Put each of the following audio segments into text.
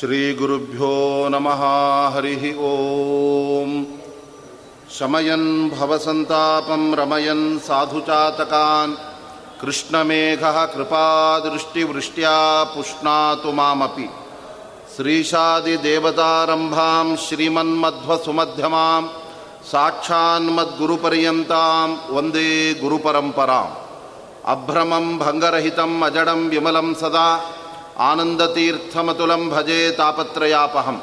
श्रीगुरुभ्यो नमः, हरिः ॐ शमयन् भवसन्तापं रमयन् साधुचातकान् कृष्णमेघः कृपादृष्टिवृष्ट्या पुष्णातु मामपि। श्रीशादिदेवतारम्भां श्रीमन्मध्वसुमध्यमां साक्षान्मद्गुरुपर्यन्तां वंदे गुरुपरम्पराम्। अभ्रमं भङ्गरहितम्, अजडं विमलं सदा। आनन्दतीर्थमतुलं भजे तापत्रयापहं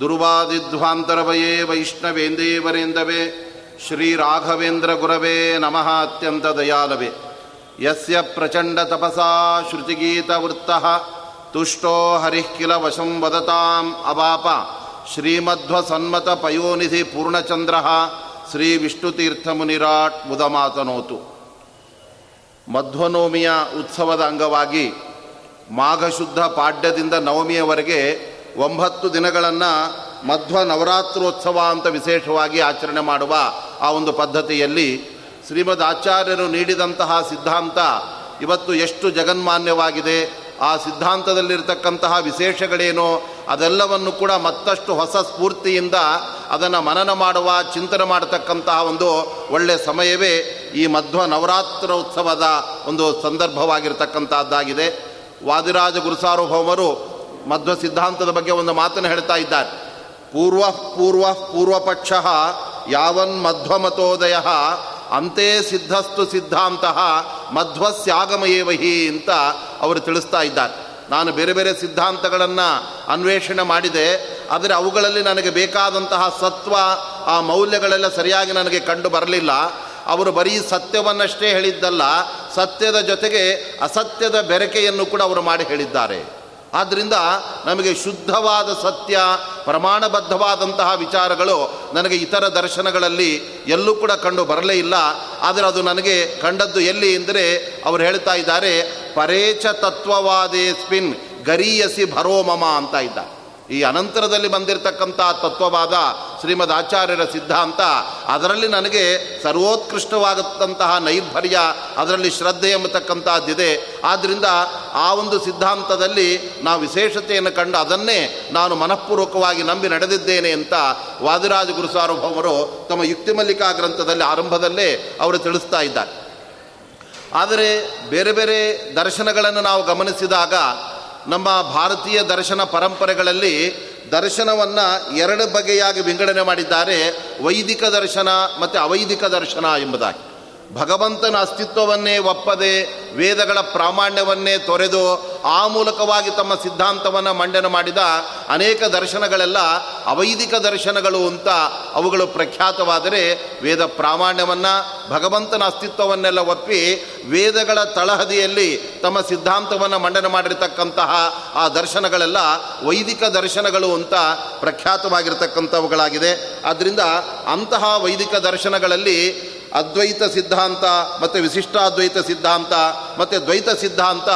दुर्वादिध्वान्तरवये वैष्णवेन्देवरेन्दवे श्रीराघवेन्द्रगुरवे नमः अत्यन्तदयालवे यस्य प्रचण्डतपसा श्रुतिगीतवृत्तः तुष्टो हरिः किल वशं वदताम् अवाप श्रीमध्वसन्मतपयोनिधिपूर्णचन्द्रः ಶ್ರೀವಿಷ್ಣುತೀರ್ಥಮುನಿರಾಟ್ ಮುದಮಾತನೋತು ಮಧ್ವನವಮಿಯ ಉತ್ಸವದ ಅಂಗವಾಗಿ ಮಾಘಶುದ್ಧ ಪಾಡ್ಯದಿಂದ ನವಮಿಯವರೆಗೆ ಒಂಬತ್ತು ದಿನಗಳನ್ನು ಮಧ್ವ ನವರಾತ್ರೋತ್ಸವ ಅಂತ ವಿಶೇಷವಾಗಿ ಆಚರಣೆ ಮಾಡುವ ಆ ಒಂದು ಪದ್ಧತಿಯಲ್ಲಿ ಶ್ರೀಮದ್ ಆಚಾರ್ಯರು ನೀಡಿದಂತಹ ಸಿದ್ಧಾಂತ ಇವತ್ತು ಎಷ್ಟು ಜಗನ್ಮಾನ್ಯವಾಗಿದೆ. ಆ ಸಿದ್ಧಾಂತದಲ್ಲಿರ್ತಕ್ಕಂತಹ ವಿಶೇಷಗಳೇನೋ ಅದೆಲ್ಲವನ್ನು ಕೂಡ ಮತ್ತಷ್ಟು ಹೊಸ ಸ್ಫೂರ್ತಿಯಿಂದ ಅದನ್ನು ಮನನ ಮಾಡುವ, ಚಿಂತನೆ ಮಾಡತಕ್ಕಂತಹ ಒಂದು ಒಳ್ಳೆಯ ಸಮಯವೇ ಈ ಮಧ್ವ ನವರಾತ್ರೋತ್ಸವದ ಒಂದು ಸಂದರ್ಭವಾಗಿರ್ತಕ್ಕಂಥದ್ದಾಗಿದೆ ವಾದಿರಾಜ ಗುರುಸಾರ್ವಭೌಮರು ಮಧ್ವ ಸಿದ್ಧಾಂತದ ಬಗ್ಗೆ ಒಂದು ಮಾತನ್ನು ಹೇಳ್ತಾ ಇದ್ದಾರೆ. ಪೂರ್ವ ಪೂರ್ವ ಪೂರ್ವಪಕ್ಷ ಯಾವನ್ ಮಧ್ವಮತೋದಯ ಅಂತೇ ಸಿದ್ಧಸ್ತು ಸಿದ್ಧಾಂತ ಮಧ್ವಸ್ಯಾಗಮಯೇವಹಿ ಅಂತ ಅವರು ತಿಳಿಸ್ತಾ ಇದ್ದಾರೆ. ನಾನು ಬೇರೆ ಬೇರೆ ಸಿದ್ಧಾಂತಗಳನ್ನು ಅನ್ವೇಷಣೆ ಮಾಡಿದೆ. ಆದರೆ ಅವುಗಳಲ್ಲಿ ನನಗೆ ಬೇಕಾದಂತಹ ಸತ್ವ, ಆ ಮೌಲ್ಯಗಳೆಲ್ಲ ಸರಿಯಾಗಿ ನನಗೆ ಕಂಡು ಬರಲಿಲ್ಲ. ಅವರು ಬರೀ ಸತ್ಯವನ್ನಷ್ಟೇ ಹೇಳಿದ್ದಲ್ಲ, ಸತ್ಯದ ಜೊತೆಗೆ ಅಸತ್ಯದ ಬೆರಕೆಯನ್ನು ಕೂಡ ಅವರು ಮಾಡಿ ಹೇಳಿದ್ದಾರೆ. ಆದ್ದರಿಂದ ನಮಗೆ ಶುದ್ಧವಾದ ಸತ್ಯ, ಪ್ರಮಾಣಬದ್ಧವಾದಂತಹ ವಿಚಾರಗಳು ನನಗೆ ಇತರ ದರ್ಶನಗಳಲ್ಲಿ ಎಲ್ಲೂ ಕೂಡ ಕಂಡು ಬರಲೇ ಇಲ್ಲ. ಆದರೆ ಅದು ನನಗೆ ಕಂಡದ್ದು ಎಲ್ಲಿ ಎಂದರೆ ಅವರು ಹೇಳ್ತಾ ಇದ್ದಾರೆ, ಪರೇಚ ತತ್ವವಾದೇ ಸ್ಪಿನ್ ಗರೀಯಸಿ ಭರೋಮಮ ಅಂತ ಇದ್ದಾರೆ. ಈ ಅನಂತರದಲ್ಲಿ ಬಂದಿರತಕ್ಕಂಥ ತತ್ವವಾದ ಶ್ರೀಮದ್ ಆಚಾರ್ಯರ ಸಿದ್ಧಾಂತ, ಅದರಲ್ಲಿ ನನಗೆ ಸರ್ವೋತ್ಕೃಷ್ಟವಾಗತಕ್ಕಂತಹ ನೈರ್ಭರ್ಯ, ಅದರಲ್ಲಿ ಶ್ರದ್ಧೆ ಎಂಬತಕ್ಕಂಥದ್ದಿದೆ ಆದ್ದರಿಂದ ಆ ಒಂದು ಸಿದ್ಧಾಂತದಲ್ಲಿ ನಾವು ವಿಶೇಷತೆಯನ್ನು ಕಂಡು ಅದನ್ನೇ ನಾನು ಮನಃಪೂರ್ವಕವಾಗಿ ನಂಬಿ ನಡೆದಿದ್ದೇನೆ ಅಂತ ವಾದಿರಾಜ ಗುರುಸಾರ್ವಭೌಮರು ತಮ್ಮ ಯುಕ್ತಿಮಲ್ಲಿಕಾ ಗ್ರಂಥದಲ್ಲಿ ಆರಂಭದಲ್ಲೇ ಅವರು ತಿಳಿಸ್ತಾ ಇದ್ದಾರೆ. ಆದರೆ ಬೇರೆ ಬೇರೆ ದರ್ಶನಗಳನ್ನು ನಾವು ಗಮನಿಸಿದಾಗ ನಮ್ಮ ಭಾರತೀಯ ದರ್ಶನ ಪರಂಪರೆಗಳಲ್ಲಿ ದರ್ಶನವನ್ನು ಎರಡು ಬಗೆಯಾಗಿ ವಿಂಗಡಣೆ ಮಾಡಿದ್ದಾರೆ. ವೈದಿಕ ದರ್ಶನ ಮತ್ತು ಅವೈದಿಕ ದರ್ಶನ ಎಂಬುದಾಗಿ. ಭಗವಂತನ ಅಸ್ತಿತ್ವವನ್ನೇ ಒಪ್ಪದೆ ವೇದಗಳ ಪ್ರಾಮಾಣ್ಯವನ್ನೇ ತೊರೆದು ಆ ಮೂಲಕವಾಗಿ ತಮ್ಮ ಸಿದ್ಧಾಂತವನ್ನು ಮಂಡನೆ ಮಾಡಿದ ಅನೇಕ ದರ್ಶನಗಳೆಲ್ಲ ಅವೈದಿಕ ದರ್ಶನಗಳು ಅಂತ ಅವುಗಳು ಪ್ರಖ್ಯಾತವಾದರೆ ವೇದ ಪ್ರಾಮಾಣ್ಯವನ್ನು, ಭಗವಂತನ ಅಸ್ತಿತ್ವವನ್ನೆಲ್ಲ ಒಪ್ಪಿ ವೇದಗಳ ತಳಹದಿಯಲ್ಲಿ ತಮ್ಮ ಸಿದ್ಧಾಂತವನ್ನು ಮಂಡನೆ ಮಾಡಿರ್ತಕ್ಕಂತಹ ಆ ದರ್ಶನಗಳೆಲ್ಲ ವೈದಿಕ ದರ್ಶನಗಳು ಅಂತ ಪ್ರಖ್ಯಾತವಾಗಿರ್ತಕ್ಕಂಥವುಗಳಾಗಿದೆ. ಆದ್ದರಿಂದ ಅಂತಹ ವೈದಿಕ ದರ್ಶನಗಳಲ್ಲಿ ಅದ್ವೈತ ಸಿದ್ಧಾಂತ ಮತ್ತು ವಿಶಿಷ್ಟಾದ್ವೈತ ಸಿದ್ಧಾಂತ ಮತ್ತು ದ್ವೈತ ಸಿದ್ಧಾಂತ,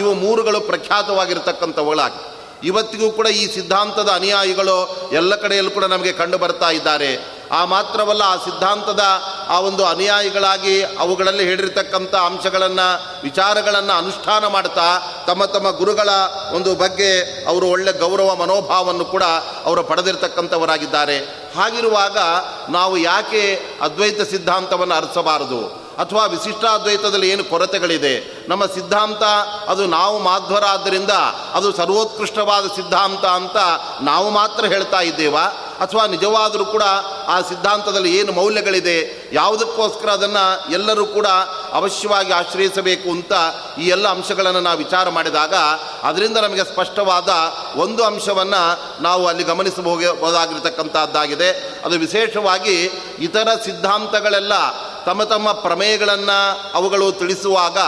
ಇವು ಮೂರುಗಳು ಪ್ರಖ್ಯಾತವಾಗಿರ್ತಕ್ಕಂಥವುಗಳಾಗಿ. ಇವತ್ತಿಗೂ ಕೂಡ ಈ ಸಿದ್ಧಾಂತದ ಅನುಯಾಯಿಗಳು ಎಲ್ಲ ಕಡೆಯಲ್ಲೂ ಕೂಡ ನಮಗೆ ಕಂಡು ಬರ್ತಾ ಇದ್ದಾರೆ. ಆ ಮಾತ್ರವಲ್ಲ, ಆ ಸಿದ್ಧಾಂತದ ಆ ಒಂದು ಅನುಯಾಯಿಗಳಾಗಿ ಅವುಗಳಲ್ಲಿ ಹೇಳಿರ್ತಕ್ಕಂಥ ಅಂಶಗಳನ್ನು, ವಿಚಾರಗಳನ್ನು ಅನುಷ್ಠಾನ ಮಾಡ್ತಾ, ತಮ್ಮ ತಮ್ಮ ಗುರುಗಳ ಒಂದು ಬಗ್ಗೆ ಅವರು ಒಳ್ಳೆ ಗೌರವ ಮನೋಭಾವವನ್ನು ಕೂಡ ಅವರು ಪಡೆದಿರ್ತಕ್ಕಂಥವರಾಗಿದ್ದಾರೆ. ಹಾಗಿರುವಾಗ ನಾವು ಯಾಕೆ ಅದ್ವೈತ ಸಿದ್ಧಾಂತವನ್ನು ಅರಿಸಬಾರದು? ಅಥವಾ ವಿಶಿಷ್ಟಾದ್ವೈತದಲ್ಲಿ ಏನು ಕೊರತೆಗಳಿದೆ? ನಮ್ಮ ಸಿದ್ಧಾಂತ, ಅದು ನಾವು ಮಾಧ್ವರಾದ್ದರಿಂದ ಅದು ಸರ್ವೋತ್ಕೃಷ್ಟವಾದ ಸಿದ್ಧಾಂತ ಅಂತ ನಾವು ಮಾತ್ರ ಹೇಳ್ತಾ ಇದ್ದೇವಾ? ಅಥವಾ ನಿಜವಾದರೂ ಕೂಡ ಆ ಸಿದ್ಧಾಂತದಲ್ಲಿ ಏನು ಮೌಲ್ಯಗಳಿದೆ, ಯಾವುದಕ್ಕೋಸ್ಕರ ಅದನ್ನು ಎಲ್ಲರೂ ಕೂಡ ಅವಶ್ಯವಾಗಿ ಆಶ್ರಯಿಸಬೇಕು ಅಂತ ಈ ಎಲ್ಲ ಅಂಶಗಳನ್ನು ನಾವು ವಿಚಾರ ಮಾಡಿದಾಗ, ಅದರಿಂದ ನಮಗೆ ಸ್ಪಷ್ಟವಾದ ಒಂದು ಅಂಶವನ್ನು ನಾವು ಅಲ್ಲಿ ಗಮನಿಸಬಹುದಾಗಿರ್ತಕ್ಕಂಥದ್ದಾಗಿದೆ ಅದು ವಿಶೇಷವಾಗಿ ಇತರ ಸಿದ್ಧಾಂತಗಳೆಲ್ಲ ತಮ್ಮ ತಮ್ಮ ಪ್ರಮೇಯಗಳನ್ನು ಅವುಗಳು ತಿಳಿಸುವಾಗ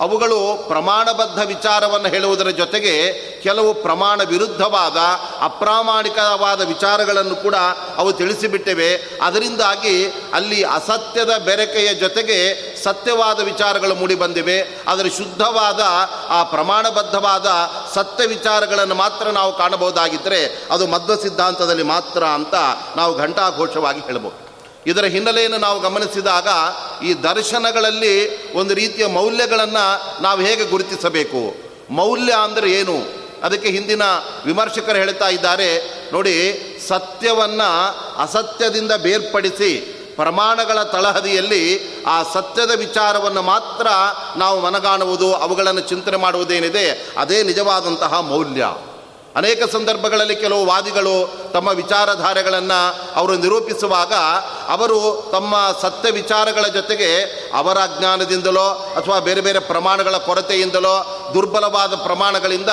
ಅವುಗಳು ಪ್ರಮಾಣಬದ್ಧ ವಿಚಾರವನ್ನು ಹೇಳುವುದರ ಜೊತೆಗೆ ಕೆಲವು ಪ್ರಮಾಣ ವಿರುದ್ಧವಾದ, ಅಪ್ರಾಮಾಣಿಕವಾದ ವಿಚಾರಗಳನ್ನು ಕೂಡ ಅವು ತಿಳಿಸಿಬಿಟ್ಟಿವೆ. ಅದರಿಂದಾಗಿ ಅಲ್ಲಿ ಅಸತ್ಯದ ಬೆರಕೆಯ ಜೊತೆಗೆ ಸತ್ಯವಾದ ವಿಚಾರಗಳು ಮೂಡಿಬಂದಿವೆ ಆದರೆ ಶುದ್ಧವಾದ, ಆ ಪ್ರಮಾಣಬದ್ಧವಾದ ಸತ್ಯ ವಿಚಾರಗಳನ್ನು ಮಾತ್ರ ನಾವು ಕಾಣಬಹುದಾಗಿದ್ದರೆ ಅದು ಮಧ್ವ ಸಿದ್ಧಾಂತದಲ್ಲಿ ಮಾತ್ರ ಅಂತ ನಾವು ಘಂಟಾಘೋಷವಾಗಿ ಹೇಳಬಹುದು. ಇದರ ಹಿನ್ನೆಲೆಯನ್ನು ನಾವು ಗಮನಿಸಿದಾಗ ಈ ದರ್ಶನಗಳಲ್ಲಿ ಒಂದು ರೀತಿಯ ಮೌಲ್ಯಗಳನ್ನು ನಾವು ಹೇಗೆ ಗುರುತಿಸಬೇಕು? ಮೌಲ್ಯ ಅಂದರೆ ಏನು? ಅದಕ್ಕೆ ಹಿಂದಿನ ವಿಮರ್ಶಕರು ಹೇಳ್ತಾ ಇದ್ದಾರೆ, ನೋಡಿ, ಸತ್ಯವನ್ನು ಅಸತ್ಯದಿಂದ ಬೇರ್ಪಡಿಸಿ ಪ್ರಮಾಣಗಳ ತಳಹದಿಯಲ್ಲಿ ಆ ಸತ್ಯದ ವಿಚಾರವನ್ನು ಮಾತ್ರ ನಾವು ಮನಗಾಣುವುದು, ಅವುಗಳನ್ನು ಚಿಂತನೆ ಮಾಡುವುದೇನಿದೆ, ಅದೇ ನಿಜವಾದಂತಹ ಮೌಲ್ಯ. ಅನೇಕ ಸಂದರ್ಭಗಳಲ್ಲಿ ಕೆಲವು ವಾದಿಗಳು ತಮ್ಮ ವಿಚಾರಧಾರೆಗಳನ್ನು ಅವರು ನಿರೂಪಿಸುವಾಗ ಅವರು ತಮ್ಮ ಸತ್ಯ ವಿಚಾರಗಳ ಜೊತೆಗೆ ಅವರ ಅಜ್ಞಾನದಿಂದಲೋ ಅಥವಾ ಬೇರೆ ಬೇರೆ ಪ್ರಮಾಣಗಳ ಕೊರತೆಯಿಂದಲೋ ದುರ್ಬಲವಾದ ಪ್ರಮಾಣಗಳಿಂದ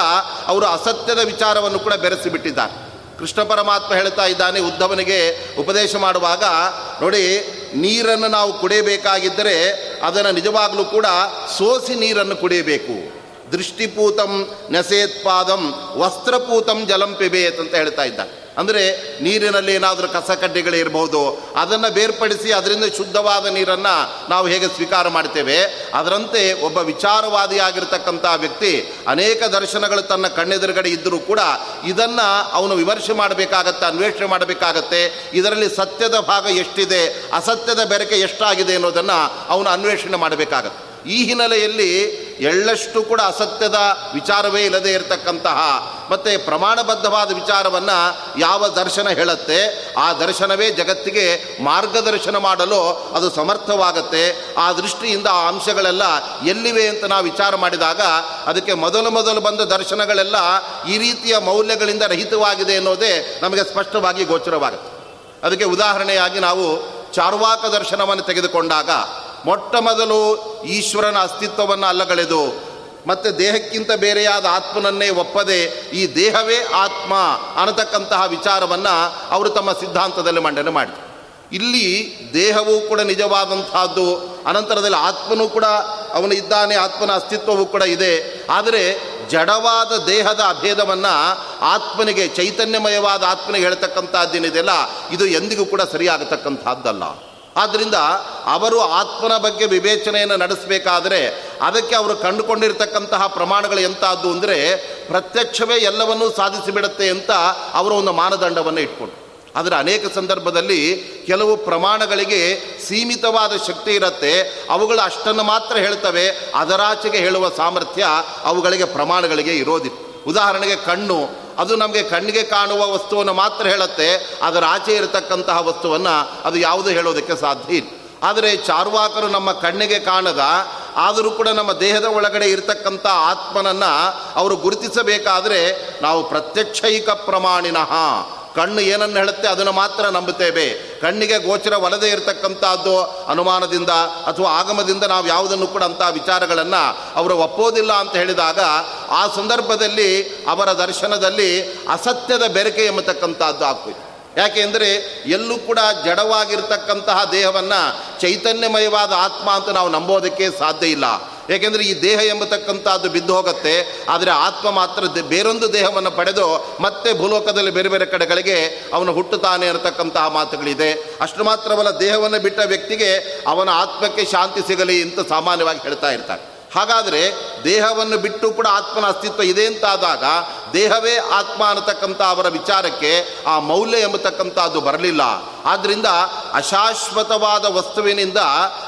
ಅವರು ಅಸತ್ಯದ ವಿಚಾರವನ್ನು ಕೂಡ ಬೆರೆಸಿಬಿಟ್ಟಿದ್ದಾರೆ. ಕೃಷ್ಣ ಪರಮಾತ್ಮ ಹೇಳ್ತಾ ಇದ್ದಾನೆ, ಉದ್ಧವನಿಗೆ ಉಪದೇಶ ಮಾಡುವಾಗ, ನೋಡಿ, ನೀರನ್ನು ನಾವು ಕುಡಿಯಬೇಕಾಗಿದ್ದರೆ ಅದನ್ನು ನಿಜವಾಗಲೂ ಕೂಡ ಸೋಸಿ ನೀರನ್ನು ಕುಡಿಯಬೇಕು. ದೃಷ್ಟಿಪೂತಂ ನೆಸೇತ್ಪಾದಂ ವಸ್ತ್ರಪೂತಂ ಜಲಂ ಪಿಬೇತ್ ಅಂತ ಹೇಳ್ತಾ ಇದ್ದ. ಅಂದರೆ ನೀರಿನಲ್ಲಿ ಏನಾದರೂ ಕಸ ಕಡ್ಡಿಗಳಿರಬಹುದು ಅದನ್ನು ಬೇರ್ಪಡಿಸಿ ಅದರಿಂದ ಶುದ್ಧವಾದ ನೀರನ್ನು ನಾವು ಹೇಗೆ ಸ್ವೀಕಾರ ಮಾಡ್ತೇವೆ, ಅದರಂತೆ ಒಬ್ಬ ವಿಚಾರವಾದಿಯಾಗಿರ್ತಕ್ಕಂಥ ವ್ಯಕ್ತಿ ಅನೇಕ ದರ್ಶನಗಳು ತನ್ನ ಕಣ್ಣೆದುರುಗಡೆ ಇದ್ದರೂ ಕೂಡ ಇದನ್ನು ಅವನು ವಿಮರ್ಶೆ ಮಾಡಬೇಕಾಗತ್ತೆ, ಅನ್ವೇಷಣೆ ಮಾಡಬೇಕಾಗತ್ತೆ, ಇದರಲ್ಲಿ ಸತ್ಯದ ಭಾಗ ಎಷ್ಟಿದೆ, ಅಸತ್ಯದ ಬೆರಕೆ ಎಷ್ಟಾಗಿದೆ ಅನ್ನೋದನ್ನು ಅವನು ಅನ್ವೇಷಣೆ ಮಾಡಬೇಕಾಗತ್ತೆ. ಈ ಹಿನ್ನೆಲೆಯಲ್ಲಿ ಎಳ್ಳಷ್ಟು ಕೂಡ ಅಸತ್ಯದ ವಿಚಾರವೇ ಇಲ್ಲದೆ ಇರತಕ್ಕಂತಹ ಮತ್ತು ಪ್ರಮಾಣಬದ್ಧವಾದ ವಿಚಾರವನ್ನು ಯಾವ ದರ್ಶನ ಹೇಳುತ್ತೆ, ಆ ದರ್ಶನವೇ ಜಗತ್ತಿಗೆ ಮಾರ್ಗದರ್ಶನ ಮಾಡಲು ಅದು ಸಮರ್ಥವಾಗುತ್ತೆ. ಆ ದೃಷ್ಟಿಯಿಂದ ಆ ಅಂಶಗಳೆಲ್ಲ ಎಲ್ಲಿವೆ ಅಂತ ನಾವು ವಿಚಾರ ಮಾಡಿದಾಗ ಅದಕ್ಕೆ ಮೊದಲು ಮೊದಲು ಬಂದ ದರ್ಶನಗಳೆಲ್ಲ ಈ ರೀತಿಯ ಮೌಲ್ಯಗಳಿಂದ ರಹಿತವಾಗಿದೆ ಎನ್ನುವುದೇ ನಮಗೆ ಸ್ಪಷ್ಟವಾಗಿ ಗೋಚರವಾಗುತ್ತೆ. ಅದಕ್ಕೆ ಉದಾಹರಣೆಯಾಗಿ ನಾವು ಚಾರ್ವಾಕ ದರ್ಶನವನ್ನು ತೆಗೆದುಕೊಂಡಾಗ ಮೊಟ್ಟ ಮೊದಲು ಈಶ್ವರನ ಅಸ್ತಿತ್ವವನ್ನು ಅಲ್ಲಗಳೆದು, ಮತ್ತು ದೇಹಕ್ಕಿಂತ ಬೇರೆಯಾದ ಆತ್ಮನನ್ನೇ ಒಪ್ಪದೆ ಈ ದೇಹವೇ ಆತ್ಮ ಅನ್ನತಕ್ಕಂತಹ ವಿಚಾರವನ್ನು ಅವರು ತಮ್ಮ ಸಿದ್ಧಾಂತದಲ್ಲಿ ಮಂಡನೆ ಮಾಡಿದರು. ಇಲ್ಲಿ ದೇಹವೂ ಕೂಡ ನಿಜವಾದಂತಹದ್ದು ಅನಂತರದಲ್ಲಿ ಆತ್ಮನೂ ಕೂಡ ಅವನು ಇದ್ದಾನೆ, ಆತ್ಮನ ಅಸ್ತಿತ್ವವೂ ಕೂಡ ಇದೆ. ಆದರೆ ಜಡವಾದ ದೇಹದ ಅಭೇದವನ್ನು ಆತ್ಮನಿಗೆ, ಚೈತನ್ಯಮಯವಾದ ಆತ್ಮನಿಗೆ ಹೇಳ್ತಕ್ಕಂಥದ್ದೇನಿದೆಯಲ್ಲ, ಇದು ಎಂದಿಗೂ ಕೂಡ ಸರಿಯಾಗತಕ್ಕಂಥದ್ದಲ್ಲ. ಆದ್ದರಿಂದ ಅವರು ಆತ್ಮನ ಬಗ್ಗೆ ವಿವೇಚನೆಯನ್ನು ನಡೆಸಬೇಕಾದರೆ ಅದಕ್ಕೆ ಅವರು ಕಂಡುಕೊಂಡಿರ್ತಕ್ಕಂತಹ ಪ್ರಮಾಣಗಳು ಎಂಥದ್ದು ಅಂದರೆ ಪ್ರತ್ಯಕ್ಷವೇ ಎಲ್ಲವನ್ನೂ ಸಾಧಿಸಿಬಿಡುತ್ತೆ ಅಂತ ಅವರು ಒಂದು ಮಾನದಂಡವನ್ನು ಇಟ್ಕೊಂಡು ಆದರೆ ಅನೇಕ ಸಂದರ್ಭದಲ್ಲಿ ಕೆಲವು ಪ್ರಮಾಣಗಳಿಗೆ ಸೀಮಿತವಾದ ಶಕ್ತಿ ಇರುತ್ತೆ, ಅವುಗಳು ಅಷ್ಟನ್ನು ಮಾತ್ರ ಹೇಳ್ತವೆ, ಅದರಾಚೆಗೆ ಹೇಳುವ ಸಾಮರ್ಥ್ಯ ಅವುಗಳಿಗೆ ಪ್ರಮಾಣಗಳಿಗೆ ಇರೋದಿಲ್ಲ. ಉದಾಹರಣೆಗೆ ಕಣ್ಣು ಅದು ನಮಗೆ ಕಣ್ಣಿಗೆ ಕಾಣುವ ವಸ್ತುವನ್ನು ಮಾತ್ರ ಹೇಳುತ್ತೆ ಅದರ ಆಚೆ ಇರತಕ್ಕಂತಹ ವಸ್ತುವನ್ನು ಅದು ಯಾವುದು ಹೇಳೋದಕ್ಕೆ ಸಾಧ್ಯ ಇಲ್ಲ. ಆದರೆ ಚಾರ್ವಾಕರು ನಮ್ಮ ಕಣ್ಣಿಗೆ ಕಾಣದ, ಆದರೂ ಕೂಡ ನಮ್ಮ ದೇಹದ ಒಳಗಡೆ ಇರತಕ್ಕಂಥ ಆತ್ಮನನ್ನು ಅವರು ಗುರುತಿಸಬೇಕಾದರೆ ನಾವು ಪ್ರತ್ಯಕ್ಷೈಕ ಪ್ರಮಾಣಿನಃ. ಕಣ್ಣು ಏನನ್ನು ಹೇಳುತ್ತೆ ಅದನ್ನು ಮಾತ್ರ ನಂಬುತ್ತೇವೆ. ಕಣ್ಣಿಗೆ ಗೋಚರ ಗೋಚರವಲ್ಲದೆ ಇರತಕ್ಕಂಥದ್ದು ಅನುಮಾನದಿಂದ ಅಥವಾ ಆಗಮದಿಂದ ನಾವು ಯಾವುದನ್ನು ಕೂಡ ಅಂತಹ ವಿಚಾರಗಳನ್ನು ಅವರು ಒಪ್ಪೋದಿಲ್ಲ ಅಂತ ಹೇಳಿದಾಗ ಆ ಸಂದರ್ಭದಲ್ಲಿ ಅವರ ದರ್ಶನದಲ್ಲಿ ಅಸತ್ಯದ ಬೆರಕೆ ಎಂಬತಕ್ಕಂಥದ್ದು ಆಗ್ತದೆ. ಯಾಕೆಂದರೆ ಎಲ್ಲೂ ಕೂಡ ಜಡವಾಗಿರ್ತಕ್ಕಂತಹ ದೇಹವನ್ನು ಚೈತನ್ಯಮಯವಾದ ಆತ್ಮ ಅಂತ ನಾವು ನಂಬೋದಕ್ಕೆ ಸಾಧ್ಯ ಇಲ್ಲ. ಏಕೆಂದರೆ ಈ ದೇಹ ಎಂಬತಕ್ಕಂಥದ್ದು ಬಿದ್ದು ಹೋಗುತ್ತೆ, ಆದರೆ ಆತ್ಮ ಮಾತ್ರ ಬೇರೊಂದು ದೇಹವನ್ನು ಪಡೆದು ಮತ್ತೆ ಭೂಲೋಕದಲ್ಲಿ ಬೇರೆ ಬೇರೆ ಕಡೆಗಳಿಗೆ ಅವನು ಹುಟ್ಟುತ್ತಾನೆ ಅನ್ನತಕ್ಕಂತಹ ಮಾತುಗಳಿದೆ. ಅಷ್ಟು ಮಾತ್ರವಲ್ಲ ದೇಹವನ್ನು ಬಿಟ್ಟ ವ್ಯಕ್ತಿಗೆ ಅವನ ಆತ್ಮಕ್ಕೆ ಶಾಂತಿ ಸಿಗಲಿ ಅಂತ ಸಾಮಾನ್ಯವಾಗಿ ಹೇಳ್ತಾ ಇರ್ತಾರೆ. ಹಾಗಾದರೆ ದೇಹವನ್ನು ಬಿಟ್ಟು ಕೂಡ ಆತ್ಮನ ಅಸ್ತಿತ್ವ ಇದೆ ಅಂತಾದಾಗ ದೇಹವೇ ಆತ್ಮ ಅನ್ನತಕ್ಕಂಥ ಅವರ ವಿಚಾರಕ್ಕೆ ಆ ಮೌಲ್ಯ ಎಂಬತಕ್ಕಂಥದ್ದು ಬರಲಿಲ್ಲ. ಆದ್ದರಿಂದ ಅಶಾಶ್ವತವಾದ ವಸ್ತುವಿನಿಂದ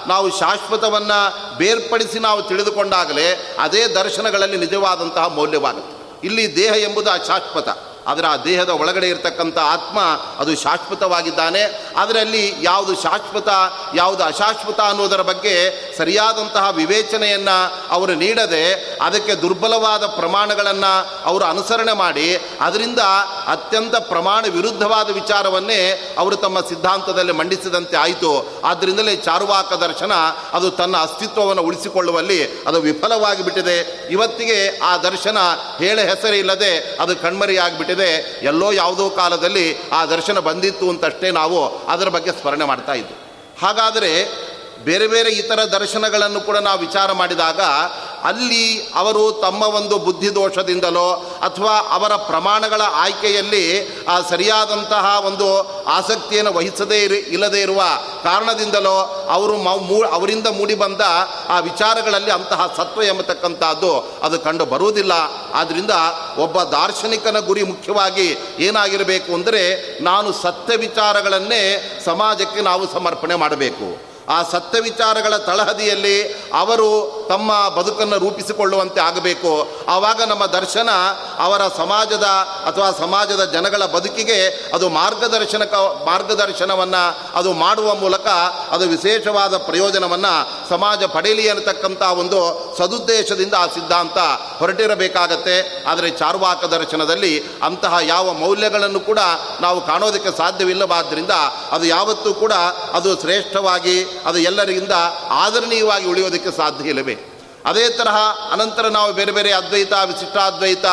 ನಾವು ಶಾಶ್ವತವನ್ನು ಬೇರ್ಪಡಿಸಿ ನಾವು ತಿಳಿದುಕೊಂಡಾಗಲೇ ಅದೇ ದರ್ಶನಗಳಲ್ಲಿ ನಿಜವಾದಂತಹ ಮೌಲ್ಯವಾಗುತ್ತೆ. ಇಲ್ಲಿ ದೇಹ ಎಂಬುದು ಅಶಾಶ್ವತ. ಆದರೆ ಆ ದೇಹದ ಒಳಗಡೆ ಇರತಕ್ಕಂಥ ಆತ್ಮ ಅದು ಶಾಶ್ವತವಾಗಿದ್ದಾನೆ. ಅದರಲ್ಲಿ ಯಾವುದು ಶಾಶ್ವತ, ಯಾವುದು ಅಶಾಶ್ವತ ಅನ್ನೋದರ ಬಗ್ಗೆ ಸರಿಯಾದಂತಹ ವಿವೇಚನೆಯನ್ನು ಅವರು ನೀಡದೆ ಅದಕ್ಕೆ ದುರ್ಬಲವಾದ ಪ್ರಮಾಣಗಳನ್ನು ಅವರು ಅನುಸರಣೆ ಮಾಡಿ, ಅದರಿಂದ ಅತ್ಯಂತ ಪ್ರಮಾಣ ವಿರುದ್ಧವಾದ ವಿಚಾರವನ್ನೇ ಅವರು ತಮ್ಮ ಸಿದ್ಧಾಂತದಲ್ಲಿ ಮಂಡಿಸಿದಂತೆ ಆಯಿತು. ಆದ್ದರಿಂದಲೇ ಚಾರುವಾಕ ದರ್ಶನ ಅದು ತನ್ನ ಅಸ್ತಿತ್ವವನ್ನು ಉಳಿಸಿಕೊಳ್ಳುವಲ್ಲಿ ಅದು ವಿಫಲವಾಗಿ ಬಿಟ್ಟಿದೆ ಇವತ್ತಿಗೆ ಆ ದರ್ಶನ ಹೇಳ ಹೆಸರಿಲ್ಲದೆ ಅದು ಕಣ್ಮರಿಯಾಗಿಬಿಟ್ಟಿದೆ. ಎಲ್ಲೋ ಯಾವುದೋ ಕಾಲದಲ್ಲಿ ಆ ದರ್ಶನ ಬಂದಿತ್ತು ಅಂತಷ್ಟೇ ನಾವು ಅದರ ಬಗ್ಗೆ ಸ್ಮರಣೆ ಮಾಡ್ತಾ ಇದ್ವಿ. ಹಾಗಾದರೆ ಬೇರೆ ಬೇರೆ ಇತರ ದರ್ಶನಗಳನ್ನು ಕೂಡ ನಾವು ವಿಚಾರ ಮಾಡಿದಾಗ ಅಲ್ಲಿ ಅವರು ತಮ್ಮ ಒಂದು ಬುದ್ಧಿದೋಷದಿಂದಲೋ ಅಥವಾ ಅವರ ಪ್ರಮಾಣಗಳ ಆಯ್ಕೆಯಲ್ಲಿ, ಆ, ಸರಿಯಾದಂತಹ ಒಂದು ಆಸಕ್ತಿಯನ್ನು ವಹಿಸದೇ ಇರಿ, ಇಲ್ಲದೇ ಇರುವ ಕಾರಣದಿಂದಲೋ ಅವರು ಮೂ ಅವರಿಂದ ಮೂಡಿ ಬಂದ ಆ ವಿಚಾರಗಳಲ್ಲಿ ಅಂತಹ ಸತ್ವ ಎಂಬತಕ್ಕಂಥದ್ದು ಅದು ಕಂಡು ಬರುವುದಿಲ್ಲ. ಆದ್ದರಿಂದ ಒಬ್ಬ ದಾರ್ಶನಿಕನ ಗುರಿ ಮುಖ್ಯವಾಗಿ ಏನಾಗಿರಬೇಕು ಅಂದರೆ ನಾನು ಸತ್ಯ ವಿಚಾರಗಳನ್ನೇ ಸಮಾಜಕ್ಕೆ ನಾವು ಸಮರ್ಪಣೆ ಮಾಡಬೇಕು. ಆ ಸತ್ಯ ವಿಚಾರಗಳ ತಳಹದಿಯಲ್ಲಿ ಅವರು ತಮ್ಮ ಬದುಕನ್ನು ರೂಪಿಸಿಕೊಳ್ಳುವಂತೆ ಆಗಬೇಕು. ಆವಾಗ ನಮ್ಮ ದರ್ಶನ ಅವರ ಸಮಾಜದ ಅಥವಾ ಸಮಾಜದ ಜನಗಳ ಬದುಕಿಗೆ ಅದು ಮಾರ್ಗದರ್ಶನಕ, ಮಾರ್ಗದರ್ಶನವನ್ನು ಅದು ಮಾಡುವ ಮೂಲಕ ಅದು ವಿಶೇಷವಾದ ಪ್ರಯೋಜನವನ್ನು ಸಮಾಜ ಪಡೆಯಲಿ ಅನ್ನತಕ್ಕಂಥ ಒಂದು ಸದುದ್ದೇಶದಿಂದ ಆ ಸಿದ್ಧಾಂತ ಹೊರಟಿರಬೇಕಾಗತ್ತೆ. ಆದರೆ ಚಾರ್ವಾಕ ದರ್ಶನದಲ್ಲಿ ಅಂತಹ ಯಾವ ಮೌಲ್ಯಗಳನ್ನು ಕೂಡ ನಾವು ಕಾಣೋದಕ್ಕೆ ಸಾಧ್ಯವಿಲ್ಲವಾದ್ದರಿಂದ ಅದು ಯಾವತ್ತೂ ಕೂಡ ಅದು ಶ್ರೇಷ್ಠವಾಗಿ ಅದು ಎಲ್ಲರಿಗಿಂದ ಆದರಣೀಯವಾಗಿ ಉಳಿಯೋದಕ್ಕೆ ಸಾಧ್ಯ ಇಲ್ಲವೇ? ಅದೇ ತರಹ ಅನಂತರ ನಾವು ಬೇರೆ ಬೇರೆ ಅದ್ವೈತ, ವಿಶಿಷ್ಟಾದ್ವೈತ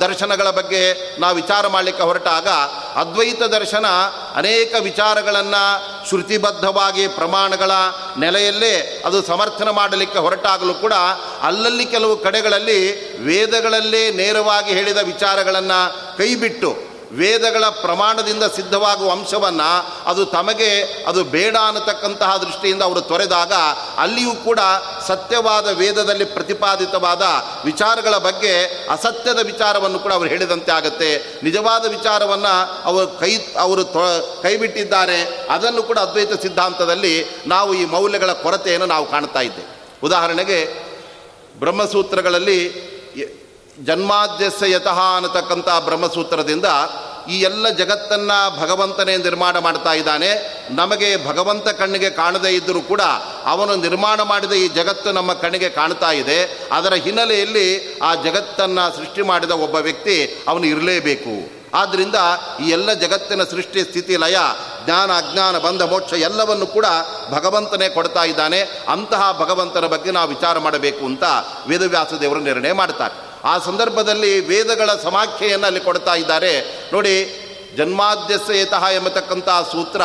ದರ್ಶನಗಳ ಬಗ್ಗೆ ನಾವು ವಿಚಾರ ಮಾಡಲಿಕ್ಕೆ ಹೊರಟಾಗ ಅದ್ವೈತ ದರ್ಶನ ಅನೇಕ ವಿಚಾರಗಳನ್ನು ಶ್ರುತಿಬದ್ಧವಾಗಿ ಪ್ರಮಾಣಗಳ ನೆಲೆಯಲ್ಲೇ ಅದು ಸಮರ್ಥನ ಮಾಡಲಿಕ್ಕೆ ಹೊರಟಾಗಲೂ ಕೂಡ ಅಲ್ಲಲ್ಲಿ ಕೆಲವು ಕಡೆಗಳಲ್ಲಿ ವೇದಗಳಲ್ಲೇ ನೇರವಾಗಿ ಹೇಳಿದ ವಿಚಾರಗಳನ್ನು ಕೈಬಿಟ್ಟು ವೇದಗಳ ಪ್ರಮಾಣದಿಂದ ಸಿದ್ಧವಾಗುವ ಅಂಶವನ್ನು ಅದು ತಮಗೆ ಅದು ಬೇಡ ಅನ್ನತಕ್ಕಂತಹ ದೃಷ್ಟಿಯಿಂದ ಅವರು ತೊರೆದಾಗ ಅಲ್ಲಿಯೂ ಕೂಡ ಸತ್ಯವಾದ ವೇದದಲ್ಲಿ ಪ್ರತಿಪಾದಿತವಾದ ವಿಚಾರಗಳ ಬಗ್ಗೆ ಅಸತ್ಯದ ವಿಚಾರವನ್ನು ಕೂಡ ಅವರು ಹೇಳಿದಂತೆ ಆಗುತ್ತೆ. ನಿಜವಾದ ವಿಚಾರವನ್ನು ಅವರು ಕೈ, ಅವರು ತೊ ಕೈಬಿಟ್ಟಿದ್ದಾರೆ. ಅದನ್ನು ಕೂಡ ಅದ್ವೈತ ಸಿದ್ಧಾಂತದಲ್ಲಿ ನಾವು ಈ ಮೌಲ್ಯಗಳ ಕೊರತೆಯನ್ನು ನಾವು ಕಾಣ್ತಾ ಇದ್ದೇವೆ. ಉದಾಹರಣೆಗೆ ಬ್ರಹ್ಮಸೂತ್ರಗಳಲ್ಲಿ ಜನ್ಮಾದ್ಯಸ್ಯ ಯತಃ ಅನ್ನತಕ್ಕಂಥ ಬ್ರಹ್ಮಸೂತ್ರದಿಂದ ಈ ಎಲ್ಲ ಜಗತ್ತನ್ನು ಭಗವಂತನೇ ನಿರ್ಮಾಣ ಮಾಡ್ತಾ ಇದ್ದಾನೆ. ನಮಗೆ ಭಗವಂತ ಕಣ್ಣಿಗೆ ಕಾಣದೇ ಇದ್ದರೂ ಕೂಡ ಅವನು ನಿರ್ಮಾಣ ಮಾಡಿದ ಈ ಜಗತ್ತು ನಮ್ಮ ಕಣ್ಣಿಗೆ ಕಾಣ್ತಾ ಇದೆ. ಅದರ ಹಿನ್ನೆಲೆಯಲ್ಲಿ ಆ ಜಗತ್ತನ್ನು ಸೃಷ್ಟಿ ಮಾಡಿದ ಒಬ್ಬ ವ್ಯಕ್ತಿ ಅವನು ಇರಲೇಬೇಕು. ಆದ್ದರಿಂದ ಈ ಎಲ್ಲ ಜಗತ್ತಿನ ಸೃಷ್ಟಿ, ಸ್ಥಿತಿ, ಲಯ, ಜ್ಞಾನ, ಅಜ್ಞಾನ, ಬಂಧ, ಮೋಕ್ಷ ಎಲ್ಲವನ್ನು ಕೂಡ ಭಗವಂತನೇ ಕೊಡ್ತಾ ಇದ್ದಾನೆ. ಅಂತಹ ಭಗವಂತನ ಬಗ್ಗೆ ನಾವು ವಿಚಾರ ಮಾಡಬೇಕು ಅಂತ ವೇದವ್ಯಾಸ ದೇವರು ನಿರ್ಣಯ ಮಾಡ್ತಾರೆ. ಆ ಸಂದರ್ಭದಲ್ಲಿ ವೇದಗಳ ಸಮಾಖ್ಯೆಯನ್ನು ಅಲ್ಲಿ ಕೊಡ್ತಾ ಇದ್ದಾರೆ. ನೋಡಿ ಜನ್ಮಾದ್ಯಸ್ಯತಃ ಎಂಬತಕ್ಕಂಥ ಸೂತ್ರ,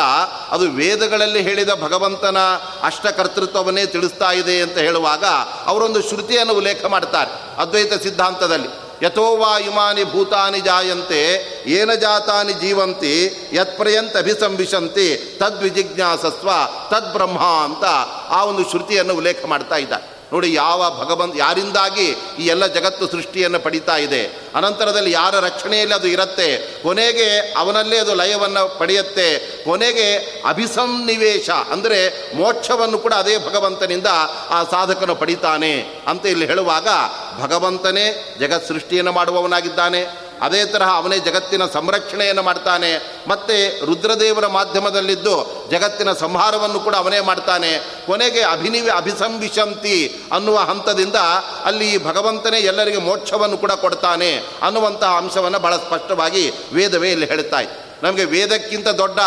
ಅದು ವೇದಗಳಲ್ಲಿ ಹೇಳಿದ ಭಗವಂತನ ಅಷ್ಟಕರ್ತೃತ್ವವನ್ನೇ ತಿಳಿಸ್ತಾ ಇದೆ ಅಂತ ಹೇಳುವಾಗ ಅವರೊಂದು ಶ್ರುತಿಯನ್ನು ಉಲ್ಲೇಖ ಮಾಡ್ತಾರೆ ಅದ್ವೈತ ಸಿದ್ಧಾಂತದಲ್ಲಿ. ಯಥೋವಾ ಇಮಾನಿ ಭೂತಾನಿ ಜಾಯಂತೆ, ಏನ ಜಾತಾನಿ ಜೀವಂತಿ ಯತ್ಪ್ರಯಂತ ಅಭಿಸಂಭಿಸಂತಿ ತದ್ವಿಜಿಜ್ಞಾಸಸ್ವ ತದ್ಬ್ರಹ್ಮ ಅಂತ ಆ ಒಂದು ಶ್ರುತಿಯನ್ನು ಉಲ್ಲೇಖ ಮಾಡ್ತಾ ಇದ್ದಾರೆ. ನೋಡಿ ಯಾವ ಭಗವಂತ ಯಾರಿಂದಾಗಿ ಈ ಎಲ್ಲ ಜಗತ್ತು ಸೃಷ್ಟಿಯನ್ನು ಪಡಿತಾ ಇದೆ. ಅನಂತರದಲ್ಲಿ ಯಾರ ರಕ್ಷಣೆಯಲ್ಲಿ ಅದು ಇರುತ್ತೆ? ಕೊನೆಗೆ ಅವನಲ್ಲೇ ಅದು ಲಯವನ್ನು ಪಡೆಯುತ್ತೆ. ಕೊನೆಗೆ ಅಭಿಸನ್ನಿವೇಶ ಅಂದರೆ ಮೋಕ್ಷವನ್ನು ಕೂಡ ಅದೇ ಭಗವಂತನಿಂದ ಆ ಸಾಧಕನು ಪಡಿತಾನೆ ಅಂತ ಇಲ್ಲಿ ಹೇಳುವಾಗ ಭಗವಂತನೇ ಜಗತ್ ಸೃಷ್ಟಿಯನ್ನು ಮಾಡುವವನಾಗಿದ್ದಾನೆ. ಅದೇ ತರಹ ಅವನೇ ಜಗತ್ತಿನ ಸಂರಕ್ಷಣೆಯನ್ನು ಮಾಡ್ತಾನೆ, ಮತ್ತು ರುದ್ರದೇವರ ಮಾಧ್ಯಮದಲ್ಲಿದ್ದು ಜಗತ್ತಿನ ಸಂಹಾರವನ್ನು ಕೂಡ ಅವನೇ ಮಾಡ್ತಾನೆ. ಕೊನೆಗೆ ಅಭಿನಿವಿ ಅಭಿಸಂವಿಷಂತಿ ಅನ್ನುವ ಹಂತದಿಂದ ಅಲ್ಲಿ ಭಗವಂತನೇ ಎಲ್ಲರಿಗೆ ಮೋಕ್ಷವನ್ನು ಕೂಡ ಕೊಡ್ತಾನೆ ಅನ್ನುವಂತಹ ಅಂಶವನ್ನು ಬಹಳ ಸ್ಪಷ್ಟವಾಗಿ ವೇದವೇ ಇಲ್ಲಿ ಹೇಳ್ತಾ ನಮಗೆ ವೇದಕ್ಕಿಂತ ದೊಡ್ಡ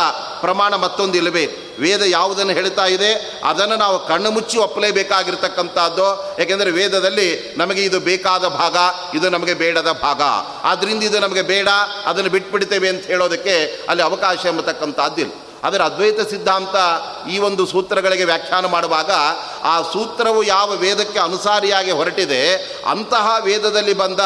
ಪ್ರಮಾಣ ಮತ್ತೊಂದು ಇಲ್ಲವೇ? ವೇದ ಯಾವುದನ್ನು ಹೇಳ್ತಾ ಇದೆ? ಅದನ್ನು ನಾವು ಕಣ್ಣು ಮುಚ್ಚಿ ಒಪ್ಪಲೇಬೇಕಾಗಿರ್ತಕ್ಕಂಥದ್ದು. ಏಕೆಂದರೆ ವೇದದಲ್ಲಿ ನಮಗೆ ಇದು ಬೇಕಾದ ಭಾಗ, ಇದು ನಮಗೆ ಬೇಡದ ಭಾಗ. ಆದ್ದರಿಂದ ಇದು ನಮಗೆ ಬೇಡ, ಅದನ್ನು ಬಿಟ್ಬಿಡ್ತೇವೆ ಅಂತ ಹೇಳೋದಕ್ಕೆ ಅಲ್ಲಿ ಅವಕಾಶ ಎಂಬತಕ್ಕಂಥದ್ದಿಲ್ಲ. ಅದರ ಅದ್ವೈತ ಸಿದ್ಧಾಂತ ಈ ಒಂದು ಸೂತ್ರಗಳಿಗೆ ವ್ಯಾಖ್ಯಾನ ಮಾಡುವಾಗ ಆ ಸೂತ್ರವು ಯಾವ ವೇದಕ್ಕೆ ಅನುಸಾರಿಯಾಗಿ ಹೊರಟಿದೆ, ಅಂತಹ ವೇದದಲ್ಲಿ ಬಂದ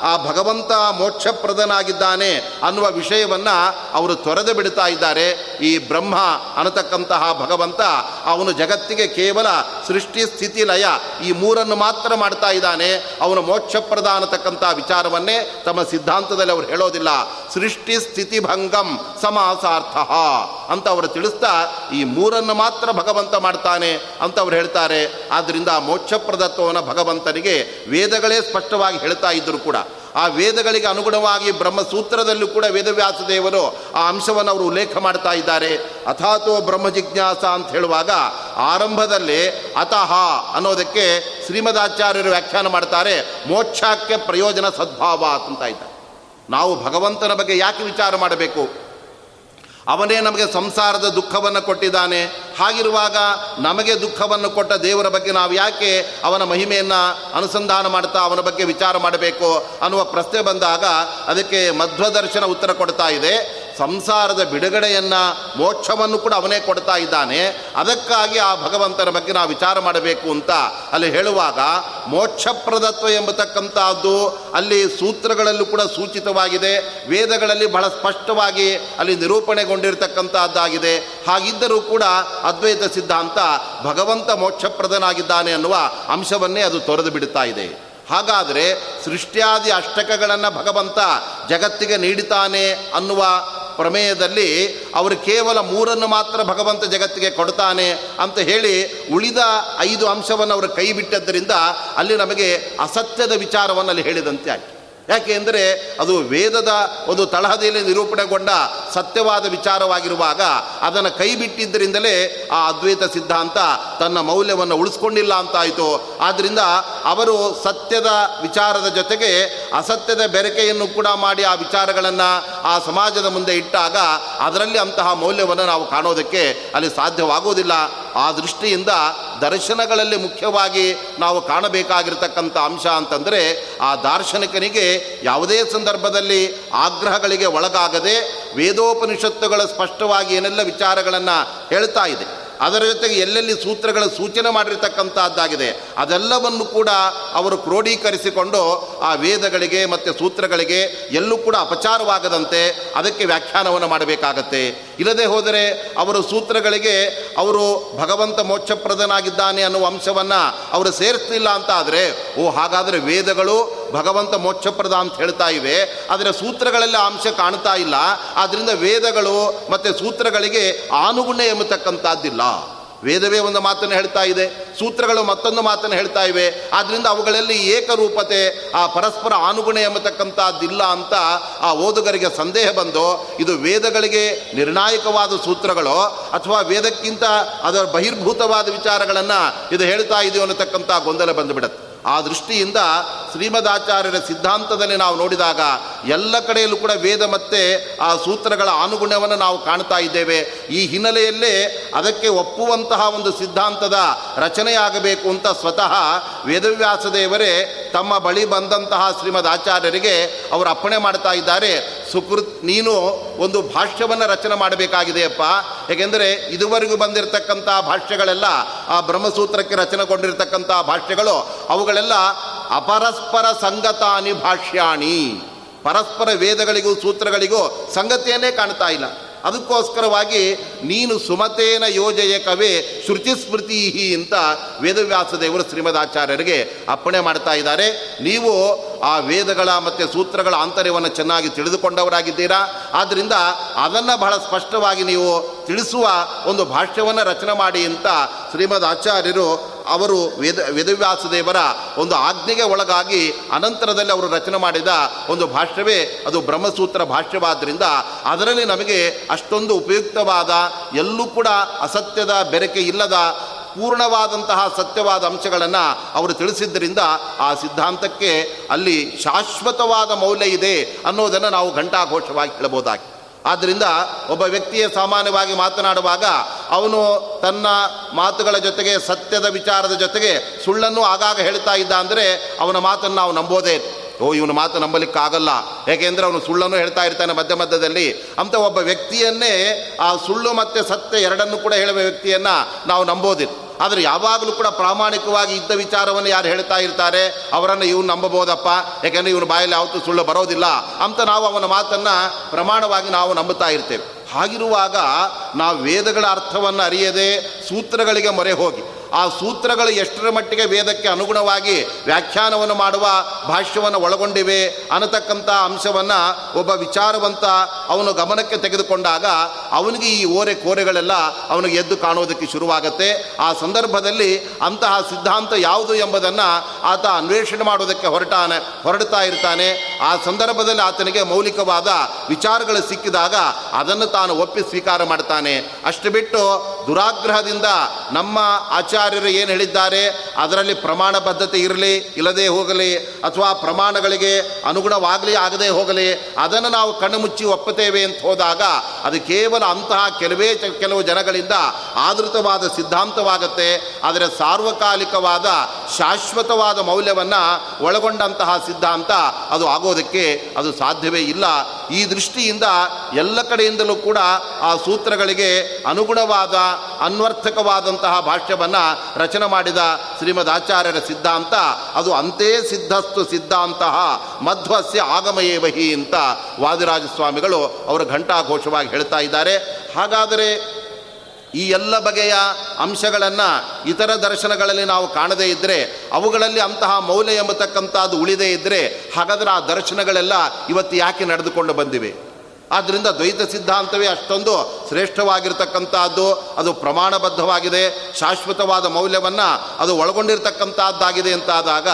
ಆ ಭಗವಂತ ಮೋಕ್ಷಪ್ರದನಾಗಿದ್ದಾನೆ ಅನ್ನುವ ವಿಷಯವನ್ನು ಅವರು ತೊರೆದು ಬಿಡ್ತಾ ಇದ್ದಾರೆ. ಈ ಬ್ರಹ್ಮ ಅನ್ನತಕ್ಕಂತಹ ಭಗವಂತ ಅವನು ಜಗತ್ತಿಗೆ ಕೇವಲ ಸೃಷ್ಟಿ, ಸ್ಥಿತಿ, ಲಯ ಈ ಮೂರನ್ನು ಮಾತ್ರ ಮಾಡ್ತಾ ಇದ್ದಾನೆ. ಅವನು ಮೋಕ್ಷಪ್ರದ ಅನ್ನತಕ್ಕಂಥ ವಿಚಾರವನ್ನೇ ತಮ್ಮ ಸಿದ್ಧಾಂತದಲ್ಲಿ ಅವರು ಹೇಳೋದಿಲ್ಲ. ಸೃಷ್ಟಿ ಸ್ಥಿತಿ ಭಂಗಂ ಸಮಾಸಾರ್ಥ ಅಂತ ಅವರು ತಿಳಿಸ್ತಾ ಈ ಮೂರನ್ನು ಮಾತ್ರ ಭಗವಂತ ಮಾಡ್ತಾನೆ ಅಂತ ಅವ್ರು ಹೇಳ್ತಾರೆ. ಆದ್ದರಿಂದ ಮೋಕ್ಷಪ್ರದತ್ವವನ್ನು ಭಗವಂತನಿಗೆ ವೇದಗಳೇ ಸ್ಪಷ್ಟವಾಗಿ ಹೇಳ್ತಾ ಇದ್ದರು ಕೂಡ, ಆ ವೇದಗಳಿಗೆ ಅನುಗುಣವಾಗಿ ಬ್ರಹ್ಮಸೂತ್ರದಲ್ಲೂ ಕೂಡ ವೇದವ್ಯಾಸ ದೇವರು ಆ ಅಂಶವನ್ನು ಅವರು ಉಲ್ಲೇಖ ಮಾಡ್ತಾ ಇದ್ದಾರೆ. ಅಥಾತೋ ಬ್ರಹ್ಮ ಜಿಜ್ಞಾಸ ಅಂತ ಹೇಳುವಾಗ ಆರಂಭದಲ್ಲಿ ಅತಃ ಅನ್ನೋದಕ್ಕೆ ಶ್ರೀಮದಾಚಾರ್ಯರು ವ್ಯಾಖ್ಯಾನ ಮಾಡ್ತಾರೆ, ಮೋಕ್ಷಕ್ಕೆ ಪ್ರಯೋಜನ ಸದ್ಭಾವ ಅಂತ ಇದ್ದಾರೆ. ನಾವು ಭಗವಂತನ ಬಗ್ಗೆ ಯಾಕೆ ವಿಚಾರ ಮಾಡಬೇಕು? ಅವನೇ ನಮಗೆ ಸಂಸಾರದ ದುಃಖವನ್ನು ಕೊಟ್ಟಿದ್ದಾನೆ. ಹಾಗಿರುವಾಗ ನಮಗೆ ದುಃಖವನ್ನು ಕೊಟ್ಟ ದೇವರ ಬಗ್ಗೆ ನಾವು ಯಾಕೆ ಅವನ ಮಹಿಮೆಯನ್ನು ಅನುಸಂಧಾನ ಮಾಡ್ತಾ ಅವನ ಬಗ್ಗೆ ವಿಚಾರ ಮಾಡಬೇಕು ಅನ್ನುವ ಪ್ರಶ್ನೆ ಬಂದಾಗ ಅದಕ್ಕೆ ಮಧ್ವದರ್ಶನ ಉತ್ತರ ಕೊಡ್ತಾ ಇದೆ. ಸಂಸಾರದ ಬಿಡುಗಡೆಯನ್ನು ಮೋಕ್ಷವನ್ನು ಕೂಡ ಅವನೇ ಕೊಡ್ತಾ ಇದ್ದಾನೆ. ಅದಕ್ಕಾಗಿ ಆ ಭಗವಂತನ ಬಗ್ಗೆ ನಾವು ವಿಚಾರ ಮಾಡಬೇಕು ಅಂತ ಅಲ್ಲಿ ಹೇಳುವಾಗ ಮೋಕ್ಷಪ್ರದತ್ವ ಎಂಬತಕ್ಕಂಥದ್ದು ಅಲ್ಲಿ ಸೂತ್ರಗಳಲ್ಲೂ ಕೂಡ ಸೂಚಿತವಾಗಿದೆ. ವೇದಗಳಲ್ಲಿ ಬಹಳ ಸ್ಪಷ್ಟವಾಗಿ ಅಲ್ಲಿ ನಿರೂಪಣೆಗೊಂಡಿರತಕ್ಕಂಥದ್ದಾಗಿದೆ ಹಾಗಿದ್ದರೂ ಕೂಡ ಅದ್ವೈತ ಸಿದ್ಧಾಂತ ಭಗವಂತ ಮೋಕ್ಷಪ್ರದನಾಗಿದ್ದಾನೆ ಅನ್ನುವ ಅಂಶವನ್ನೇ ಅದು ತೊರೆದು ಬಿಡುತ್ತಾ ಇದೆ. ಹಾಗಾದರೆ ಸೃಷ್ಟಿಯಾದಿ ಅಷ್ಟಕಗಳನ್ನು ಭಗವಂತ ಜಗತ್ತಿಗೆ ನೀಡಿತಾನೆ ಅನ್ನುವ ಪ್ರಮೇಯದಲ್ಲಿ ಅವರು ಕೇವಲ ಮೂರನ್ನು ಮಾತ್ರ ಭಗವಂತ ಜಗತ್ತಿಗೆ ಕೊಡ್ತಾನೆ ಅಂತ ಹೇಳಿ ಉಳಿದ ಐದು ಅಂಶವನ್ನು ಅವರು ಕೈ ಬಿಟ್ಟದ್ದರಿಂದ ಅಲ್ಲಿ ನಮಗೆ ಅಸತ್ಯದ ವಿಚಾರವನ್ನು ಅಲ್ಲಿ ಹೇಳಿದಂತೆ ಆಯಿತು. ಯಾಕೆ ಅಂದರೆ ಅದು ವೇದದ ಒಂದು ತಳಹದಿಯಲ್ಲಿ ನಿರೂಪಣೆಗೊಂಡ ಸತ್ಯವಾದ ವಿಚಾರವಾಗಿರುವಾಗ ಅದನ್ನು ಕೈ ಬಿಟ್ಟಿದ್ದರಿಂದಲೇ ಆ ಅದ್ವೈತ ಸಿದ್ಧಾಂತ ತನ್ನ ಮೌಲ್ಯವನ್ನು ಉಳಿಸ್ಕೊಂಡಿಲ್ಲ ಅಂತಾಯಿತು. ಆದ್ದರಿಂದ ಅವರು ಸತ್ಯದ ವಿಚಾರದ ಜೊತೆಗೆ ಅಸತ್ಯದ ಬೆರಕೆಯನ್ನು ಕೂಡ ಮಾಡಿ ಆ ವಿಚಾರಗಳನ್ನು ಆ ಸಮಾಜದ ಮುಂದೆ ಇಟ್ಟಾಗ ಅದರಲ್ಲಿ ಅಂತಹ ಮೌಲ್ಯವನ್ನು ನಾವು ಕಾಣೋದಕ್ಕೆ ಅಲ್ಲಿ ಸಾಧ್ಯವಾಗುವುದಿಲ್ಲ ಆ ದೃಷ್ಟಿಯಿಂದ ದರ್ಶನಗಳಲ್ಲಿ ಮುಖ್ಯವಾಗಿ ನಾವು ಕಾಣಬೇಕಾಗಿರ್ತಕ್ಕಂಥ ಅಂಶ ಅಂತಂದರೆ ಆ ದಾರ್ಶನಿಕನಿಗೆ ಯಾವುದೇ ಸಂದರ್ಭದಲ್ಲಿ ಆಗ್ರಹಗಳಿಗೆ ಒಳಗಾಗದೆ ವೇದೋಪನಿಷತ್ತುಗಳ ಸ್ಪಷ್ಟವಾಗಿ ಏನೆಲ್ಲ ವಿಚಾರಗಳನ್ನು ಹೇಳ್ತಾ ಇದೆ, ಅದರ ಜೊತೆಗೆ ಎಲ್ಲೆಲ್ಲಿ ಸೂತ್ರಗಳ ಸೂಚನೆ ಮಾಡಿರ್ತಕ್ಕಂಥದ್ದಾಗಿದೆ ಅದೆಲ್ಲವನ್ನು ಕೂಡ ಅವರು ಕ್ರೋಢೀಕರಿಸಿಕೊಂಡು ಆ ವೇದಗಳಿಗೆ ಮತ್ತು ಸೂತ್ರಗಳಿಗೆ ಎಲ್ಲೂ ಕೂಡ ಅಪಚಾರವಾಗದಂತೆ ಅದಕ್ಕೆ ವ್ಯಾಖ್ಯಾನವನ್ನು ಮಾಡಬೇಕಾಗತ್ತೆ. ಇಲ್ಲದೆ ಹೋದರೆ ಅವರು ಸೂತ್ರಗಳಿಗೆ ಅವರು ಭಗವಂತ ಮೋಕ್ಷಪ್ರದನಾಗಿದ್ದಾನೆ ಅನ್ನುವ ಅಂಶವನ್ನು ಅವರು ಸೇರಿಸಲಿಲ್ಲ ಅಂತ ಆದರೆ, ಓ ಹಾಗಾದರೆ ವೇದಗಳು ಭಗವಂತ ಮೋಕ್ಷಪ್ರದ ಅಂತ ಹೇಳ್ತಾ ಇವೆ. ಆದರೆ ಸೂತ್ರಗಳೆಲ್ಲ ಅಂಶ ಕಾಣ್ತಾ ಇಲ್ಲ. ಆದ್ದರಿಂದ ವೇದಗಳು ಮತ್ತು ಸೂತ್ರಗಳಿಗೆ ಆನುಗುಣ್ಯ ಎಂಬತಕ್ಕಂಥದ್ದಿಲ್ಲ. ವೇದವೇ ಒಂದು ಮಾತನ್ನು ಹೇಳ್ತಾ ಇದೆ, ಸೂತ್ರಗಳು ಮತ್ತೊಂದು ಮಾತನ್ನು ಹೇಳ್ತಾ ಇವೆ. ಆದ್ದರಿಂದ ಅವುಗಳಲ್ಲಿ ಏಕರೂಪತೆ, ಆ ಪರಸ್ಪರ ಆನುಗುಣ ಎಂಬತಕ್ಕಂಥದ್ದಿಲ್ಲ ಅಂತ ಆ ಓದುಗರಿಗೆ ಸಂದೇಹ ಬಂದು, ಇದು ವೇದಗಳಿಗೆ ನಿರ್ಣಾಯಕವಾದ ಸೂತ್ರಗಳು ಅಥವಾ ವೇದಕ್ಕಿಂತ ಅದರ ಬಹಿರ್ಭೂತವಾದ ವಿಚಾರಗಳನ್ನು ಇದು ಹೇಳ್ತಾ ಇದೆಯೋ ಅನ್ನತಕ್ಕಂಥ ಗೊಂದಲ ಬಂದುಬಿಡುತ್ತೆ. ಆ ದೃಷ್ಟಿಯಿಂದ ಶ್ರೀಮದಾಚಾರ್ಯರ ಸಿದ್ಧಾಂತದಲ್ಲಿ ನಾವು ನೋಡಿದಾಗ ಎಲ್ಲ ಕಡೆಯಲ್ಲೂ ಕೂಡ ವೇದ ಮತ್ತು ಆ ಸೂತ್ರಗಳ ಅನುಗುಣವನ್ನು ನಾವು ಕಾಣ್ತಾ ಇದ್ದೇವೆ. ಈ ಹಿನ್ನೆಲೆಯಲ್ಲೇ ಅದಕ್ಕೆ ಒಪ್ಪುವಂತಹ ಒಂದು ಸಿದ್ಧಾಂತದ ರಚನೆಯಾಗಬೇಕು ಅಂತ ಸ್ವತಃ ವೇದವ್ಯಾಸ ದೇವರೇ ತಮ್ಮ ಬಳಿ ಬಂದಂತಹ ಶ್ರೀಮದ್ ಆಚಾರ್ಯರಿಗೆ ಅವರು ಅಪ್ಪಣೆ ಮಾಡ್ತಾ ಇದ್ದಾರೆ. ಸುಕೃತ್, ನೀನು ಒಂದು ಭಾಷ್ಯವನ್ನು ರಚನೆ ಮಾಡಬೇಕಾಗಿದೆಯಪ್ಪ ಏಕೆಂದರೆ ಇದುವರೆಗೂ ಬಂದಿರತಕ್ಕಂಥ ಭಾಷ್ಯಗಳೆಲ್ಲ ಆ ಬ್ರಹ್ಮಸೂತ್ರಕ್ಕೆ ರಚನೆಗೊಂಡಿರ್ತಕ್ಕಂಥ ಭಾಷ್ಯಗಳು ಅವುಗಳೆಲ್ಲ ಅಪರಸ್ಪರ ಸಂಗತಾನಿ ಭಾಷ್ಯಾಣಿ. ಪರಸ್ಪರ ವೇದಗಳಿಗೂ ಸೂತ್ರಗಳಿಗೂ ಸಂಗತಿಯನ್ನೇ ಕಾಣ್ತಾ ಇಲ್ಲ. ಅದಕ್ಕೋಸ್ಕರವಾಗಿ ನೀನು ಸುಮತೇನ ಯೋಜೆಯ ಕವೇ ಶ್ರುತಿ ಸ್ಮೃತಿ ಅಂತ ವೇದವ್ಯಾಸ ದೇವರು ಶ್ರೀಮದಾಚಾರ್ಯರಿಗೆ ಅಪ್ಪಣೆ ಮಾಡ್ತಾ ಇದ್ದಾರೆ. ನೀವು ಆ ವೇದಗಳ ಮತ್ತು ಸೂತ್ರಗಳ ಆಂತರ್ಯವನ್ನು ಚೆನ್ನಾಗಿ ತಿಳಿದುಕೊಂಡವರಾಗಿದ್ದೀರಾ? ಆದ್ದರಿಂದ ಅದನ್ನು ಬಹಳ ಸ್ಪಷ್ಟವಾಗಿ ನೀವು ತಿಳಿಸುವ ಒಂದು ಭಾಷ್ಯವನ್ನು ರಚನೆ ಮಾಡಿ ಅಂತ ಶ್ರೀಮದ್ ಆಚಾರ್ಯರು ಅವರು ವೇದ ವೇದವ್ಯಾಸ ದೇವರ ಒಂದು ಆಜ್ಞೆಗೆ ಒಳಗಾಗಿ ಅನಂತರದಲ್ಲಿ ಅವರು ರಚನೆ ಮಾಡಿದ ಒಂದು ಭಾಷ್ಯವೇ ಅದು ಬ್ರಹ್ಮಸೂತ್ರ ಭಾಷ್ಯವಾದ್ದರಿಂದ ಅದರಲ್ಲಿ ನಮಗೆ ಅಷ್ಟೊಂದು ಉಪಯುಕ್ತವಾದ, ಎಲ್ಲೂ ಕೂಡ ಅಸತ್ಯದ ಬೆರಕೆ ಇಲ್ಲದ, ಪೂರ್ಣವಾದಂತಹ ಸತ್ಯವಾದ ಅಂಶಗಳನ್ನು ಅವರು ತಿಳಿಸಿದ್ದರಿಂದ ಆ ಸಿದ್ಧಾಂತಕ್ಕೆ ಅಲ್ಲಿ ಶಾಶ್ವತವಾದ ಮೌಲ್ಯ ಇದೆ ಅನ್ನೋದನ್ನು ನಾವು ಘಂಟಾಘೋಷವಾಗಿ ಹೇಳಬಹುದಾಗಿ ಆದ್ದರಿಂದ ಒಬ್ಬ ವ್ಯಕ್ತಿಯ ಸಾಮಾನ್ಯವಾಗಿ ಮಾತನಾಡುವಾಗ ಅವನು ತನ್ನ ಮಾತುಗಳ ಜೊತೆಗೆ, ಸತ್ಯದ ವಿಚಾರದ ಜೊತೆಗೆ ಸುಳ್ಳನ್ನು ಆಗಾಗ ಹೇಳ್ತಾ ಇದ್ದ ಅಂದರೆ ಅವನ ಮಾತನ್ನು ನಾವು ನಂಬೋದೇ ಓ, ಇವನ ಮಾತು ನಂಬಲಿಕ್ಕಾಗಲ್ಲ. ಏಕೆಂದರೆ ಅವನು ಸುಳ್ಳನ್ನು ಹೇಳ್ತಾ ಇರ್ತಾನೆ ಮಧ್ಯ ಮಧ್ಯದಲ್ಲಿ. ಅಂತ ಒಬ್ಬ ವ್ಯಕ್ತಿಯನ್ನೇ ಆ ಸುಳ್ಳು ಮತ್ತು ಸತ್ಯ ಎರಡನ್ನು ಕೂಡ ಹೇಳುವ ವ್ಯಕ್ತಿಯನ್ನು ನಾವು ನಂಬೋದಿಲ್ಲ. ಆದರೆ ಯಾವಾಗಲೂ ಕೂಡ ಪ್ರಾಮಾಣಿಕವಾಗಿ ಇದ್ದ ವಿಚಾರವನ್ನು ಯಾರು ಹೇಳ್ತಾ ಇರ್ತಾರೆ? ಅವರನ್ನು ಇವನು ನಂಬಬಹುದಪ್ಪ? ಯಾಕೆಂದರೆ ಇವನು ಬಾಯಲ್ಲಿ ಯಾವತ್ತೂ ಸುಳ್ಳು ಬರೋದಿಲ್ಲ ಅಂತ ನಾವು ಅವನ ಮಾತನ್ನು ಪ್ರಮಾಣವಾಗಿ ನಾವು ನಂಬುತ್ತಾ ಇರ್ತೇವೆ. ಹಾಗಿರುವಾಗ ನಾವು ವೇದಗಳ ಅರ್ಥವನ್ನು ಅರಿಯದೆ ಸೂತ್ರಗಳಿಗೆ ಮೊರೆ ಹೋಗಿ ಆ ಸೂತ್ರಗಳು ಎಷ್ಟರ ಮಟ್ಟಿಗೆ ವೇದಕ್ಕೆ ಅನುಗುಣವಾಗಿ ವ್ಯಾಖ್ಯಾನವನ್ನು ಮಾಡುವ ಭಾಷ್ಯವನ್ನು ಒಳಗೊಂಡಿವೆ ಅನ್ನತಕ್ಕಂಥ ಅಂಶವನ್ನು ಒಬ್ಬ ವಿಚಾರವಂತ ಅವನು ಗಮನಕ್ಕೆ ತೆಗೆದುಕೊಂಡಾಗ ಅವನಿಗೆ ಈ ಓರೆ ಕೋರೆಗಳೆಲ್ಲ ಅವನಿಗೆ ಎದ್ದು ಕಾಣೋದಕ್ಕೆ ಶುರುವಾಗುತ್ತೆ. ಆ ಸಂದರ್ಭದಲ್ಲಿ ಅಂತಹ ಸಿದ್ಧಾಂತ ಯಾವುದು ಎಂಬುದನ್ನು ಆತ ಅನ್ವೇಷಣೆ ಮಾಡೋದಕ್ಕೆ ಹೊರಟಾನೆ, ಹೊರಡ್ತಾ ಇರ್ತಾನೆ. ಆ ಸಂದರ್ಭದಲ್ಲಿ ಆತನಿಗೆ ಮೌಲಿಕವಾದ ವಿಚಾರಗಳು ಸಿಕ್ಕಿದಾಗ ಅದನ್ನು ತಾನು ಒಪ್ಪಿ ಸ್ವೀಕಾರ ಮಾಡ್ತಾನೆ. ಅಷ್ಟು ಬಿಟ್ಟು ದುರಾಗ್ರಹದಿಂದ ನಮ್ಮ ಆಚಾರ್ಯರು ಏನು ಹೇಳಿದ್ದಾರೆ? ಅದರಲ್ಲಿ ಪ್ರಮಾಣ ಬದ್ಧತೆ ಇರಲಿ, ಇಲ್ಲದೆ ಹೋಗಲಿ, ಅಥವಾ ಪ್ರಮಾಣಗಳಿಗೆ ಅನುಗುಣವಾಗಲಿ, ಆಗದೆ ಹೋಗಲಿ, ಅದನ್ನು ನಾವು ಕಣ್ಣು ಮುಚ್ಚಿ ಒಪ್ಪುತ್ತೇವೆ ಅಂತ ಹೋದಾಗ ಅದು ಕೇವಲ ಅಂತಹ ಕೆಲವೇ ಕೆಲವು ಜನಗಳಿಂದ ಆದೃತವಾದ ಸಿದ್ಧಾಂತವಾಗುತ್ತೆ. ಆದರೆ ಸಾರ್ವಕಾಲಿಕವಾದ, ಶಾಶ್ವತವಾದ ಮೌಲ್ಯವನ್ನು ಒಳಗೊಂಡಂತಹ ಸಿದ್ಧಾಂತ ಅದು ಆಗೋದಕ್ಕೆ ಅದು ಸಾಧ್ಯವೇ ಇಲ್ಲ. ಈ ದೃಷ್ಟಿಯಿಂದ ಎಲ್ಲ ಕಡೆಯಿಂದಲೂ ಕೂಡ ಆ ಸೂತ್ರಗಳಿಗೆ ಅನುಗುಣವಾದ, ಅನ್ವರ್ಥಕವಾದಂತಹ ಭಾಷ್ಯವನ್ನು ರಚನೆ ಮಾಡಿದ ಶ್ರೀಮದ್ ಆಚಾರ್ಯರ ಸಿದ್ಧಾಂತ, ಅದು ಅಂತೇ ಸಿದ್ಧಸ್ತು ಸಿದ್ಧಾಂತ, ಮಧ್ವಸ್ಯ ಆಗಮಯೇ ವಹಿ ಅಂತ ವಾದಿರಾಜ ಸ್ವಾಮಿಗಳು ಅವರು ಘಂಟಾಘೋಷವಾಗಿ ಹೇಳ್ತಾ ಇದ್ದಾರೆ. ಹಾಗಾದರೆ ಈ ಎಲ್ಲ ಬಗೆಯ ಅಂಶಗಳನ್ನು ಇತರ ದರ್ಶನಗಳಲ್ಲಿ ನಾವು ಕಾಣದೇ ಇದ್ದರೆ ಅವುಗಳಲ್ಲಿ ಅಂತಹ ಮೌಲ್ಯ ಎಂಬತಕ್ಕಂಥದ್ದು ಉಳಿದೇ ಇದ್ದರೆ ಹಾಗಾದರೆ ಆ ದರ್ಶನಗಳೆಲ್ಲ ಇವತ್ತು ಯಾಕೆ ನಡೆದುಕೊಂಡು ಬಂದಿವೆ? ಆದ್ದರಿಂದ ದ್ವೈತ ಸಿದ್ಧಾಂತವೇ ಅಷ್ಟೊಂದು ಶ್ರೇಷ್ಠವಾಗಿರ್ತಕ್ಕಂಥದ್ದು. ಅದು ಪ್ರಮಾಣಬದ್ಧವಾಗಿದೆ. ಶಾಶ್ವತವಾದ ಮೌಲ್ಯವನ್ನು ಅದು ಒಳಗೊಂಡಿರ್ತಕ್ಕಂಥದ್ದಾಗಿದೆ ಅಂತಾದಾಗ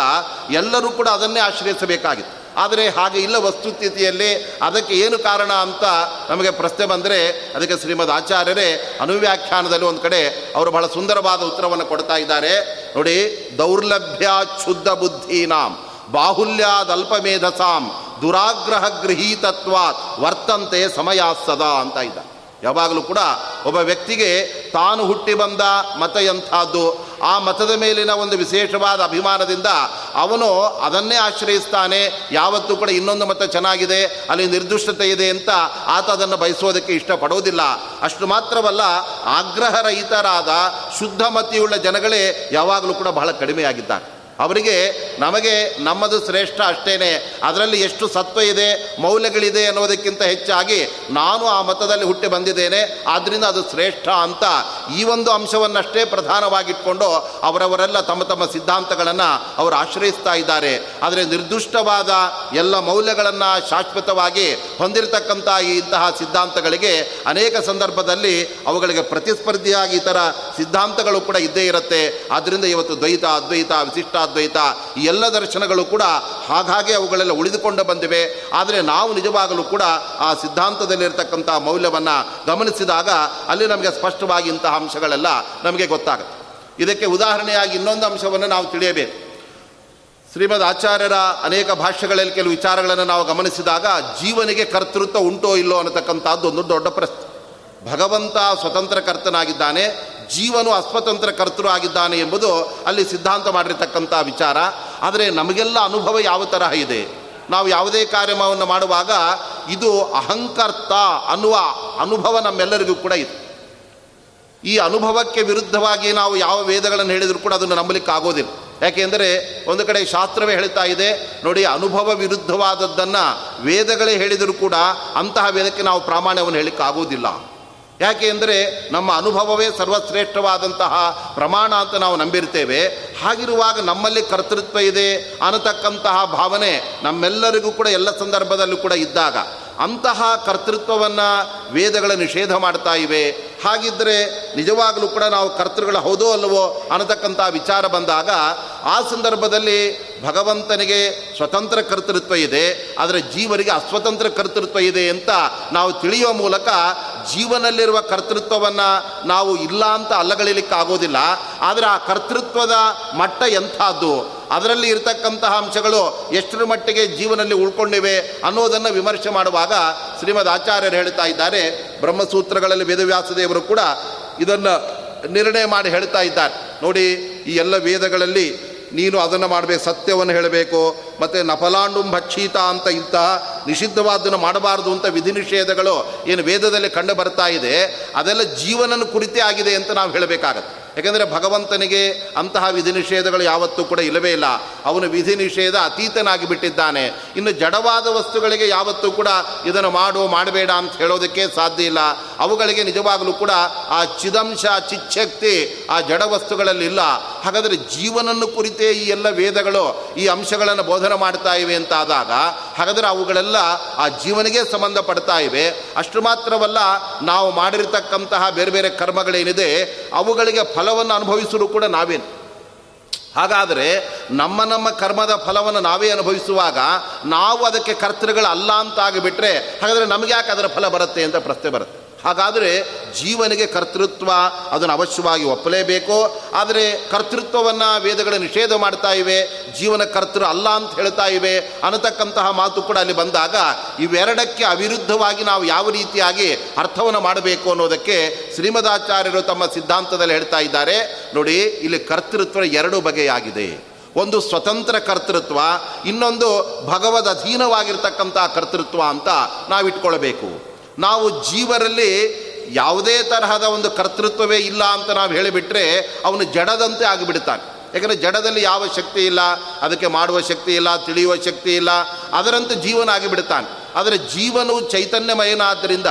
ಎಲ್ಲರೂ ಕೂಡ ಅದನ್ನೇ ಆಶ್ರಯಿಸಬೇಕಾಗಿತ್ತು. ಆದರೆ ಹಾಗೆ ಇಲ್ಲ ವಸ್ತುಸ್ಥಿತಿಯಲ್ಲಿ ಅದಕ್ಕೆ ಏನು ಕಾರಣ ಅಂತ ನಮಗೆ ಪ್ರಶ್ನೆ ಬಂದರೆ ಅದಕ್ಕೆ ಶ್ರೀಮದ್ ಆಚಾರ್ಯರೇ ಅನುವ್ಯಾಖ್ಯಾನದಲ್ಲಿ ಒಂದು ಕಡೆ ಅವರು ಬಹಳ ಸುಂದರವಾದ ಉತ್ತರವನ್ನು ಕೊಡ್ತಾ ಇದ್ದಾರೆ. ನೋಡಿ, ದೌರ್ಲಭ್ಯ ಕ್ಷುದ್ಧ ಬಾಹುಲ್ಯಾದಲ್ಪ ಬಾಹುಲ್ಯಾದಲ್ಪಮೇಧಸಾಂ ದುರಾಗ್ರಹ ಗೃಹೀತತ್ವಾತ್ ವರ್ತಂತೆ ಸಮಯ ಅಂತ ಇದ್ದ. ಯಾವಾಗಲೂ ಕೂಡ ಒಬ್ಬ ವ್ಯಕ್ತಿಗೆ ತಾನು ಹುಟ್ಟಿ ಬಂದ ಮತ ಎಂಥದ್ದು, ಆ ಮತದ ಮೇಲಿನ ಒಂದು ವಿಶೇಷವಾದ ಅಭಿಮಾನದಿಂದ ಅವನು ಅದನ್ನೇ ಆಶ್ರಯಿಸ್ತಾನೆ, ಯಾವತ್ತೂ ಕೂಡ ಇನ್ನೊಂದು ಮತ ಚೆನ್ನಾಗಿದೆ, ಅಲ್ಲಿ ನಿರ್ದುಷ್ಟತೆ ಇದೆ ಅಂತ ಆತ ಅದನ್ನು ಬಯಸೋದಕ್ಕೆ ಇಷ್ಟಪಡೋದಿಲ್ಲ ಅಷ್ಟು ಮಾತ್ರವಲ್ಲ ಆಗ್ರಹರಹಿತರಾದ ಶುದ್ಧ ಮತಿಯುಳ್ಳ ಜನಗಳೇ ಯಾವಾಗಲೂ ಕೂಡ ಬಹಳ ಕಡಿಮೆಯಾಗಿದ್ದಾರೆ. ಅವರಿಗೆ ನಮಗೆ ನಮ್ಮದು ಶ್ರೇಷ್ಠ ಅಷ್ಟೇನೆ. ಅದರಲ್ಲಿ ಎಷ್ಟು ಸತ್ವ ಇದೆ, ಮೌಲ್ಯಗಳಿದೆ ಅನ್ನೋದಕ್ಕಿಂತ ಹೆಚ್ಚಾಗಿ ನಾನು ಆ ಮತದಲ್ಲಿ ಹುಟ್ಟಿ ಬಂದಿದ್ದೇನೆ. ಆದ್ದರಿಂದ ಅದು ಶ್ರೇಷ್ಠ ಅಂತ ಈ ಒಂದು ಅಂಶವನ್ನಷ್ಟೇ ಪ್ರಧಾನವಾಗಿಟ್ಕೊಂಡು ಅವರವರೆಲ್ಲ ತಮ್ಮ ತಮ್ಮ ಸಿದ್ಧಾಂತಗಳನ್ನು ಅವರು ಆಶ್ರಯಿಸ್ತಾ ಇದ್ದಾರೆ. ಆದರೆ ನಿರ್ದುಷ್ಟವಾದ ಎಲ್ಲ ಮೌಲ್ಯಗಳನ್ನು ಶಾಶ್ವತವಾಗಿ ಹೊಂದಿರತಕ್ಕಂಥ ಇಂತಹ ಸಿದ್ಧಾಂತಗಳಿಗೆ ಅನೇಕ ಸಂದರ್ಭದಲ್ಲಿ ಅವುಗಳಿಗೆ ಪ್ರತಿಸ್ಪರ್ಧಿಯಾಗಿ ಇತರ ಸಿದ್ಧಾಂತಗಳು ಕೂಡ ಇದ್ದೇ ಇರುತ್ತೆ. ಆದ್ದರಿಂದ ಇವತ್ತು ದ್ವೈತ, ಅದ್ವೈತ, ವಿಶಿಷ್ಟ ಅದ್ವೈತ, ಎಲ್ಲ ದರ್ಶನಗಳು ಕೂಡ ಹಾಗಾಗಿ ಅವುಗಳೆಲ್ಲ ಉಳಿದುಕೊಂಡು ಬಂದಿವೆ. ಆದರೆ ನಾವು ನಿಜವಾಗಲೂ ಕೂಡ ಆ ಸಿದ್ಧಾಂತದಲ್ಲಿರತಕ್ಕಂಥ ಮೌಲ್ಯವನ್ನು ಗಮನಿಸಿದಾಗ ಅಲ್ಲಿ ನಮಗೆ ಸ್ಪಷ್ಟವಾಗಿ ಇಂತಹ ಅಂಶಗಳೆಲ್ಲ ನಮಗೆ ಗೊತ್ತಾಗುತ್ತೆ. ಇದಕ್ಕೆ ಉದಾಹರಣೆಯಾಗಿ ಇನ್ನೊಂದು ಅಂಶವನ್ನು ನಾವು ತಿಳಿಯಬೇಕು. ಶ್ರೀಮದ್ ಆಚಾರ್ಯರ ಅನೇಕ ಭಾಷೆಗಳಲ್ಲಿ ಕೆಲವು ವಿಚಾರಗಳನ್ನು ನಾವು ಗಮನಿಸಿದಾಗ ಜೀವನಿಗೆ ಕರ್ತೃತ್ವ ಉಂಟೋ ಇಲ್ಲೋ ಅನ್ನತಕ್ಕಂಥದ್ದು ಒಂದು ದೊಡ್ಡ ಪ್ರಶ್ನೆ. ಭಗವಂತ ಸ್ವತಂತ್ರ ಕರ್ತನಾಗಿದ್ದಾನೆ ಜೀವನು ಅಸ್ವತಂತ್ರ ಕರ್ತೃ ಆಗಿದ್ದಾನೆ ಎಂಬುದು ಅಲ್ಲಿ ಸಿದ್ಧಾಂತ ಮಾಡಿರ್ತಕ್ಕಂಥ ವಿಚಾರ. ಆದರೆ ನಮಗೆಲ್ಲ ಅನುಭವ ಯಾವ ತರಹ ಇದೆ? ನಾವು ಯಾವುದೇ ಕಾರ್ಯಮವನ್ನು ಮಾಡುವಾಗ ಇದು ಅಹಂಕರ್ತ ಅನ್ನುವ ಅನುಭವ ನಮ್ಮೆಲ್ಲರಿಗೂ ಕೂಡ ಇದೆ. ಈ ಅನುಭವಕ್ಕೆ ವಿರುದ್ಧವಾಗಿ ನಾವು ಯಾವ ವೇದಗಳನ್ನು ಹೇಳಿದರೂ ಕೂಡ ಅದನ್ನು ನಂಬಲಿಕ್ಕೆ ಆಗೋದಿಲ್ಲ. ಯಾಕೆಂದರೆ ಒಂದು ಕಡೆ ಶಾಸ್ತ್ರವೇ ಹೇಳ್ತಾ ಇದೆ, ನೋಡಿ ಅನುಭವ ವಿರುದ್ಧವಾದದ್ದನ್ನು ವೇದಗಳೇ ಹೇಳಿದರೂ ಕೂಡ ಅಂತಹ ವೇದಕ್ಕೆ ನಾವು ಪ್ರಾಮಾಣ್ಯವನ್ನು ಹೇಳಲಿಕ್ಕೆ ಆಗೋದಿಲ್ಲ. ಯಾಕೆ ಅಂದರೆ ನಮ್ಮ ಅನುಭವವೇ ಸರ್ವಶ್ರೇಷ್ಠವಾದಂತಹ ಪ್ರಮಾಣ ಅಂತ ನಾವು ನಂಬಿರ್ತೇವೆ. ಹಾಗಿರುವಾಗ ನಮ್ಮಲ್ಲಿ ಕರ್ತೃತ್ವ ಇದೆ ಅನ್ನತಕ್ಕಂತಹ ಭಾವನೆ ನಮ್ಮೆಲ್ಲರಿಗೂ ಕೂಡ ಎಲ್ಲ ಸಂದರ್ಭದಲ್ಲೂ ಕೂಡ ಇದ್ದಾಗ. ಅಂತಹ ಕರ್ತೃತ್ವವನ್ನು ವೇದಗಳ ನಿಷೇಧ ಮಾಡ್ತಾ ಇವೆ. ಹಾಗಿದ್ದರೆ ನಿಜವಾಗಲೂ ಕೂಡ ನಾವು ಕರ್ತೃಗಳು ಹೌದೋ ಅಲ್ಲವೋ ಅನ್ನತಕ್ಕಂಥ ವಿಚಾರ ಬಂದಾಗ ಆ ಸಂದರ್ಭದಲ್ಲಿ ಭಗವಂತನಿಗೆ ಸ್ವತಂತ್ರ ಕರ್ತೃತ್ವ ಇದೆ. ಆದರೆ ಜೀವರಿಗೆ ಅಸ್ವತಂತ್ರ ಕರ್ತೃತ್ವ ಇದೆ ಅಂತ ನಾವು ತಿಳಿಯುವ ಮೂಲಕ ಜೀವನಲ್ಲಿರುವ ಕರ್ತೃತ್ವವನ್ನು ನಾವು ಇಲ್ಲ ಅಂತ ಅಲ್ಲಗಳಿಲಿಕ್ಕೆ ಆಗೋದಿಲ್ಲ. ಆದರೆ ಆ ಕರ್ತೃತ್ವದ ಮಟ್ಟ ಎಂಥದ್ದು? ಅದರಲ್ಲಿ ಇರತಕ್ಕಂತಹ ಅಂಶಗಳು ಎಷ್ಟರ ಮಟ್ಟಿಗೆ ಜೀವನದಲ್ಲಿ ಉಳ್ಕೊಂಡಿವೆ ಅನ್ನೋದನ್ನು ವಿಮರ್ಶೆ ಮಾಡುವಾಗ ಶ್ರೀಮದ್ ಆಚಾರ್ಯರು ಹೇಳ್ತಾ ಇದ್ದಾರೆ. ಬ್ರಹ್ಮಸೂತ್ರಗಳಲ್ಲಿ ವೇದವ್ಯಾಸದೇವರು ಕೂಡ ಇದನ್ನು ನಿರ್ಣಯ ಮಾಡಿ ಹೇಳ್ತಾ ಇದ್ದಾರೆ. ನೋಡಿ, ಈ ಎಲ್ಲ ವೇದಗಳಲ್ಲಿ ನೀನು ಅದನ್ನು ಮಾಡಬೇಕು, ಸತ್ಯವನ್ನು ಹೇಳಬೇಕು, ಮತ್ತು ನಫಲಾಂಡು ಭಕ್ಷೀತ ಅಂತ ಇಂತಹ ನಿಷಿದ್ಧವಾದನ್ನು ಮಾಡಬಾರ್ದು ಅಂತ ವಿಧಿ ನಿಷೇಧಗಳು ಏನು ವೇದದಲ್ಲಿ ಕಂಡು ಬರ್ತಾ ಇದೆ, ಅದೆಲ್ಲ ಜೀವನನ ಕುರಿತೇ ಆಗಿದೆ ಅಂತ ನಾವು ಹೇಳಬೇಕಾಗತ್ತೆ. ಯಾಕೆಂದರೆ ಭಗವಂತನಿಗೆ ಅಂತಹ ವಿಧಿ ನಿಷೇಧಗಳು ಯಾವತ್ತೂ ಕೂಡ ಇಲ್ಲವೇ ಇಲ್ಲ. ಅವನು ವಿಧಿ ನಿಷೇಧ ಅತೀತನಾಗಿ ಬಿಟ್ಟಿದ್ದಾನೆ. ಇನ್ನು ಜಡವಾದ ವಸ್ತುಗಳಿಗೆ ಯಾವತ್ತೂ ಕೂಡ ಇದನ್ನು ಮಾಡು, ಮಾಡಬೇಡ ಅಂತ ಹೇಳೋದಕ್ಕೆ ಸಾಧ್ಯ ಇಲ್ಲ. ಅವುಗಳಿಗೆ ನಿಜವಾಗಲೂ ಕೂಡ ಆ ಚಿದಂಶ ಚಿಚ್ಛಕ್ತಿ, ಆ ಜಡ ವಸ್ತುಗಳಲ್ಲಿ ಇಲ್ಲ. ಹಾಗಾದರೆ ಜೀವನನ್ನು ಕುರಿತೇ ಈ ಎಲ್ಲ ವೇದಗಳು, ಈ ಅಂಶಗಳನ್ನು ಬೋಧನೆ ಮಾಡ್ತಾ ಇವೆ ಅಂತಾದಾಗ, ಹಾಗಾದರೆ ಅವುಗಳೆಲ್ಲ ಆ ಜೀವನಿಗೆ ಸಂಬಂಧಪಡ್ತಾ ಇವೆ. ಅಷ್ಟು ಮಾತ್ರವಲ್ಲ, ನಾವು ಮಾಡಿರ್ತಕ್ಕಂತಹ ಬೇರೆ ಬೇರೆ ಕರ್ಮಗಳೇನಿದೆ, ಅವುಗಳಿಗೆ ಫಲವನ್ನು ಅನುಭವಿಸಲು ಕೂಡ ನಾವೇನು? ಹಾಗಾದರೆ ನಮ್ಮ ನಮ್ಮ ಕರ್ಮದ ಫಲವನ್ನು ನಾವೇ ಅನುಭವಿಸುವಾಗ ನಾವು ಅದಕ್ಕೆ ಕರ್ತೃಗಳಲ್ಲ ಅಂತ ಆಗಿಬಿಟ್ರೆ ಹಾಗಾದರೆ ನಮಗೆ ಯಾಕೆ ಅದರ ಫಲ ಬರುತ್ತೆ ಅಂತ ಪ್ರಶ್ನೆ ಬರುತ್ತೆ. ಹಾಗಾದರೆ ಜೀವನಿಗೆ ಕರ್ತೃತ್ವ ಅದನ್ನು ಅವಶ್ಯವಾಗಿ ಒಪ್ಪಲೇಬೇಕು. ಆದರೆ ಕರ್ತೃತ್ವವನ್ನು ವೇದಗಳು ನಿಷೇಧ ಮಾಡ್ತಾ ಇವೆ, ಜೀವನ ಕರ್ತೃ ಅಲ್ಲ ಅಂತ ಹೇಳ್ತಾ ಇವೆ ಅನ್ನತಕ್ಕಂತಹ ಮಾತು ಕೂಡ ಅಲ್ಲಿ ಬಂದಾಗ ಇವೆರಡಕ್ಕೆ ಅವಿರುದ್ಧವಾಗಿ ನಾವು ಯಾವ ರೀತಿಯಾಗಿ ಅರ್ಥವನ್ನು ಮಾಡಬೇಕು ಅನ್ನೋದಕ್ಕೆ ಶ್ರೀಮದಾಚಾರ್ಯರು ತಮ್ಮ ಸಿದ್ಧಾಂತದಲ್ಲಿ ಹೇಳ್ತಾ ಇದ್ದಾರೆ. ನೋಡಿ, ಇಲ್ಲಿ ಕರ್ತೃತ್ವ ಎರಡು ಬಗೆಯಾಗಿದೆ. ಒಂದು ಸ್ವತಂತ್ರ ಕರ್ತೃತ್ವ, ಇನ್ನೊಂದು ಭಗವದ್ ಅಧೀನವಾಗಿರ್ತಕ್ಕಂಥ ಕರ್ತೃತ್ವ ಅಂತ ನಾವಿಟ್ಕೊಳ್ಬೇಕು. ನಾವು ಜೀವರಲ್ಲಿ ಯಾವುದೇ ತರಹದ ಒಂದು ಕರ್ತೃತ್ವವೇ ಇಲ್ಲ ಅಂತ ನಾವು ಹೇಳಿಬಿಟ್ರೆ ಅವನು ಜಡದಂತೆ ಆಗಿಬಿಡ್ತಾನೆ ಯಾಕಂದರೆ ಜಡದಲ್ಲಿ ಯಾವ ಶಕ್ತಿ ಇಲ್ಲ, ಅದಕ್ಕೆ ಮಾಡುವ ಶಕ್ತಿ ಇಲ್ಲ, ತಿಳಿಯುವ ಶಕ್ತಿ ಇಲ್ಲ, ಅದರಂತೆ ಜೀವನ ಆಗಿಬಿಡ್ತಾನೆ ಆದರೆ ಜೀವನವು ಚೈತನ್ಯಮಯನಾದ್ದರಿಂದ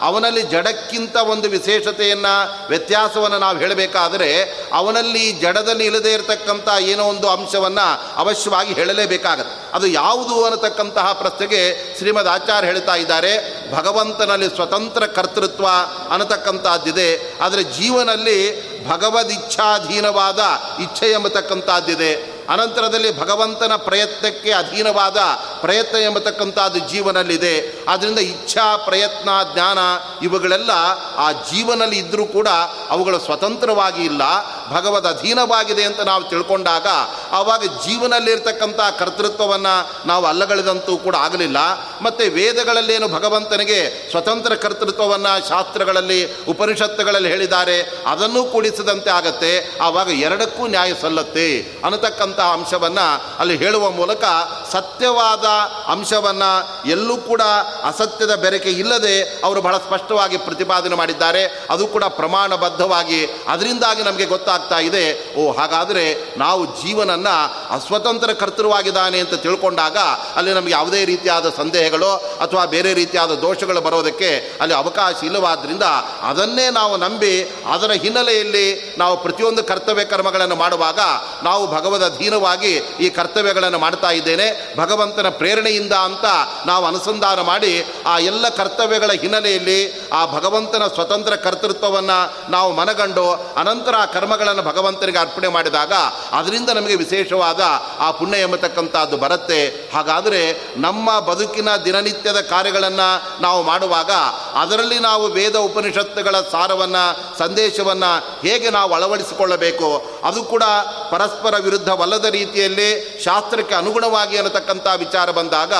ಅವನಲ್ಲಿ ಜಡಕ್ಕಿಂತ ಒಂದು ವಿಶೇಷತೆಯನ್ನು, ವ್ಯತ್ಯಾಸವನ್ನು ನಾವು ಹೇಳಬೇಕಾದರೆ ಅವನಲ್ಲಿ ಜಡದಲ್ಲಿ ಇಲ್ಲದೇ ಇರತಕ್ಕಂಥ ಏನೋ ಒಂದು ಅಂಶವನ್ನು ಅವಶ್ಯವಾಗಿ ಹೇಳಲೇಬೇಕಾಗತ್ತೆ. ಅದು ಯಾವುದು ಅನ್ನತಕ್ಕಂತಹ ಪ್ರಶ್ನೆಗೆ ಶ್ರೀಮದ್ ಆಚಾರ್ಯ ಹೇಳ್ತಾ ಇದ್ದಾರೆ, ಭಗವಂತನಲ್ಲಿ ಸ್ವತಂತ್ರ ಕರ್ತೃತ್ವ ಅನ್ನತಕ್ಕಂಥದ್ದಿದೆ, ಆದರೆ ಜೀವನಲ್ಲಿ ಭಗವದಿಚ್ಛಾಧೀನವಾದ ಇಚ್ಛೆ ಎಂಬತಕ್ಕಂಥದ್ದಿದೆ. ಅನಂತರದಲ್ಲಿ ಭಗವಂತನ ಪ್ರಯತ್ನಕ್ಕೆ ಅಧೀನವಾದ ಪ್ರಯತ್ನ ಎಂಬತಕ್ಕಂಥದ್ದು ಜೀವನಲ್ಲಿದೆ. ಆದ್ದರಿಂದ ಇಚ್ಛಾ, ಪ್ರಯತ್ನ, ಜ್ಞಾನ ಇವುಗಳೆಲ್ಲ ಆ ಜೀವನಲ್ಲಿ ಇದ್ದರೂ ಕೂಡ ಅವುಗಳು ಸ್ವತಂತ್ರವಾಗಿ ಇಲ್ಲ. ಭಗವದ್ ಅಧೀನವಾಗಿದೆ ಅಂತ ನಾವು ತಿಳ್ಕೊಂಡಾಗ ಆವಾಗ ಜೀವನಲ್ಲಿರ್ತಕ್ಕಂಥ ಕರ್ತೃತ್ವವನ್ನು ನಾವು ಅಲ್ಲಗಳೆದಂತೂ ಕೂಡ ಆಗಲಿಲ್ಲ. ಮತ್ತು ವೇದಗಳಲ್ಲೇನು ಭಗವಂತನಿಗೆ ಸ್ವತಂತ್ರ ಕರ್ತೃತ್ವವನ್ನು ಶಾಸ್ತ್ರಗಳಲ್ಲಿ, ಉಪನಿಷತ್ತುಗಳಲ್ಲಿ ಹೇಳಿದ್ದಾರೆ. ಅದನ್ನು ಕೂಡಿಸಿದಂತೆ ಆಗತ್ತೆ. ಆವಾಗ ಎರಡಕ್ಕೂ ನ್ಯಾಯ ಸಲ್ಲತ್ತೆ ಅನ್ನತಕ್ಕಂಥ ಅಂಶವನ್ನು ಅಲ್ಲಿ ಹೇಳುವ ಮೂಲಕ ಸತ್ಯವಾದ ಅಂಶವನ್ನು ಎಲ್ಲೂ ಕೂಡ ಅಸತ್ಯದ ಬೆರಕೆ ಇಲ್ಲದೆ ಅವರು ಬಹಳ ಸ್ಪಷ್ಟವಾಗಿ ಪ್ರತಿಪಾದನೆ ಮಾಡಿದ್ದಾರೆ. ಅದು ಕೂಡ ಪ್ರಮಾಣಬದ್ಧವಾಗಿ. ಅದರಿಂದಾಗಿ ನಮಗೆ ಗೊತ್ತಾಗ್ತಾ ಇದೆ, ಓ ಹಾಗಾದರೆ ನಾವು ಜೀವನನ್ನ ಅಸ್ವತಂತ್ರ ಕರ್ತೃವಾಗಿದ್ದಾನೆ ಅಂತ ತಿಳ್ಕೊಂಡಾಗ ಅಲ್ಲಿ ನಮಗೆ ಯಾವುದೇ ರೀತಿಯಾದ ಸಂದೇಹಗಳು ಅಥವಾ ಬೇರೆ ರೀತಿಯಾದ ದೋಷಗಳು ಬರೋದಕ್ಕೆ ಅಲ್ಲಿ ಅವಕಾಶ ಇಲ್ಲವಾದ್ದರಿಂದ ಅದನ್ನೇ ನಾವು ನಂಬಿ ಅದರ ಹಿನ್ನೆಲೆಯಲ್ಲಿ ನಾವು ಪ್ರತಿಯೊಂದು ಕರ್ತವ್ಯ ಕರ್ಮಗಳನ್ನು ಮಾಡುವಾಗ ನಾವು ಭಗವದ್ ಅಧೀನವಾಗಿ ಈ ಕರ್ತವ್ಯಗಳನ್ನು ಮಾಡ್ತಾ ಇದ್ದೇನೆ. ಭಗವಂತನ ಪ್ರೇರಣೆಯಿಂದ ಅಂತ ನಾವು ಅನುಸಂಧಾನ ಮಾಡಿ ಆ ಎಲ್ಲ ಕರ್ತವ್ಯಗಳ ಹಿನ್ನೆಲೆಯಲ್ಲಿ ಆ ಭಗವಂತನ ಸ್ವತಂತ್ರ ಕರ್ತೃತ್ವವನ್ನು ನಾವು ಮನಗಂಡು ಅನಂತರ ಆ ಕರ್ಮಗಳನ್ನು ಭಗವಂತನಿಗೆ ಅರ್ಪಣೆ ಮಾಡಿದಾಗ ಅದರಿಂದ ನಮಗೆ ವಿಶೇಷವಾದ ಆ ಪುಣ್ಯ ಎಂಬತಕ್ಕಂಥದ್ದು ಬರುತ್ತೆ. ಹಾಗಾದರೆ ನಮ್ಮ ಬದುಕಿನ ದಿನನಿತ್ಯದ ಕಾರ್ಯಗಳನ್ನು ನಾವು ಮಾಡುವಾಗ ಅದರಲ್ಲಿ ನಾವು ವೇದ ಉಪನಿಷತ್ತುಗಳ ಸಾರವನ್ನು, ಸಂದೇಶವನ್ನು ಹೇಗೆ ನಾವು ಅಳವಡಿಸಿಕೊಳ್ಳಬೇಕು, ಅದು ಕೂಡ ಪರಸ್ಪರ ವಿರುದ್ಧವಲ್ಲದ ರೀತಿಯಲ್ಲಿ ಶಾಸ್ತ್ರಕ್ಕೆ ಅನುಗುಣವಾಗಿ ಅನ್ನತಕ್ಕಂಥ ವಿಚಾರ ಬಂದಾಗ